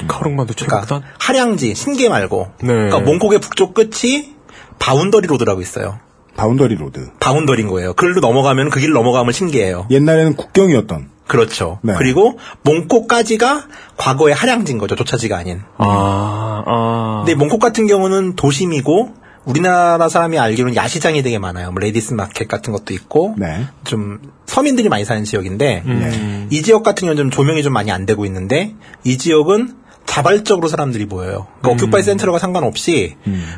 카롱반도 그러니까 최북단? 하량지 신계 말고. 네. 그러니까 몽콕의 북쪽 끝이 바운더리 로드라고 있어요. 바운더리 로드. 바운더리인 거예요. 그걸로 넘어가면 그 길을 넘어가면 신계예요. 옛날에는 국경이었던. 그렇죠. 네. 그리고 몽콕까지가 과거의 할양지인 거죠. 조차지가 아닌. 아, 아. 근데 몽콕 같은 경우는 도심이고 우리나라 사람이 알기로는 야시장이 되게 많아요. 뭐 레디스 마켓 같은 것도 있고 네. 좀 서민들이 많이 사는 지역인데 음. 이 지역 같은 경우는 좀 조명이 좀 많이 안 되고 있는데 이 지역은 자발적으로 사람들이 모여요. 그러니까 Occupy Central과 상관없이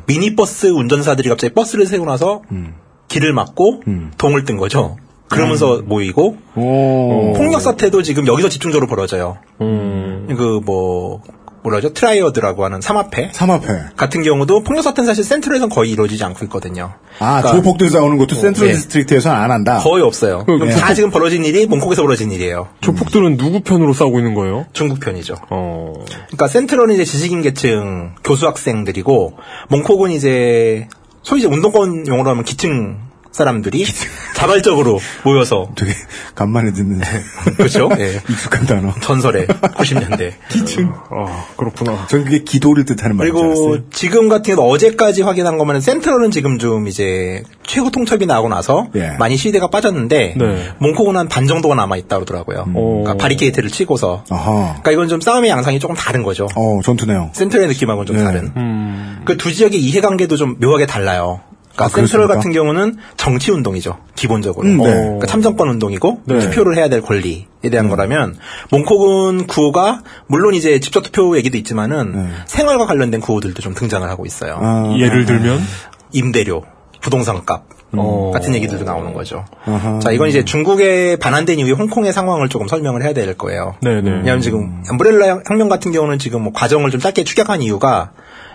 미니버스 운전사들이 갑자기 버스를 세우고 나서 길을 막고 동을 뜬 거죠. 그러면서 모이고 오. 폭력 사태도 지금 여기서 집중적으로 벌어져요. 음. 그뭐 뭐라죠? triad라고 하는 삼합회 삼합회. 같은 경우도 폭력 사태는 사실 센트럴에서는 거의 이루어지지 않고 있거든요. 아, 그러니까 조폭들 싸우는 것도 센트럴 네. 디스트릭트에서는 안 한다. 거의 없어요. 네. 다 지금 벌어진 일이 몽콕에서 벌어진 일이에요. 조폭들은 누구 편으로 싸우고 있는 거예요? 중국 편이죠. 어. 그러니까 센트럴은 이제 지식인 계층 교수 학생들이고 몽콕은 이제 소위 이제 운동권 용어로 하면 기층 사람들이 자발적으로 모여서 되게 간만에 듣는 그렇죠. 예. 익숙한 단어. 전설의 90년대. 기층. 아, 그렇구나. 전 그게 기도를 뜻하는 말인 줄 그리고 알았어요. 지금 같은 경우 어제까지 확인한 거면 센트럴은 지금 좀 이제 최고 통첩이 나오고 나서 예. 많이 시대가 빠졌는데 네. 몽콕은 한반 정도가 남아 있다 그러더라고요. 오. 그러니까 바리케이트를 치고서. 아하. 그러니까 이건 좀 싸움의 양상이 조금 다른 거죠. 어, 전투네요. 센트럴의 느낌하고는 좀 네. 다른. 음. 그두 지역의 이해관계도 좀 묘하게 달라요. 그러니까 아, 센트럴 그렇습니까? 같은 경우는 정치 운동이죠. 기본적으로. 음, 네. 그러니까 참정권 운동이고 네. 투표를 해야 될 권리에 대한 거라면 몽콕은 구호가 물론 이제 직접 투표 얘기도 있지만은 네. 생활과 관련된 구호들도 좀 등장을 하고 있어요. 아, 예를 들면? 임대료, 부동산 값 어. 같은 얘기들도 나오는 거죠. 아하. 자, 이건 이제 중국에 반환된 이후에 홍콩의 상황을 조금 설명을 해야 될 거예요. 네네. 왜냐하면 지금 umbrella 혁명 같은 경우는 지금 뭐 과정을 좀 짧게 축약한 이유가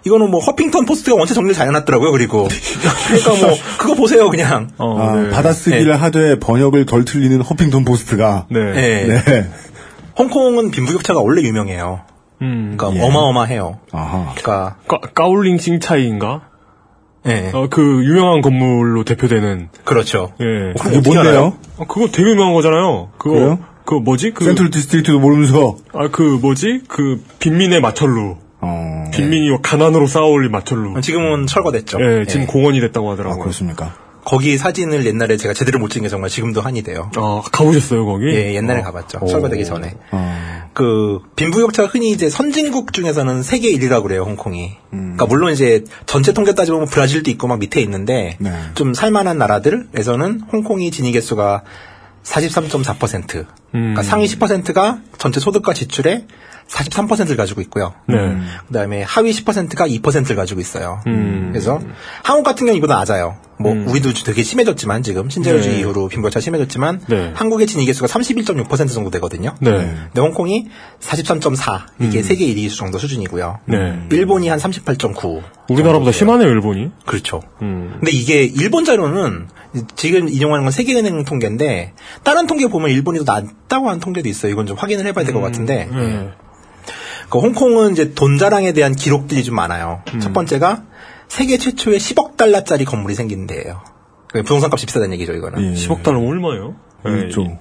이거는 뭐 허핑턴 포스트가 원체 정리를 잘 해놨더라고요. 그리고 그러니까 뭐 그거 보세요 그냥. 어, 아, 네. 받아쓰기를 하되 번역을 덜 틀리는 허핑턴 포스트가 네. 네. 네. 홍콩은 빈부격차가 원래 유명해요. 음. 그러니까 예. 어마어마해요. 아하. 그러니까 까, 까우룽 싱차이인가? 예. 어, 그 유명한 건물로 대표되는. 그렇죠. 예. 그게 어떻게 알아요? 뭔데요? 어, 그거 되게 유명한 거잖아요. 그거 그래요? 그 뭐지? 그 센트럴 디스트릭트도 모르면서 아 그 뭐지? 그 빈민의 마천루. 어. 빈민이 가난으로 쌓아올린 마천루. 지금은 철거됐죠. 예, 지금 예. 공원이 됐다고 아, 하더라고요. 그렇습니까? 거기 사진을 옛날에 제가 제대로 못 찍은 게 정말 지금도 한이 돼요. 아, 가보셨어요, 거기? 예, 옛날에 어. 가봤죠. 오. 철거되기 전에. 어. 그 빈부격차가 흔히 이제 선진국 중에서는 세계 1위라고 그래요, 홍콩이. 음. 그러니까 물론 이제 전체 통계 따지면 브라질도 있고 막 밑에 있는데 네. 좀 살만한 나라들에서는 홍콩이 지니 계수가 43.4%. 그러니까 상위 10%가 전체 소득과 지출의 43%를 가지고 있고요. 네. 그다음에 하위 10%가 2%를 가지고 있어요. 음. 그래서 한국 같은 경우 이보다 낮아요. 뭐 우리도 되게 심해졌지만 지금 신자유주의 네. 이후로 빈부격차 심해졌지만 네. 한국의 진위 개수가 31.6% 정도 되거든요. 네. 근데 홍콩이 43.4 이게 세계 1위 수 정도 수준이고요. 네. 일본이 한 38.9. 우리나라보다 심하네요, 일본이. 그렇죠. 음. 근데 이게 일본 자료는 지금 인용하는 건 세계은행 통계인데 다른 통계 보면 일본이 더 낮 다고 하는 통계도 있어요. 이건 좀 확인을 해봐야 될것 같은데 네. 그 홍콩은 이제 돈 자랑에 대한 기록들이 좀 많아요. 첫 번째가 세계 최초의 10억 달러짜리 건물이 생긴 데예요. 그 부동산 값이 비싸다는 얘기죠, 이거는. 예. 10억 달러 얼마예요? 네, 좀.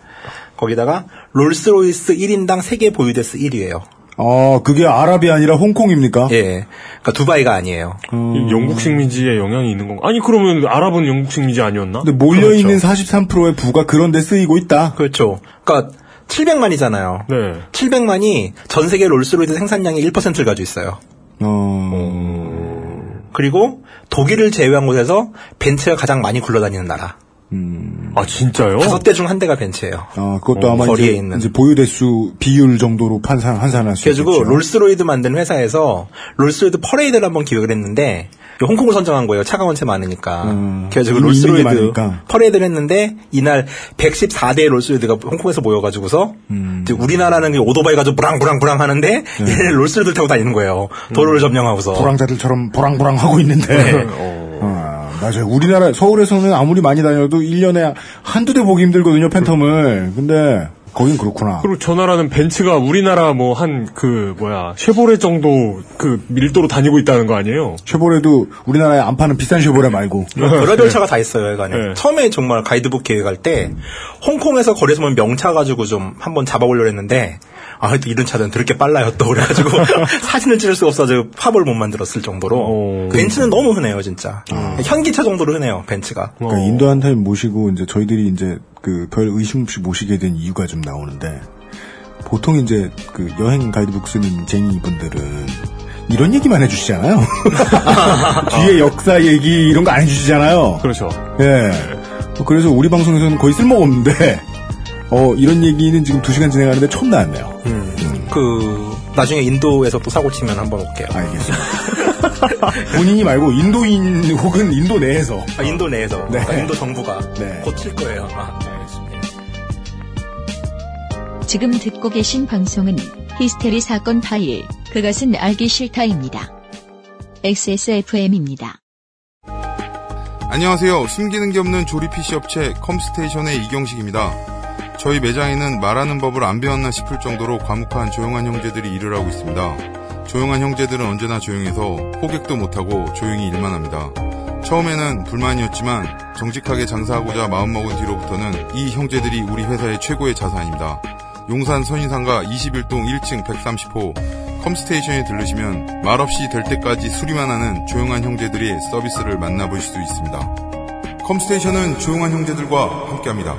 거기다가 롤스로이스 1인당 세계 보유대수 1위예요. 아, 그게 아랍이 아니라 홍콩입니까? 예. 그러니까 두바이가 아니에요. 이 영국 식민지에 영향이 있는 건가? 아니, 그러면 아랍은 영국 식민지 아니었나? 근데 몰려있는 43%의 부가 그런 데 쓰이고 있다. 그렇죠. 그러니까 700만이잖아요. 네. 700만이 전 세계 롤스로이스 생산량의 1%를 가지고 있어요. 어. 그리고 독일을 제외한 곳에서 벤츠가 가장 많이 굴러다니는 나라. 아, 진짜요? 다섯 대 중 한 대가 벤츠예요. 아, 그것도 어, 아마 거리에 이제, 있는. 이제 보유 대수 비율 정도로 판산, 환산할 수 있겠죠. 그래가지고 롤스로이스 만드는 회사에서 롤스로이스 퍼레이드를 한번 기획을 했는데 홍콩을 선정한 거예요. 차가 원체 많으니까. 음, 그래가지고 롤스로이스. 퍼레이드를 했는데 이날 114대의 롤스로이스가 홍콩에서 모여가지고서 음. 우리나라는 그 오토바이 가지고 부랑부랑부랑 하는데 얘네는 롤스로이스를 타고 다니는 거예요. 도로를 점령하고서. 부랑자들처럼 부랑부랑 하고 있는데. 네. 아, 맞아요. 우리나라, 서울에서는 아무리 많이 다녀도 1년에 한두 대 보기 힘들거든요, 팬텀을. 근데, 거긴 그렇구나. 그리고 저 나라는 벤츠가 우리나라 뭐 한 그 뭐야 쉐보레 정도 그 밀도로 다니고 있다는 거 아니에요? 쉐보레도 우리나라에 안 파는 비싼 쉐보레 말고. 별의별 차가 다 있어요, 여기간에. 네. 처음에 정말 가이드북 계획할 때, 홍콩에서 거리에서 보면 명차 가지고 좀 한번 잡아보려고 했는데, 아, 또 이런 차들은 더럽게 빨라요, 또. 그래가지고, 사진을 찍을 수가 없어서 팝을 못 만들었을 정도로. 어. 벤츠는 너무 흔해요, 진짜. 현기차 정도로 흔해요, 벤츠가. 그러니까 인도 한 타임 모시고 이제 저희들이 이제 그 별 의심 없이 모시게 된 이유가 좀 나오는데 보통 이제 그 여행 가이드북 쓰는 쟁이 분들은 이런 얘기만 해주시잖아요. 뒤에 역사 얘기 이런 거 안 해주시잖아요. 그렇죠. 예. 그래서 우리 방송에서는 거의 쓸모가 없는데 어 이런 얘기는 지금 2시간 진행하는데 처음 나왔네요. 그, 나중에 인도에서 또 사고 치면 한번 올게요. 알겠습니다. 본인이 말고 인도인 혹은 인도 내에서 아, 인도 내에서. 네. 그러니까 인도 정부가 네. 고칠 거예요, 아마. 지금 듣고 계신 방송은 히스테리 사건 파일, 그것은 알기 싫다입니다. XSFM입니다. 안녕하세요. 숨기는 게 없는 조립 PC 업체 컴스테이션의 이경식입니다. 저희 매장에는 말하는 법을 안 배웠나 싶을 정도로 과묵한 조용한 형제들이 일을 하고 있습니다. 조용한 형제들은 언제나 조용해서 호객도 못하고 조용히 일만 합니다. 처음에는 불만이었지만 정직하게 장사하고자 마음먹은 뒤로부터는 이 형제들이 우리 회사의 최고의 자산입니다. 용산 선인상가 21동 1층 130호 컴스테이션에 들르시면 말없이 될 때까지 수리만 하는 조용한 형제들의 서비스를 만나볼 수 있습니다. 컴스테이션은 조용한 형제들과 함께합니다.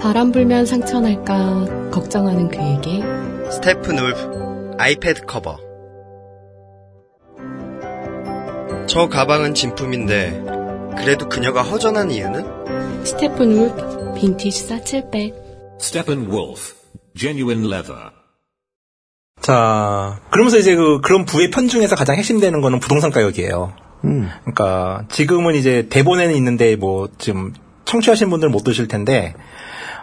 바람 불면 상처 날까 걱정하는 그에게 스테픈 울프 아이패드 커버 저 가방은 진품인데 그래도 그녀가 허전한 이유는? 스테픈 울프 빈티지 satchel bag Steppenwolf, genuine leather. 자, 그러면서 이제 그 그런 부의 편중에서 가장 핵심되는 거는 부동산 가격이에요. 음. 그러니까 지금은 이제 대본에는 있는데 뭐 지금 청취하신 분들은 못 드실 텐데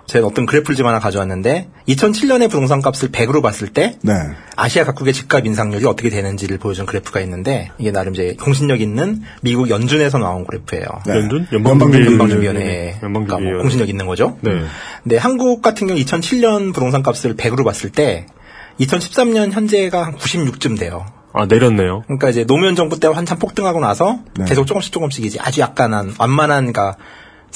제가 어떤 그래프를 좀 하나 가져왔는데 2007년에 부동산 값을 100으로 봤을 때 네. 아시아 각국의 집값 인상률이 어떻게 되는지를 보여준 그래프가 있는데 이게 나름 이제 공신력 있는 미국 연준에서 나온 그래프예요. 네. 연준? 연방준비위원회. 연방준비위원회. 그러니까 뭐 공신력 있는 거죠. 네. 근데 한국 같은 경우 2007년 부동산 값을 100으로 봤을 때 2013년 현재가 한 96쯤 돼요. 아, 내렸네요. 그러니까 이제 노무현 정부 때 한참 폭등하고 나서 네. 계속 조금씩 조금씩 이제 아주 약간한 완만한 그러니까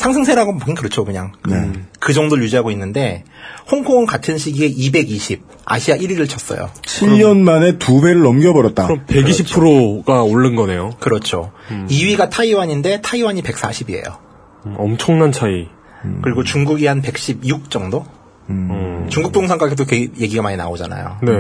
상승세라고 보긴 그렇죠 그냥 음, 그 정도를 유지하고 있는데 홍콩은 같은 시기에 220 아시아 1위를 쳤어요. 7년 만에 두 배를 넘겨버렸다. 그럼 120%가 오른 거네요. 그렇죠. 2위가 타이완인데 타이완이 140이에요. 음, 엄청난 차이. 그리고 중국이 한 116 정도? 중국 부동산 가격도 그 얘기가 많이 나오잖아요. 네.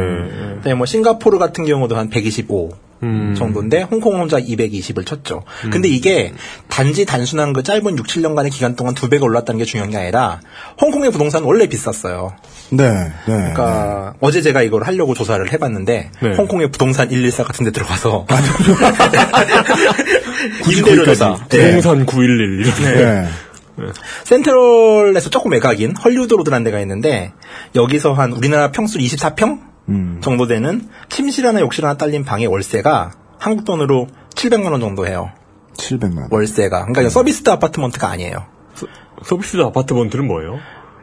네, 뭐 싱가포르 같은 경우도 한 125 음. 정도인데 홍콩 혼자 220을 쳤죠. 근데 이게 단지 단순한 그 짧은 6, 7년간의 기간 동안 두 배가 올랐다는 게 중요한 게 아니라 홍콩의 부동산은 원래 비쌌어요. 네, 네. 그러니까 어제 제가 이걸 하려고 조사를 해봤는데 네. 홍콩의 부동산 114 같은 데 들어가서 굳이 임대료 거기까지. 조사. 부동산 911 이런. 네. 센트럴에서 조금 외곽인 헐리우드 로드라는 데가 있는데 여기서 한 우리나라 평수 24평 정도 되는 침실 하나 욕실 하나 딸린 방의 월세가 한국 돈으로 700만 원 정도 해요. 700만 원. 월세가. 그러니까 serviced apartment가 아니에요. serviced apartment는 뭐예요?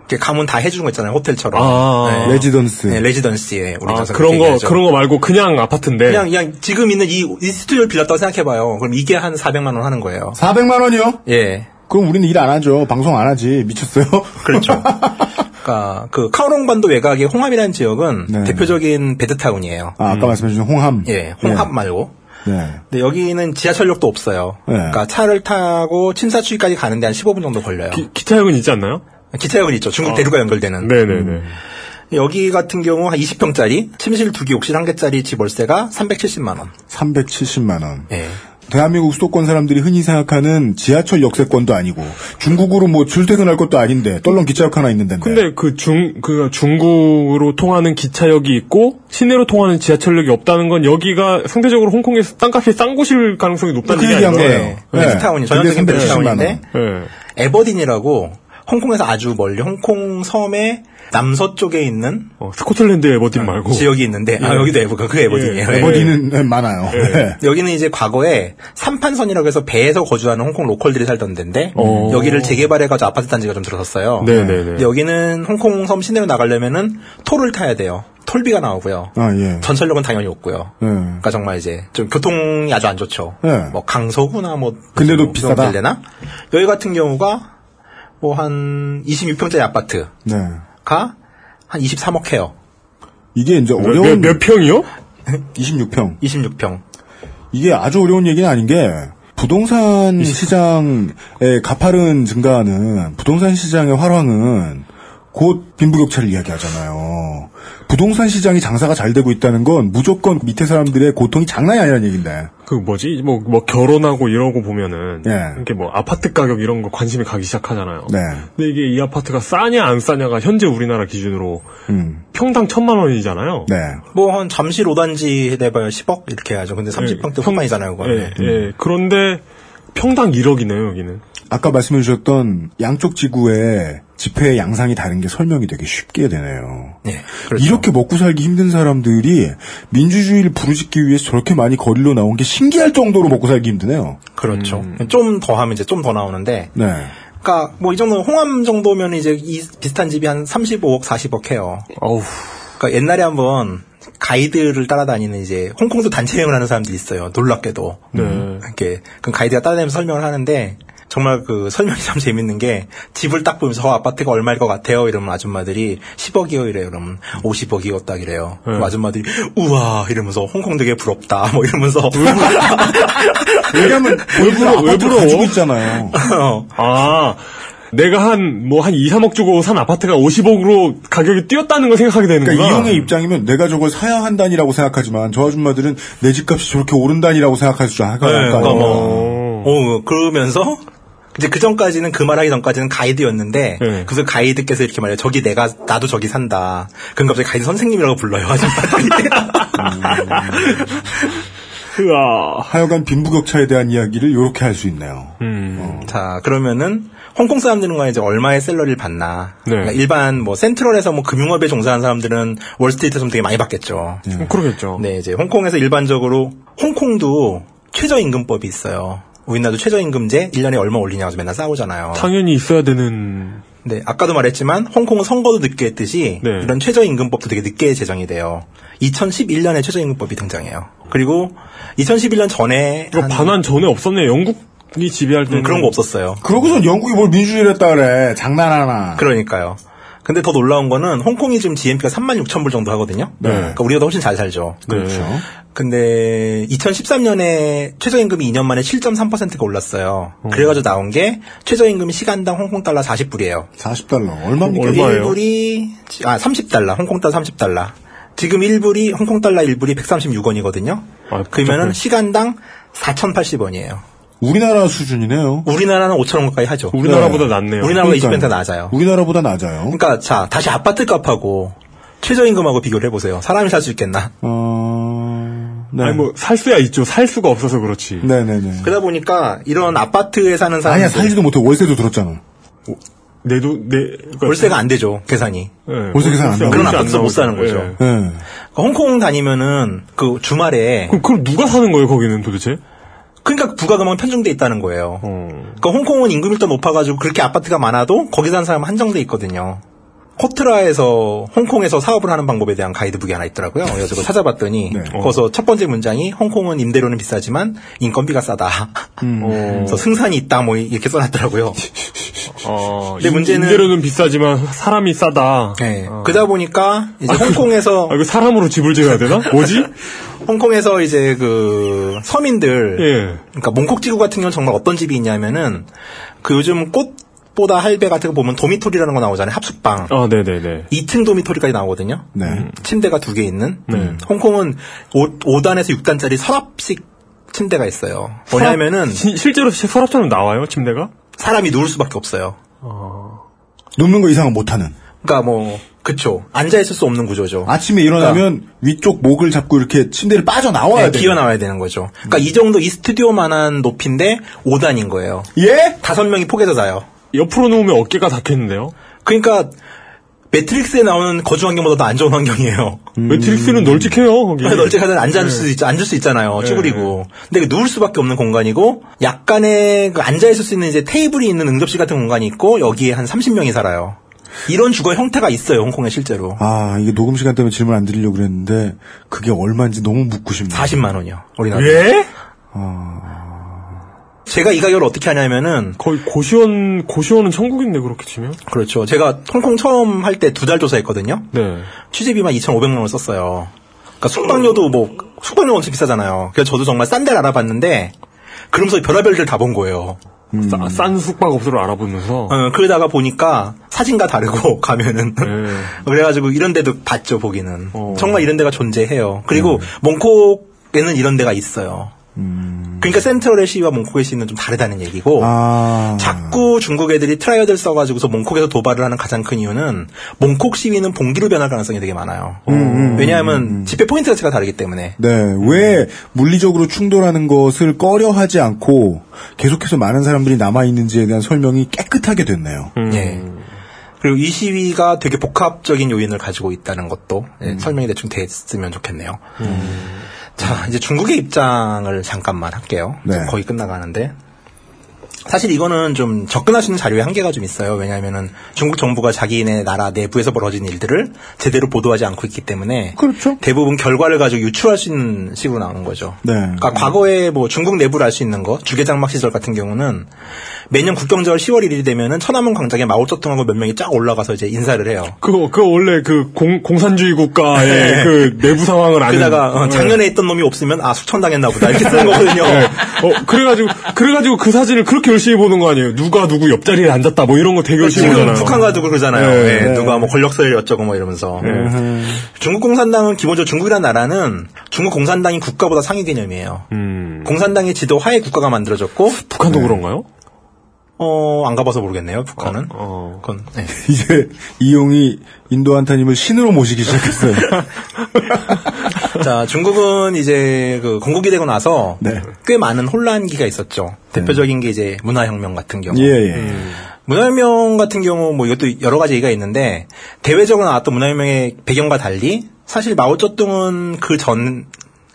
이렇게 가구 다 해주는 거 있잖아요. 호텔처럼. 아, 네. 레지던스. 네, 레지던스에 우리 아, 가서 그런 거, 얘기하죠. 그런 거 말고 그냥 아파트인데. 그냥 그냥 지금 있는 이, 이 스튜디오를 빌렸다고 생각해봐요. 그럼 이게 한 400만 원 하는 거예요. 400만 원이요? 예. 그럼 우리는 일 안 하죠. 방송 안 하지. 미쳤어요? 그렇죠. 그러니까 그 카오롱반도 외곽의 홍함이라는 지역은 네. 대표적인 베드타운이에요. 아, 아까 말씀해주신 홍함. 예, 홍합 말고. 네. 근데 여기는 지하철역도 없어요. 네. 그러니까 차를 타고 침사추이까지 가는데 한 15분 정도 걸려요. 기 차역은 있지 않나요? 기차역은 있죠. 중국 아. 대륙과 연결되는. 네네네. 여기 같은 경우 한 20평짜리 침실 두 개, 욕실 한 개짜리 집 월세가 370만 원. 370만 원. 예. 대한민국 수도권 사람들이 흔히 생각하는 지하철 역세권도 아니고 중국으로 뭐 출퇴근할 것도 아닌데 떨렁 기차역 하나 있는 데인데. 근데 그 중, 그 중국으로 통하는 기차역이 있고 시내로 통하는 지하철역이 없다는 건 여기가 상대적으로 홍콩에서 땅값이 싼 곳일 가능성이 높다는 그 얘기? 거예요. 네. 베드타운이 근데 전형적인 370만 원. 베드타운인데 네. 에버딘이라고 홍콩에서 아주 멀리 홍콩 섬의 남서쪽에 있는 어, 스코틀랜드 에버딘 말고. 지역이 있는데 아 예. 여기도 에버가 그 에버딘이에요. 예, 에버딘은 네, 많아요. 네. 여기는 이제 과거에 삼판선이라고 해서 배에서 거주하는 홍콩 local들이 살던 데인데 어. 여기를 재개발해가지고 아파트 단지가 좀 들어섰어요. 네네네. 근데 여기는 홍콩 섬 시내로 나가려면은 toll을 타야 돼요. toll비가 나오고요. 아, 예. 전철역은 당연히 없고요. 예. 그러니까 정말 이제 좀 교통이 아주 안 좋죠. 네. 뭐 강서구나 뭐 근데도 뭐 비싸다? 데나 여기 같은 경우가 뭐 한 26평짜리 아파트가 네. 한 23억 해요. 이게 이제 몇, 어려운 몇 평이요? 26평. 26평. 이게 아주 어려운 얘기는 아닌 게 부동산 시장의 가파른 증가는 부동산 시장의 활황은 곧 빈부격차를 이야기하잖아요. 부동산 시장이 장사가 잘 되고 있다는 건 무조건 밑에 사람들의 고통이 장난이 아니라는 얘기인데. 그 뭐지? 뭐, 뭐 결혼하고 이러고 보면은. 예. 이렇게 뭐 아파트 가격 이런 거 관심이 가기 시작하잖아요. 네. 근데 이게 이 아파트가 싸냐 안 싸냐가 현재 우리나라 기준으로 음. 평당 천만 원이잖아요. 네. 뭐 한 잠실 5단지 내봐야 10억 이렇게 해야죠. 근데 30평대 후반이잖아요, 그거는. 예, 예. 그런데 평당 1억이네요, 여기는. 아까 말씀해 주셨던 양쪽 지구의 지폐의 양상이 다른 게 설명이 되게 쉽게 되네요. 네, 그렇죠. 이렇게 먹고 살기 힘든 사람들이 민주주의를 부르짖기 위해서 저렇게 많이 거리로 나온 게 신기할 정도로 먹고 살기 힘드네요. 그렇죠. 음. 좀더 하면 이제 좀 더 나오는데. 네. 그러니까 뭐 이 정도 홍암 정도면 이제 이 비슷한 집이 한 35억, 40억 해요. 어우. 그러니까 옛날에 한번 가이드를 따라다니는 이제 홍콩도 단체 여행을 하는 사람들이 있어요. 놀랍게도. 네. 이렇게 그 가이드가 따라다니면서 설명을 하는데 정말 그 설명이 참 재밌는 게 집을 딱 보면서 어, 아파트가 얼마일 것 같아요? 이러면 아줌마들이 10억이요 이래요. 그러면 50억이요 딱 이래요. 그럼 아줌마들이 우와! 이러면서 홍콩 되게 부럽다. 뭐 이러면서. 왜냐면 아파트 부러워? 가지고 있잖아요. 아, 내가 한, 뭐, 한 2, 3억 주고 산 아파트가 50억으로 가격이 뛰었다는 걸 생각하게 되는구나. 그러니까 이용의 입장이면 내가 저걸 사야 한다니라고 생각하지만 저 아줌마들은 내 집값이 저렇게 오른다니라고 생각할 줄 알까? 네, 그러니까 뭐, 어, 그러면서 이제 그 전까지는 그 말하기 전까지는 가이드였는데 네. 그래서 가이드께서 이렇게 말해요. 저기 내가 나도 저기 산다. 그럼 갑자기 가이드 선생님이라고 불러요. 아줌마들이. 하여간 빈부격차에 대한 이야기를 이렇게 할 수 있네요. 자 그러면은 홍콩 사람들은 이제 얼마의 셀러리를 받나? 네. 그러니까 일반 뭐 센트럴에서 뭐 금융업에 종사하는 사람들은 월스트리트에서 되게 많이 받겠죠. 음, 그러겠죠. 네, 이제 홍콩에서 일반적으로 홍콩도 최저임금법이 있어요. 우리나라도 최저임금제 1년에 얼마 올리냐고 맨날 싸우잖아요. 당연히 있어야 되는 네, 아까도 말했지만 홍콩은 선거도 늦게 했듯이 네. 이런 최저임금법도 되게 늦게 제정이 돼요. 2011년에 최저임금법이 등장해요. 그리고 2011년 전에 한- 반환 전에 없었네. 영국 이 지배할 때는 음, 그런 거 없었어요. 그러고선 영국이 뭘 민주주의를 했다 그래. 장난하나. 그러니까요. 근데 더 놀라운 거는 홍콩이 지금 GNP가 3만 6천 불 정도 하거든요. 네. 그러니까 우리가 더 훨씬 잘 살죠. 그렇죠. 근데 2013년에 최저임금이 2년 만에 7.3%가 올랐어요. 그래가지고 나온 게 최저임금이 시간당 홍콩 달러 40불이에요. 40달러. 얼마입니까? 얼마예요? 1불이 아 30달러, 홍콩 달러 30달러. 지금 1불이 홍콩 달러 1불이 136원이거든요. 아, 그러면은 복잡해. 시간당 4,080원이에요. 우리나라 수준이네요. 우리나라는 5천 원 가까이 하죠. 우리나라보다 낫네요. 우리나라보다 그러니까요. 20% 낮아요. 우리나라보다 낮아요. 그러니까 자 다시 아파트 값하고 최저임금하고 비교를 해보세요. 사람이 살 수 있겠나? 어... 네. 아니 뭐 살 수야 있죠. 살 수가 없어서 그렇지. 네네네. 그러다 보니까 이런 아파트에 사는 사람들 아니야, 살지도 못해. 월세도 들었잖아. 내도 내 그러니까 월세가 안 되죠 계산이. 예, 월세 계산 안. 그런 안 아파트에서 못. 사는 거죠. 예. 네. 그러니까 홍콩 다니면은 그 주말에 그럼 그럼 누가 사는 거예요 거기는 도대체? 그러니까 부가금은 편중돼 있다는 거예요. 어. 그러니까 홍콩은 임금 밀도 높아가지고 그렇게 아파트가 많아도 거기 사는 사람은 한정돼 있거든요. 코트라에서 홍콩에서 사업을 하는 방법에 대한 가이드북이 하나 있더라고요. 그래서 그거 찾아봤더니 네. 거기서 첫 번째 문장이 홍콩은 임대료는 비싸지만 인건비가 싸다. 그래서 승산이 있다 뭐 이렇게 써놨더라고요. 어, 근데 임- 문제는- 임대료는 비싸지만 사람이 싸다. 네. 그러다 보니까 이제 홍콩에서 아, 이거 사람으로 집을 지어야 되나? 뭐지? 홍콩에서 이제 그 서민들 예. 그러니까 몽콕지구 같은 경우는 정말 어떤 집이 있냐면은 그 요즘 꽃 보다 할배 같은 거 보면 도미토리라는 거 나오잖아요. 합숙방. 아, 네네네. 2층 도미토리까지 나오거든요. 네. 침대가 두 개 있는. 네. 홍콩은 5, 단에서 6단짜리 서랍식 침대가 있어요. 뭐냐면은 시- 실제로 시- 서랍처럼 나와요, 침대가? 사람이 누울 수밖에 없어요. 눕는 거 이상은 못 하는. 그러니까 뭐 그쵸. 앉아 있을 수 없는 구조죠. 아침에 일어나면 위쪽 목을 잡고 이렇게 침대를 빠져나와야 네, 돼. 기어 나와야 되는 거죠. 그러니까 이 정도 이 스튜디오만한 높이인데 5단인 거예요. 예? 다섯 명이 폭에서 자요. 옆으로 누우면 어깨가 닿겠는데요? 그러니까 매트릭스에 나오는 거주 환경보다 더 안 좋은 환경이에요. 매트릭스는 널찍해요, 거기. 널찍하다 앉을 수 있, 앉을 수 있잖아요. 쭈그리고. 근데 그 누울 수밖에 없는 공간이고 약간의 그 앉아 있을 수 있는 이제 테이블이 있는 응접실 같은 공간이 있고 여기에 한 30명이 살아요. 이런 주거 형태가 있어요, 홍콩에 실제로. 아, 이게 녹음 시간 때문에 질문 안 드리려고 그랬는데, 그게 얼마인지 너무 묻고 싶네요. 40만 원이요. 우리나라. 예? 제가 이 가격을 어떻게 하냐면은 거의 고시원, 고시원은 천국인데, 그렇게 치면? 그렇죠. 제가 홍콩 처음 할 때 두 달 조사했거든요. 네. 취재비만 2,500만 원을 썼어요. 그러니까 숙박료도 뭐 숙박료 엄청 비싸잖아요. 그래서 저도 정말 싼 데를 알아봤는데 그러면서 별의별 데를 다 본 거예요. 싸- 싼 숙박업소를 알아보면서. 어, 그러다가 보니까 사진과 다르고 가면은 네. 그래가지고 이런 데도 봤죠 보기는 어. 정말 이런 데가 존재해요. 그리고 몽콕에는 이런 데가 있어요. 그러니까 센트럴의 시위와 몽콕의 시위는 좀 다르다는 얘기고 아. 자꾸 중국 애들이 triad를 써가지고서 몽콕에서 도발을 하는 가장 큰 이유는 몽콕 시위는 봉기로 변할 가능성이 되게 많아요. 왜냐하면 집회 포인트 자체가 다르기 때문에 네, 왜 물리적으로 충돌하는 것을 꺼려하지 않고 계속해서 많은 사람들이 남아 있는지에 대한 설명이 깨끗하게 됐네요. 예. 그리고 이 시위가 되게 복합적인 요인을 가지고 있다는 것도 예, 음. 설명이 대충 됐으면 좋겠네요. 자, 이제 중국의 입장을 잠깐만 할게요. 네. 거의 끝나가는데. 사실 이거는 좀 접근할 수 있는 자료에 한계가 좀 있어요. 왜냐하면은 중국 정부가 자기네 나라 내부에서 벌어진 일들을 제대로 보도하지 않고 있기 때문에 그렇죠. 대부분 결과를 가지고 유추할 수 있는 식으로 나오는 거죠. 네. 그러니까 과거에 뭐 중국 내부를 알 수 있는 거 주계장막 시절 같은 경우는 매년 국경절 10월 1일이 되면은 천안문 광장에 마오쩌둥하고 몇 명이 쫙 올라가서 이제 인사를 해요. 그거, 그거 원래 그 공, 공산주의 국가의 네. 그 내부 상황을 아는. 그러다가 어, 네. 작년에 있던 놈이 없으면 아 숙천당했나 보다 이렇게 쓰는 거거든요. 네. 어, 그래가지고, 그래가지고 그 사진을 그렇게 열심히 보는 거 아니에요? 누가 누구 옆자리에 앉았다, 뭐 이런 거 열심히 지금 보잖아요. 북한 가도 그러잖아요. 네, 예, 네. 누가 뭐 권력서열 어쩌고 뭐 이러면서. 중국 공산당은 기본적으로 중국이라는 나라는 중국 공산당이 국가보다 상위 개념이에요. 음. 공산당의 지도 하에 국가가 만들어졌고 북한도 그런가요? 어, 안 가봐서 모르겠네요, 북한은. 어. 그건, 네. 이제 이용이 인도 한타님을 신으로 모시기 시작했어요. 자, 중국은 이제 그 건국이 되고 나서 네. 꽤 많은 혼란기가 있었죠. 대표적인 게 이제 문화혁명 같은 경우. 예, 예. 문화혁명 같은 경우 뭐 이것도 여러 가지 얘기가 있는데 대외적으로 나왔던 문화혁명의 배경과 달리 사실 마오쩌둥은 그 전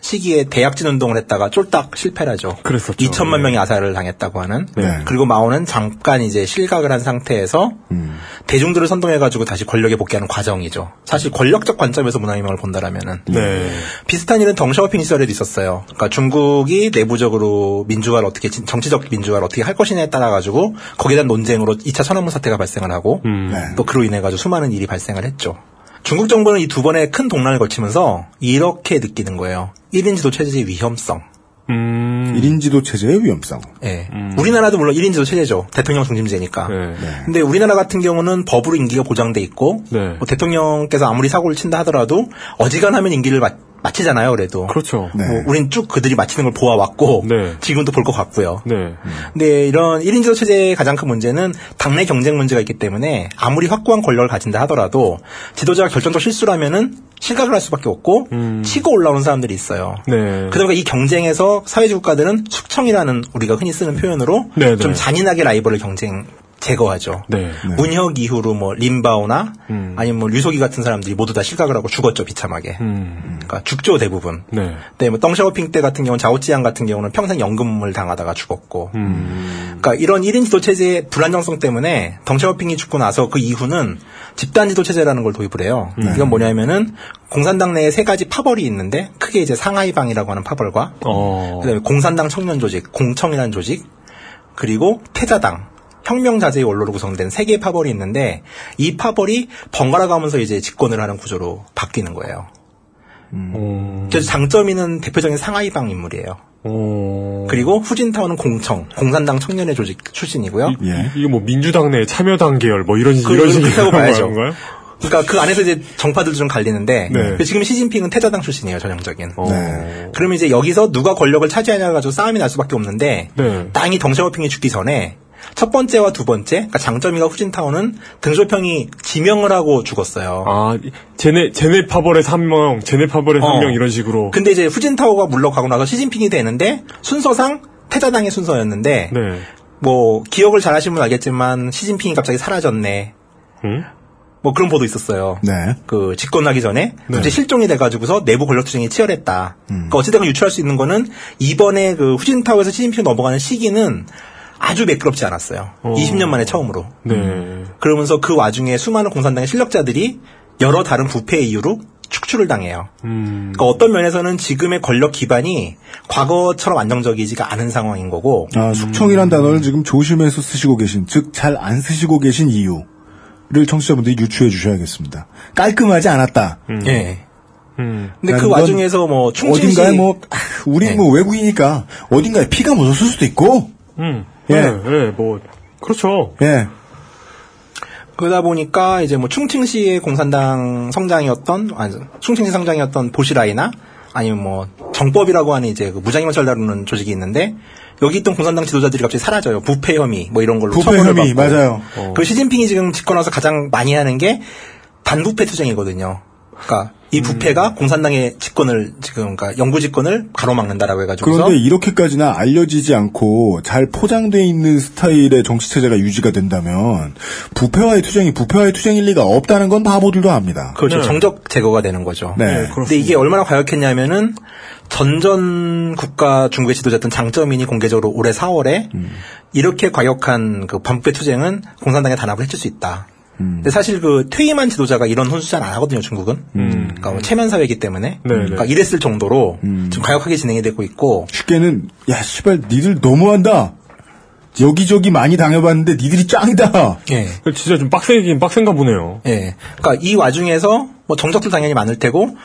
시기에 대약진 운동을 했다가 쫄딱 실패라죠. 그랬었죠. 2천만 예. 명이 아사를 당했다고 하는. 네. 그리고 마오는 잠깐 이제 실각을 한 상태에서 음. 대중들을 선동해가지고 다시 권력에 복귀하는 과정이죠. 사실 권력적 관점에서 문화혁명을 본다라면은 네. 비슷한 일은 덩샤오핑 시절에도 있었어요. 그러니까 중국이 내부적으로 민주화를 어떻게 진- 정치적 민주화를 어떻게 할 것이냐에 따라 가지고 거기에 대한 논쟁으로 2차 천안문 사태가 발생을 하고 음. 네. 또 그로 인해 가지고 수많은 일이 발생을 했죠. 중국 정부는 이 두 번의 큰 동란을 거치면서 이렇게 느끼는 거예요. 1인 지도 체제의 위험성. 음. 1인 지도 체제의 위험성. 예. 우리나라도 물론 1인 지도 체제죠. 대통령 중심제니까. 네. 근데 우리나라 같은 경우는 법으로 임기가 보장돼 있고 네. 뭐 대통령께서 아무리 사고를 친다 하더라도 어지간하면 임기를 마, 마치잖아요. 그래도. 그렇죠. 네. 뭐 우린 쭉 그들이 마치는 걸 보아왔고 네. 지금도 볼 것 같고요. 네. 근데 이런 1인 지도 체제의 가장 큰 문제는 당내 경쟁 문제가 있기 때문에 아무리 확고한 권력을 가진다 하더라도 지도자가 결정적 실수를 하면은 실각을 할 수밖에 없고 치고 올라오는 사람들이 있어요. 네. 그러다 보니까 이 경쟁에서 사회주의 국가들은 숙청이라는 우리가 흔히 쓰는 표현으로 네, 좀 네. 잔인하게 라이벌을 경쟁 제거하죠. 네. 문혁 이후로 뭐 림바오나 음. 아니면 뭐 류소기 같은 사람들이 모두 다 실각을 하고 죽었죠 비참하게. 음. 그러니까 죽죠 대부분. 네. 네, 뭐 덩샤오핑 때 같은 경우는 자오찌양 같은 경우는 평생 연금을 당하다가 죽었고. 음. 그러니까 이런 1인 지도 체제의 불안정성 때문에 덩샤오핑이 죽고 나서 그 이후는 집단 지도 체제라는 걸 도입을 해요. 이건 뭐냐면은 공산당 내에 세 가지 파벌이 있는데 크게 이제 상하이방이라고 하는 파벌과 어. 그다음에 공산당 청년 조직, 공청이라는 조직, 그리고 태자당, 혁명자재의 원로로 구성된 세 개의 파벌이 있는데 이 파벌이 번갈아 가면서 이제 집권을 하는 구조로 바뀌는 거예요. 음. 그래서 장점이는 대표적인 상하이방 인물이에요. 어. 그리고 후진타오는 공청, 공산당 청년의 조직 출신이고요. 예. 이게 뭐 민주당 내 참여당 계열 뭐 이런 식 그- 이런 그렇다고 봐야죠. 그러니까 그 안에서 이제 정파들도 좀 갈리는데 네. 지금 시진핑은 태자당 출신이에요, 전형적인. 어. 네. 그러면 이제 여기서 누가 권력을 차지하냐 가지고 싸움이 날 수밖에 없는데 네. 땅이 덩샤오핑이 죽기 전에 첫 번째와 두 번째, 그러니까 장점이가 후진타오는 등쇼평이 지명을 하고 죽었어요. 아, 쟤네 쟤네 파벌의 3명, 쟤네 파벌의 어. 3명 이런 식으로. 근데 이제 후진타오가 물러가고 나서 시진핑이 되는데 순서상 태자당의 순서였는데 네. 뭐 기억을 잘 하시면 알겠지만 시진핑이 갑자기 사라졌네. 응? 뭐 그런 보도 있었어요. 네. 그 집권하기 전에 갑자기 실종이 돼가지고서 내부 권력 투쟁이 치열했다. 그러니까 어찌됐건 유추할 수 있는 거는 이번에 그 후진타오에서 시진핑 넘어가는 시기는 아주 매끄럽지 않았어요. 어. 20년 만에 처음으로. 네. 그러면서 그 와중에 수많은 공산당의 실력자들이 여러 다른 부패의 이유로 축출을 당해요. 음. 그러니까 어떤 면에서는 지금의 권력 기반이 과거처럼 안정적이지가 않은 상황인 거고 아, 숙청이란 단어를 지금 조심해서 쓰시고 계신, 즉, 잘 안 쓰시고 계신 이유를 청취자분들이 유추해 주셔야겠습니다. 깔끔하지 않았다. 예. 음. 근데 그 와중에서 뭐 충칭시 어딘가에 뭐, 아, 우리 네. 뭐 외국이니까 어딘가에 피가 묻었을 수도 있고, 음. 예. 네, 네, 뭐 그렇죠. 예. 그러다 보니까 이제 뭐 충칭시의 공산당 성장이었던 아니 충칭시 성장이었던 보시라이나 아니면 뭐 정법이라고 하는 이제 그 무장경찰 다루는 조직이 있는데 여기 있던 공산당 지도자들이 갑자기 사라져요. 부패 혐의 뭐 이런 걸로 부패 처벌을 혐의, 받고. 맞아요. 그 시진핑이 지금 집권 와서 가장 많이 하는 게 반부패 투쟁이거든요. 그러니까 이 부패가 공산당의 집권을 지금 그러니까 영구 집권을 가로막는다라고 해가지고서 그런데 이렇게까지나 알려지지 않고 잘 포장돼 있는 스타일의 정치 체제가 유지가 된다면 부패와의 투쟁이 부패와의 투쟁일 리가 없다는 건 바보들도 압니다. 그렇죠. 네. 정적 제거가 되는 거죠. 네. 근데 이게 얼마나 과격했냐면은 전전 국가 중국의 지도자였던 장쩌민이 공개적으로 올해 4월에 이렇게 과격한 그 반부패 투쟁은 공산당에 단합을 해칠 수 있다. 근데 사실 그 퇴임한 지도자가 이런 혼수잔 안 하거든요, 중국은. 그러니까 뭐 체면 사회이기 때문에. 네, 네. 그러니까 이랬을 정도로 좀 과격하게 진행이 되고 있고. 쉽게는 야 씨발 니들 너무한다. 여기저기 많이 당해봤는데 니들이 짱이다. 예. 진짜 좀 빡세긴 빡센가 보네요. 예. 그러니까 이 와중에서 뭐 정적들 당연히 많을 테고,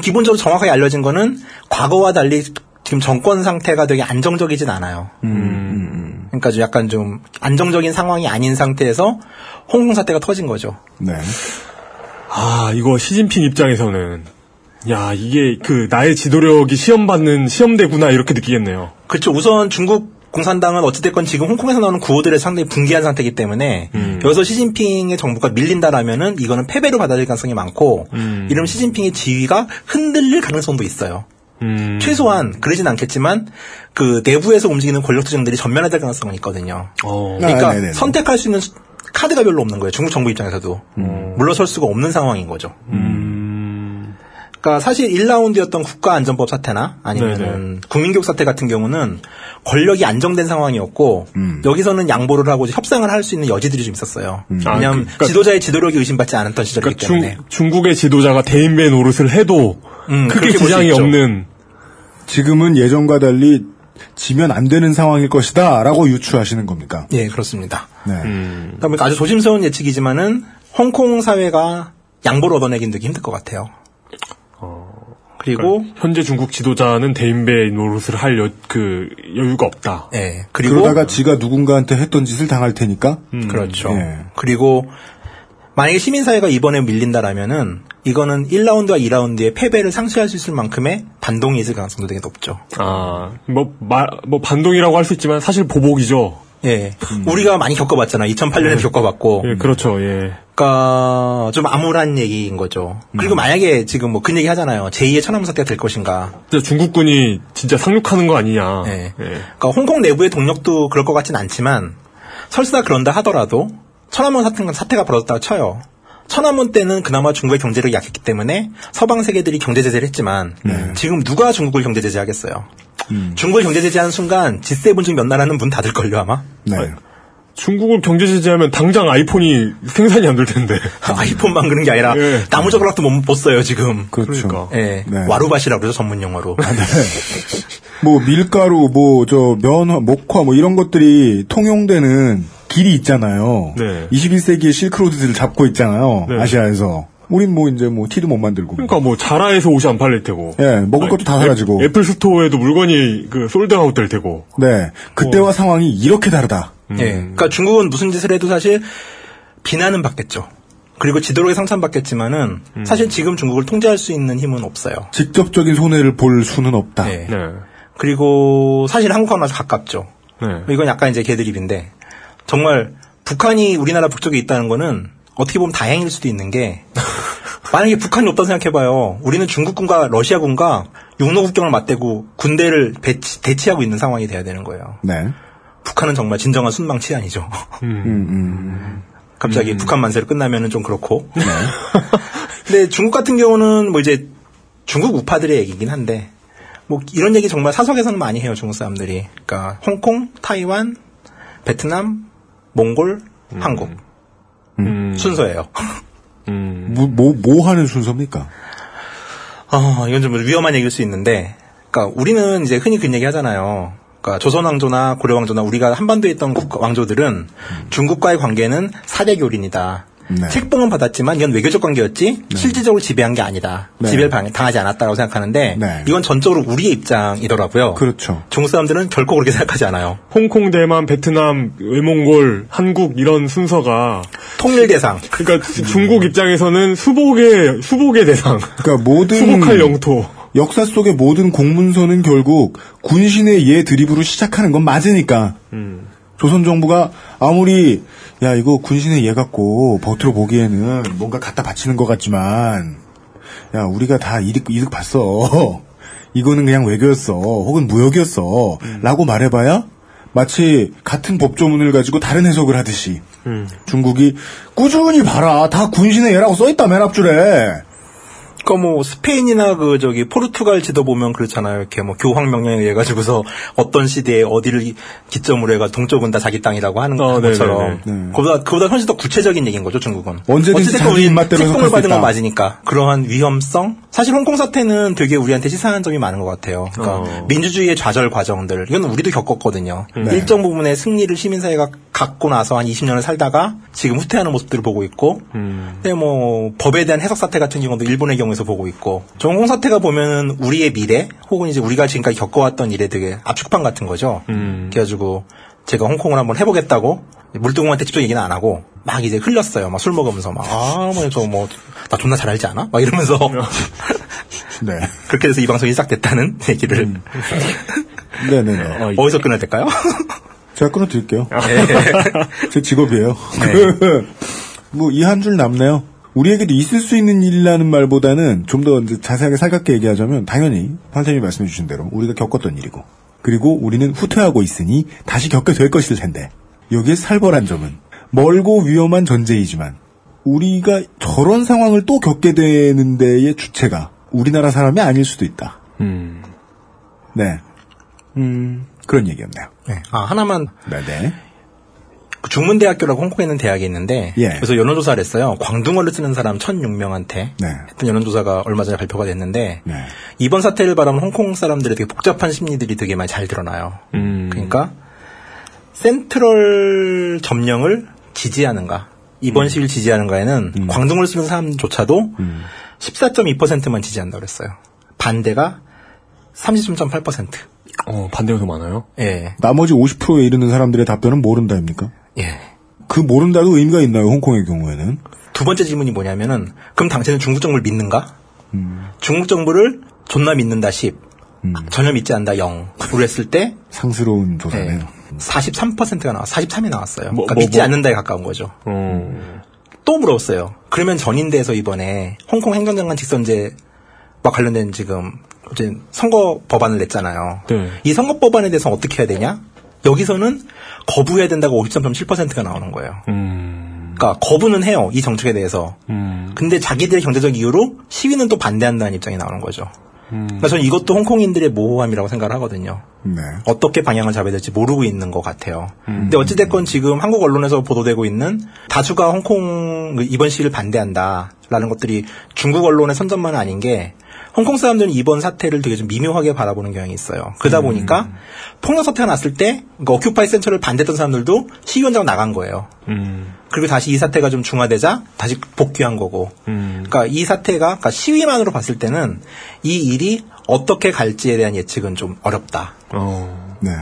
기본적으로 정확하게 알려진 거는 과거와 달리 지금 정권 상태가 되게 안정적이진 않아요. 그러니까 좀 약간 좀 안정적인 상황이 아닌 상태에서 홍콩 사태가 터진 거죠. 네. 아, 이거 시진핑 입장에서는 야, 이게 그 나의 지도력이 시험 받는 시험대구나 이렇게 느끼겠네요. 그렇죠. 우선 중국 공산당은 어찌됐건 지금 홍콩에서 나오는 구호들에 상당히 붕괴한 상태이기 때문에 여기서 시진핑의 정부가 밀린다라면은 이거는 패배로 받아들일 가능성이 많고 이러면 시진핑의 지위가 흔들릴 가능성도 있어요. 음. 최소한 그러진 않겠지만 그 내부에서 움직이는 권력 투쟁들이 전면화될 가능성은 있거든요. 어. 그러니까 아, 네네네. 선택할 수 있는 수- 카드가 별로 없는 거예요. 중국 정부 입장에서도 물러설 수가 없는 상황인 거죠. 그러니까 사실 1라운드였던 국가안전법 사태나 아니면은 국민교육 사태 같은 경우는 권력이 안정된 상황이었고 여기서는 양보를 하고 협상을 할 수 있는 여지들이 좀 있었어요. 아, 왜냐하면 그러니까- 지도자의 지도력이 의심받지 않았던 시절이기 그러니까 때문에. 중, 중국의 지도자가 대인배 노릇을 해도 음, 크게 지장이. 없는 지금은 예전과 달리 지면 안 되는 상황일 것이다라고 유추하시는 겁니까? 예, 그렇습니다. 네. 음. 그러니까 아주 조심스러운 예측이지만은 홍콩 사회가 양보를 얻어내긴 되게 힘들 것 같아요. 그리고 그러니까 현재 중국 지도자는 대인배 노릇을 할 여, 그 여유가 없다. 예, 그리고 그러다가 지가 누군가한테 했던 짓을 당할 테니까. 그렇죠. 예. 그리고 만약에 시민사회가 이번에 밀린다라면은 이거는 1라운드와 2라운드의 패배를 상쇄할 수 있을 만큼의 반동이 있을 가능성도 되게 높죠. 아, 뭐, 마, 뭐 반동이라고 할 수 있지만 사실 보복이죠. 예. 우리가 많이 겪어봤잖아요. 2008년에 겪어봤고. 예, 그렇죠. 예. 그러니까 좀 암울한 얘기인 거죠. 그리고 만약에 지금 뭐 그 얘기 하잖아요. 제2의 천안문 사태가 될 것인가. 중국군이 진짜 상륙하는 거 아니냐. 예. 예. 그러니까 홍콩 내부의 동력도 그럴 것 같진 않지만 설사 그런다 하더라도 천안문 사태, 사태가 벌어졌다고 쳐요. 천안문 때는 그나마 중국의 경제력이 약했기 때문에 서방 세계들이 경제 제재를 했지만 지금 누가 중국을 경제 제재하겠어요? 중국을 경제 제재하는 순간 G7 중 몇 나라는 문 닫을걸요 아마? 네. 중국을 경제 제재하면 당장 아이폰이 생산이 안 될 텐데. 아이폰만 그런 게 아니라 예. 나무 젓가락도 못, 못 써요 지금. 그렇죠. 그러니까. 예, 네. 와리바시라고 그러죠 전문 용어로. 뭐 밀가루, 뭐 저 면화, 목화 뭐 이런 것들이 통용되는 길이 있잖아요. 네. 21세기의 실크로드들을 잡고 있잖아요. 네. 아시아에서. 우린 뭐 이제 뭐 티도 못 만들고. 그러니까 뭐 자라에서 옷이 안 팔릴 테고. 예, 먹을 것도 다 사라지고. 애, 애플 스토어에도 물건이 그 솔드아웃 될 테고. 네. 그때와 상황이 이렇게 다르다. 예. 그러니까 중국은 무슨 짓을 해도 사실 비난은 받겠죠. 그리고 지도력에 상처받겠지만은 사실 지금 중국을 통제할 수 있는 힘은 없어요. 직접적인 손해를 볼 수는 없다. 예. 네. 그리고 사실 한국하고 아주 가깝죠. 네. 이건 약간 이제 개드립인데 정말 북한이 우리나라 북쪽에 있다는 거는 어떻게 보면 다행일 수도 있는 게 만약에 북한이 없다고 생각해봐요. 우리는 중국군과 러시아군과 육로 국경을 맞대고 군대를 배치, 대치하고 있는 상황이 돼야 되는 거예요. 네. 북한은 정말 진정한 순방 치안이죠. 음, 음. 갑자기 북한 만세로 끝나면은 좀 그렇고. 근데 중국 같은 경우는 뭐 이제 중국 우파들의 얘기긴 한데 뭐 이런 얘기 정말 사석에서는 많이 해요 중국 사람들이. 그러니까 홍콩, 타이완, 베트남, 몽골, 한국 음. 순서예요. 음. 뭐, 뭐, 뭐 하는 순서입니까? 아 이건 좀 위험한 얘기일 수 있는데, 그러니까 우리는 이제 흔히 그런 얘기 하잖아요. 그러니까 조선 왕조나 고려 왕조나 우리가 한반도에 있던 국- 왕조들은 중국과의 관계는 사대교린이다. 네. 책봉은 받았지만 이건 외교적 관계였지 실질적으로 지배한 게 아니다. 네. 지배를 당- 당하지 않았다고 생각하는데 네. 이건 전적으로 우리의 입장이더라고요. 그렇죠. 중국 사람들은 결코 그렇게 생각하지 않아요. 홍콩, 대만, 베트남, 외몽골, 한국 이런 순서가 통일 대상. 그러니까 중국 입장에서는 수복의 수복의 대상. 그러니까 모든 수복할 영토. 역사 속의 모든 공문서는 결국 군신의 예 드립으로 시작하는 건 맞으니까. 조선 정부가 아무리 야 이거 군신의 예 갖고 버티러 보기에는 뭔가 갖다 바치는 것 같지만 야 우리가 다 이득 이득 봤어. 이거는 그냥 외교였어. 혹은 무역이었어. 라고 말해봐야 마치 같은 법조문을 가지고 다른 해석을 하듯이 중국이 꾸준히 봐라 다 군신의 예라고 써있다 맨 앞줄에 그러니까 뭐 스페인이나 그 저기 포르투갈 지도 보면 그렇잖아요. 이렇게 뭐 교황 명령에 의해 가지고서 어떤 시대에 어디를 기- 기점으로 해가 동쪽은 다 자기 땅이라고 하는 어, 것처럼 네네네. 그보다 그보다 훨씬 더 구체적인 얘기인 거죠 중국은. 언제든지 어쨌든 우리 책봉을 받은 건. 맞으니까 그러한 위험성. 사실 홍콩 사태는 되게 우리한테 시사하는 점이 많은 것 같아요. 그러니까 어. 민주주의의 좌절 과정들 이건 우리도 겪었거든요. 네. 일정 부분의 승리를 시민사회가 갖고 나서 한 20년을 살다가 지금 후퇴하는 모습들을 보고 있고 근데 뭐 법에 대한 해석 사태 같은 경우도 일본의 경우 에서 보고 있고 정공 사태가 보면은 우리의 미래 혹은 이제 우리가 지금까지 겪어왔던 일에 되게 압축판 같은 거죠. 그래가지고 제가 홍콩을 한번 해보겠다고 물뚱한테 직접 얘기는 안 하고 막 이제 흘렸어요. 막 술 먹으면서 막 아 뭐저뭐나 존나 잘 알지 않아? 막 이러면서 네. 그렇게 해서 이 방송이 시작됐다는 얘기를 네네. 어디서 끊어야 될까요? 제가 끊어드릴게요. 네. 제 직업이에요. 네. 뭐, 이 한 줄 남네요. 우리에게도 있을 수 있는 일이라는 말보다는 좀 더 자세하게 살갑게 얘기하자면, 당연히, 판사님이 말씀해 주신 대로 우리가 겪었던 일이고, 그리고 우리는 후퇴하고 있으니 다시 겪게 될 것일 텐데, 여기에 살벌한 점은, 멀고 위험한 전제이지만, 우리가 저런 상황을 또 겪게 되는 데의 주체가 우리나라 사람이 아닐 수도 있다. 음. 네. 음, 그런 얘기였네요. 네. 아, 하나만. 네네. 그 중문대학교라고 홍콩에 있는 대학이 있는데 예. 그래서 여론조사를 했어요. 광둥어를 쓰는 사람 1,006명한테 네. 했던 여론조사가 얼마 전에 발표가 됐는데 네. 이번 사태를 바라본 홍콩 사람들의 되게 복잡한 심리들이 되게 많이 잘 드러나요. 음. 그러니까 센트럴 점령을 지지하는가 이번 음. 시위를 지지하는가에는 광둥어를 쓰는 사람조차도 14.2%만 지지한다고 그랬어요. 반대가 33.8%. 어, 반대가 더 많아요? 예. 나머지 50%에 이르는 사람들의 답변은 모른다입니까? 예. 그 모른다도 의미가 있나요, 홍콩의 경우에는? 두 번째 질문이 뭐냐면은 그럼 당신은 중국 정부를 믿는가? 음. 중국 정부를 존나 믿는다 10. 전혀 믿지 않는다 0. 로 했을 때 상스러운 조사네요. 43%가 나와 43이 나왔어요. 뭐, 그러니까 뭐, 믿지 뭐. 않는다에 가까운 거죠. 어. 또 물어봤어요. 그러면 전인대에서 이번에 홍콩 행정장관 직선제와 관련된 지금 선거 법안을 냈잖아요. 네. 이 선거 법안에 대해서 어떻게 해야 되냐? 여기서는 거부해야 된다고 53.7%가 나오는 거예요. 음. 그러니까 거부는 해요. 이 정책에 대해서. 음. 근데 자기들의 경제적 이유로 시위는 또 반대한다는 입장이 나오는 거죠. 음. 그래서 저는 이것도 홍콩인들의 모호함이라고 생각을 하거든요. 네. 어떻게 방향을 잡아야 될지 모르고 있는 것 같아요. 음. 근데 어찌됐건 지금 한국 언론에서 보도되고 있는 다수가 홍콩 그 이번 시위를 반대한다라는 것들이 중국 언론의 선전만은 아닌 게 홍콩 사람들은 이번 사태를 되게 좀 미묘하게 바라보는 경향이 있어요. 그러다 보니까 폭력 사태가 났을 때 그러니까 오큐파이 센터를 반대했던 사람들도 시위 현장 나간 거예요. 음. 그리고 다시 이 사태가 좀 중화되자 다시 복귀한 거고. 음. 그러니까 이 사태가 그러니까 시위만으로 봤을 때는 이 일이 어떻게 갈지에 대한 예측은 좀 어렵다. 어. 네.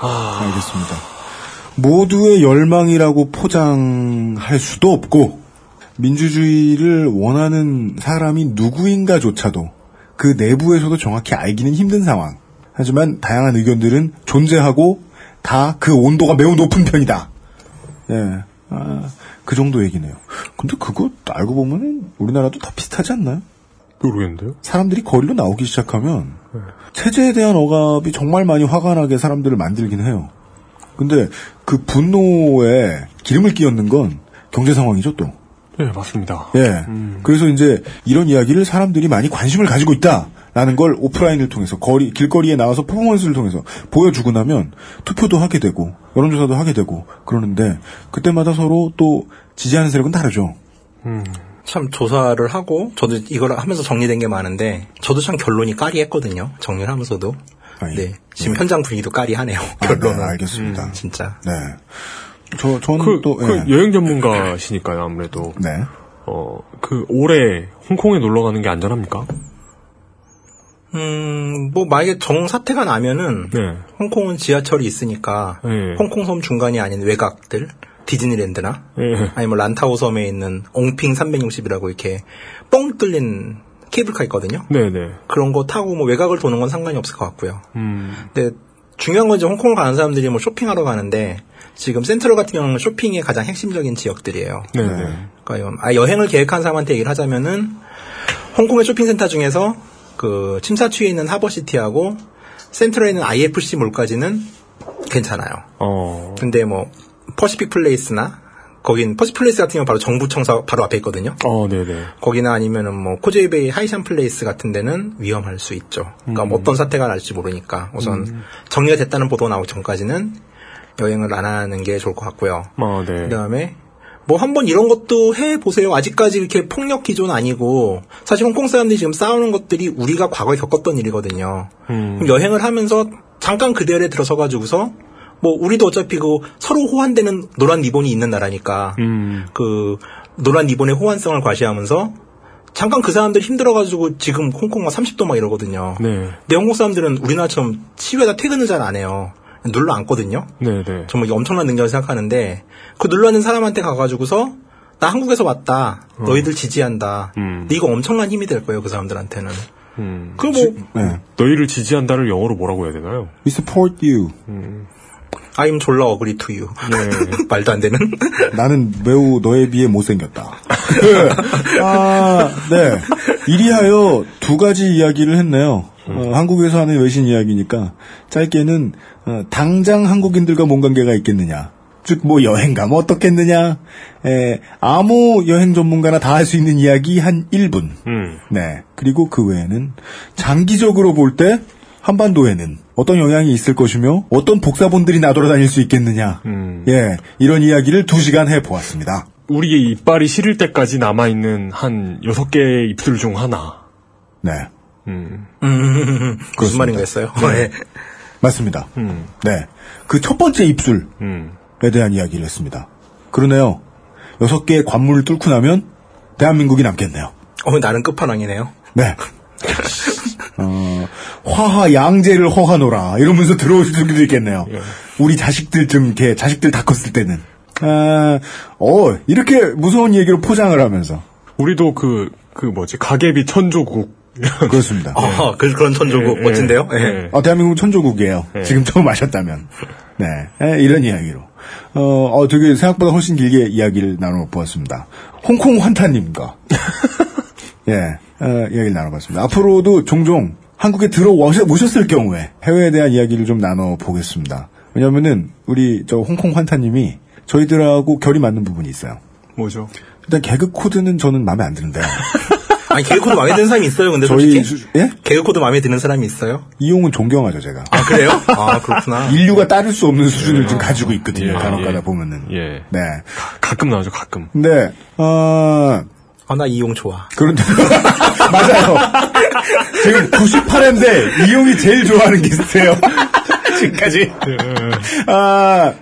알겠습니다. 모두의 열망이라고 포장할 수도 없고, 민주주의를 원하는 사람이 누구인가조차도 그 내부에서도 정확히 알기는 힘든 상황. 하지만 다양한 의견들은 존재하고 다 그 온도가 매우 높은 편이다. 예. 아, 그 정도 얘기네요. 근데 그거 알고 보면 우리나라도 다 비슷하지 않나요? 모르겠는데요? 사람들이 거리로 나오기 시작하면 체제에 대한 억압이 정말 많이 화가 나게 사람들을 만들긴 해요. 근데 그 분노에 기름을 끼얹는 건 경제 상황이죠 또. 네, 맞습니다. 예. 그래서 이제 이런 이야기를 사람들이 많이 관심을 가지고 있다라는 걸 오프라인을 통해서 거리 길거리에 나와서 퍼포먼스를 통해서 보여주고 나면 투표도 하게 되고 여론조사도 하게 되고 그러는데 그때마다 서로 또 지지하는 세력은 다르죠. 참 조사를 하고 저도 이걸 하면서 정리된 게 많은데 저도 참 결론이 까리했거든요. 정리를 하면서도. 네. 지금 현장 분위기도 까리하네요. 결론은. 네, 알겠습니다. 음, 진짜. 네. 저 저는 그, 또 그 예. 여행 전문가시니까요, 아무래도. 네. 어, 그 올해 홍콩에 놀러 가는 게 안전합니까? 음, 뭐 만약에 정사태가 나면은 네. 홍콩은 지하철이 있으니까 네. 홍콩 섬 중간이 아닌 외곽들 디즈니랜드나 네. 아니 면 란타오 섬에 있는 옹핑 360이라고 이렇게 뻥 뚫린 케이블카 있거든요. 네네. 그런 거 타고 뭐 외곽을 도는 건 상관이 없을 것 같고요. 음. 근데 중요한 건 이제 홍콩을 가는 사람들이 뭐 쇼핑하러 가는데 지금 센트럴 같은 경우는 쇼핑의 가장 핵심적인 지역들이에요. 네네. 그러니까 이건 아, 여행을 계획한 사람한테 얘기를 하자면은 홍콩의 쇼핑센터 중에서 그 침사추이에 있는 하버시티하고 센트럴에 있는 IFC 몰까지는 괜찮아요. 어. 근데 뭐 퍼시픽 플레이스나 거긴 퍼시픽 플레이스 같은 경우 바로 정부청사 바로 앞에 있거든요. 어, 네네. 거기나 아니면은 뭐 코즈웨이베이 하이산 플레이스 같은 데는 위험할 수 있죠. 그러니까 뭐 어떤 사태가 날지 모르니까 우선 음. 정리가 됐다는 보도가 나오기 전까지는 여행을 안 하는 게 좋을 것 같고요. 아, 네. 그다음에 뭐 한번 이런 것도 해 보세요. 아직까지 이렇게 폭력 기조는 아니고 사실 홍콩 사람들이 지금 싸우는 것들이 우리가 과거에 겪었던 일이거든요. 음. 그럼 여행을 하면서 잠깐 그 대열에 들어서 가지고서 뭐 우리도 어차피 그 서로 호환되는 노란 리본이 있는 나라니까 음. 그 노란 리본의 호환성을 과시하면서 잠깐 그 사람들 힘들어가지고 지금 홍콩 막 30도 막 이러거든요. 네. 근데 홍콩 사람들은 우리나라처럼 치유에다 퇴근을 잘 안 해요. 눌러 앉거든요. 네네. 정말 이게 엄청난 능력을 생각하는데 그 눌러 앉는 사람한테 가가지고서 나 한국에서 왔다. 너희들 지지한다. 음. 근데 이거 엄청난 힘이 될 거예요. 그 사람들한테는. 그 뭐, 네. 너희를 지지한다를 영어로 뭐라고 해야 되나요? We support you. I'm 졸라 ugly to you. 말도 안 되는. 나는 매우 너에 비해 못생겼다. 아, 네. 이리하여 두 가지 이야기를 했네요. 어, 한국에서 하는 외신 이야기니까 짧게는 어, 당장 한국인들과 뭔 관계가 있겠느냐. 즉 뭐 여행 가면 어떻겠느냐. 에, 아무 여행 전문가나 다 할 수 있는 이야기 한 1분. 음. 네. 그리고 그 외에는 장기적으로 볼 때 한반도에는 어떤 영향이 있을 것이며 어떤 복사본들이 나돌아다닐 수 있겠느냐. 음. 예. 이런 이야기를 두 시간 해 보았습니다. 우리의 이빨이 시릴 때까지 남아 있는 한 여섯 개의 입술 중 하나. 네. 음. 무슨 말인가 했어요? 네. 맞습니다. 음. 네. 그 첫 번째 입술에 음. 대한 이야기를 했습니다. 그러네요. 여섯 개의 관문을 뚫고 나면 대한민국이 남겠네요. 어, 나름 끝판왕이네요. 네. 어, 화하 양재를 허하노라 이러면서 들어오실 수도 있겠네요. 우리 자식들 좀 이렇게 자식들 다 컸을 때는 아, 어 이렇게 무서운 얘기로 포장을 하면서 우리도 그, 그 뭐지, 가계비 천조국. 그렇습니다. 아, 그, 그런 천조국. 예, 멋진데요? 예, 예. 예. 어, 대한민국 천조국이에요. 예. 지금 처음 아셨다면. 네. 예, 이런 이야기로. 어, 어, 되게 생각보다 훨씬 길게 이야기를 나눠 보았습니다. 홍콩 환타님과. 예, 어, 이야기를 나눠봤습니다. 앞으로도 종종 한국에 들어오셨을 경우에 해외에 대한 이야기를 좀 나눠보겠습니다. 왜냐면은, 우리 저 홍콩 환타님이 저희들하고 결이 맞는 부분이 있어요. 뭐죠? 일단 개그 코드는 저는 마음에 안 드는데. 아니, 개그 코드 마음에 드는 사람이 있어요, 근데 저희 솔직히? 수- 예? 개그 코드 마음에 드는 사람이 있어요? 이용은 존경하죠, 제가. 아, 그래요? 아, 그렇구나. 인류가 따를 수 없는 수준을 좀 가지고 있거든요. 예, 간혹가다 예. 보면은. 예. 네. 가 끔 나오죠, 가끔. 근데 어 아, 나 이용 좋아. 그런데 맞아요. 지금 98회인데 이용이 제일 좋아하는 게스트예요. 지금까지. 아,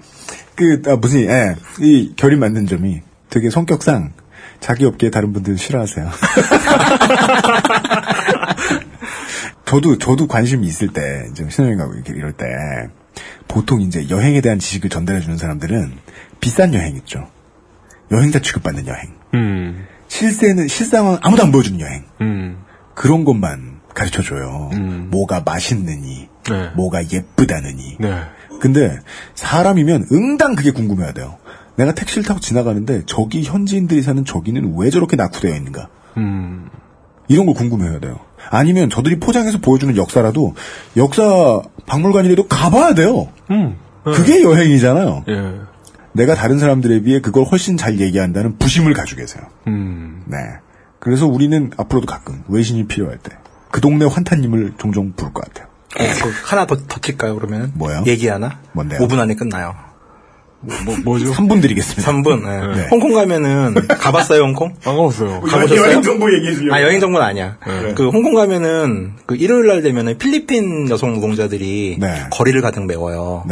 그, 아, 무슨, 예, 이 결이 맞는 점이 되게 성격상 자기 업계 다른 분들 싫어하세요. 저도, 저도 관심이 있을 때, 이제 신혼여행 가고 이렇게 이럴 때, 보통 이제 여행에 대한 지식을 전달해주는 사람들은 비싼 여행 있죠. 여행자 취급받는 여행. 음. 실세는, 실상은 아무도 안 보여주는 여행. 음. 그런 것만 가르쳐 줘요. 뭐가 맛있느니, 네. 뭐가 예쁘다느니. 네. 근데 사람이면 응당 그게 궁금해야 돼요. 내가 택시를 타고 지나가는데 저기 현지인들이 사는 저기는 왜 저렇게 낙후되어 있는가? 음. 이런 걸 궁금해야 돼요. 아니면 저들이 포장해서 보여주는 역사라도 역사 박물관이라도 가봐야 돼요. 음. 그게 여행이잖아요. 예. 내가 다른 사람들에 비해 그걸 훨씬 잘 얘기한다는 부심을 가지고 계세요. 음. 네. 그래서 우리는 앞으로도 가끔 외신이 필요할 때 그 동네 환타님을 종종 부를 것 같아요. 어, 그 하나 더, 더 칠까요, 그러면? 뭐요? 얘기 하나? 뭔데요? 5분 안에 끝나요. 뭐, 뭐 죠? 3분 드리겠습니다. 3분. 네. 네. 홍콩 가면은 가봤어요, 홍콩? 안 가봤어요. 가보셨어요? 여행 정보 얘기해 주려고. 아, 여행 정보는 아니야. 네. 그 홍콩 가면은 그 일요일 날 되면은 필리핀 여성 노동자들이 네. 거리를 가득 메워요.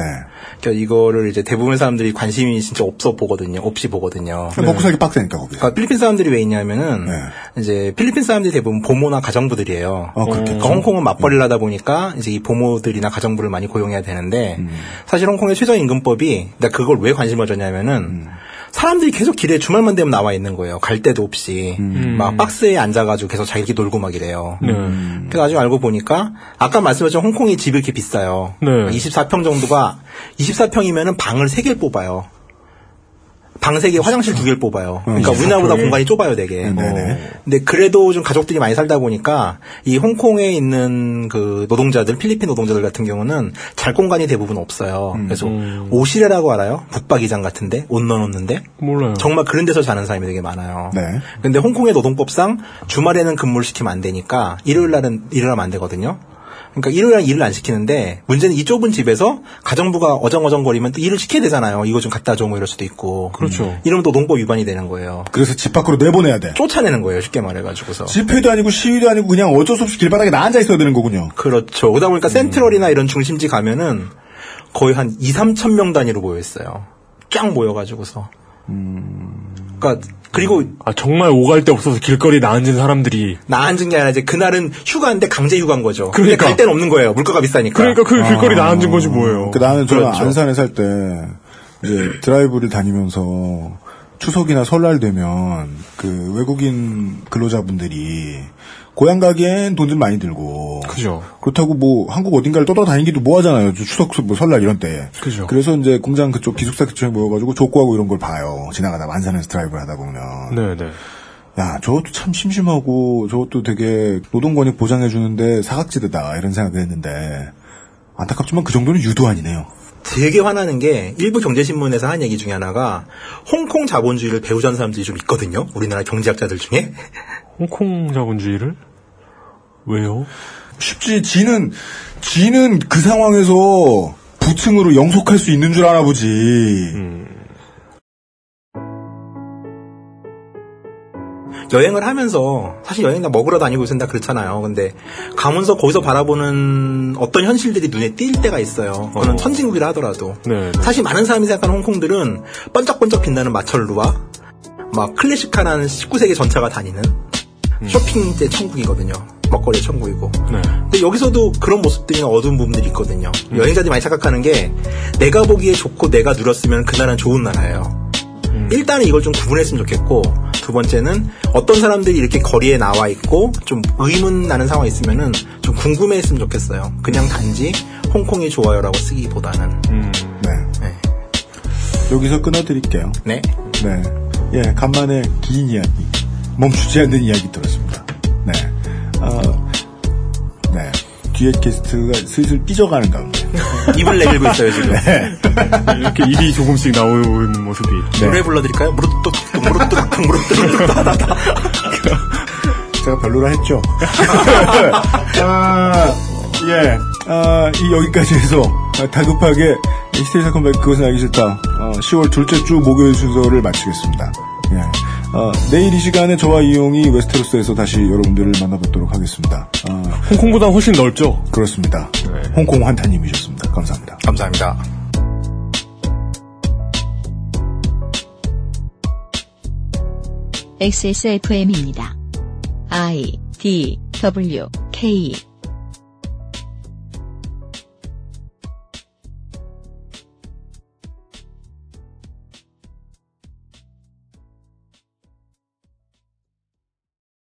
네. 그러니까 이거를 이제 대부분 사람들이 관심이 진짜 없어 보거든요. 없이 보거든요. 먹고 살기 빡세니까 거기서. 그러니까 필리핀 사람들이 왜 있냐면은 네. 이제 필리핀 사람들이 대부분 보모나 가정부들이에요. 아, 그렇겠죠. 그러니까 홍콩은 맞벌이를 하다 보니까 이제 이 보모들이나 가정부를 많이 고용해야 되는데 음. 사실 홍콩의 최저임금법이 내가 그걸 왜 관심을 가졌냐면은 음. 사람들이 계속 길에 주말만 되면 나와 있는 거예요. 갈 데도 없이 음. 막 박스에 앉아가지고 계속 자기 놀고 막 이래요. 네. 그래서 나중에 알고 보니까 아까 말씀하신 홍콩이 집이 이렇게 비싸요. 네. 24평 정도가 24평이면은 방을 3개를 뽑아요. 방 3개, 화장실 2개를 뽑아요. 그러니까 24 우리나라보다 평이? 공간이 좁아요, 되게. 네네. 근데 그래도 좀 가족들이 많이 살다 보니까 이 홍콩에 있는 그 노동자들, 필리핀 노동자들 같은 경우는 잘 공간이 대부분 없어요. 그래서 오시레라고 알아요? 북박이장 같은데 옷 넣어놓는데 몰라요. 정말 그런 데서 자는 사람이 되게 많아요. 네. 근데 홍콩의 노동법상 주말에는 근무를 시키면 안 되니까 일요일 날은 일을 하면 안 되거든요. 그러니까 일요일 날 일을 안 시키는데 문제는 이 좁은 집에서 가정부가 어정어정거리면 또 일을 시켜야 되잖아요. 이거 좀 갖다 줘 뭐 이럴 수도 있고. 그렇죠. 이러면 또 농법 위반이 되는 거예요. 그래서 집 밖으로 내보내야 돼. 쫓아내는 거예요. 쉽게 말해가지고서. 집회도 아니고 시위도 아니고 그냥 어쩔 수 없이 길바닥에 나 앉아 있어야 되는 거군요. 그렇죠. 그러다 보니까 센트럴이나 이런 중심지 가면은 거의 한 2, 3천 명 단위로 모여 있어요. 쫙 모여가지고서. 그러니까 그리고 아, 정말 오갈 데 없어서 길거리에 나앉은 사람들이. 나 앉은 게 아니라 이제 그날은 휴가인데 강제 휴가인 거죠. 근데 그러니까. 갈 데는 없는 거예요. 물가가 비싸니까. 그러니까 그 길거리 나앉은 것이 뭐예요. 그 나는 저 그렇죠. 안산에 살 때 이제 드라이브를 다니면서 추석이나 설날 되면 그 외국인 근로자분들이 고향 가기엔 돈 좀 많이 들고. 그죠. 그렇다고 뭐 한국 어딘가를 떠돌아다니기도 뭐 하잖아요. 추석, 뭐 설날 이런 때. 그죠. 그래서 이제 공장 그쪽 기숙사 그쪽에 모여가지고 족구하고 이런 걸 봐요. 지나가다 만사는 드라이브를 하다 보면. 네네. 야, 저것도 참 심심하고 저것도 되게 노동권익 보장해주는데 사각지대다 이런 생각을 했는데 안타깝지만 그 정도는 유도 아니네요. 되게 화나는 게 일부 경제신문에서 한 얘기 중에 하나가 홍콩 자본주의를 배우자는 사람들이 좀 있거든요. 우리나라 경제학자들 중에. 홍콩 자본주의를? 왜요? 쉽지, 지는, 지는 그 상황에서 부층으로 영속할 수 있는 줄 알아 보지. 여행을 하면서 사실 여행 다 먹으러 다니고 있다 그렇잖아요. 근데 가면서 거기서 바라보는 어떤 현실들이 눈에 띌 때가 있어요. 그거는 선진국이라 하더라도. 네. 사실 많은 사람이 생각하는 홍콩들은 번쩍번쩍 빛나는 마철루와 막 클래식한 19세기 전차가 다니는 쇼핑대 천국이거든요. 먹거리 천국이고. 네. 근데 여기서도 그런 모습들이나 어두운 부분들이 있거든요. 여행자들이 많이 착각하는 게 내가 보기에 좋고 내가 누렸으면 그 나라는 좋은 나라예요. 일단은 이걸 좀 구분했으면 좋겠고 두 번째는 어떤 사람들이 이렇게 거리에 나와 있고 좀 의문 나는 상황이 있으면은 좀 궁금해 했으면 좋겠어요. 그냥 단지 홍콩이 좋아요라고 쓰기보다는 네. 여기서 끊어드릴게요. 네. 네. 예, 간만에 긴 이야기. 멈추지 않는 이야기 들었습니다. 네. 어, 네. 뒤에 게스트가 슬슬 삐져가는 가운데. 입을 내밀고 있어요, 지금. 네. 이렇게 입이 조금씩 나오는 모습이. 노래 불러드릴까요? 무릎뚝, 무릎뚝, 무릎뚝 하다가. 제가 별로라 했죠. 아, 예. 아, 이 여기까지 해서 다급하게 히스테리 사건 백 그것은 알기 싫다. 어, 10월 둘째 주 목요일 순서를 마치겠습니다. 예. 어, 내일 이 시간에 저와 이용이 웨스테로스에서 다시 여러분들을 만나뵙도록 하겠습니다. 어, 홍콩보다 훨씬 넓죠? 그렇습니다. 홍콩 환타님이셨습니다. 감사합니다. 감사합니다. XSFM입니다. I D W K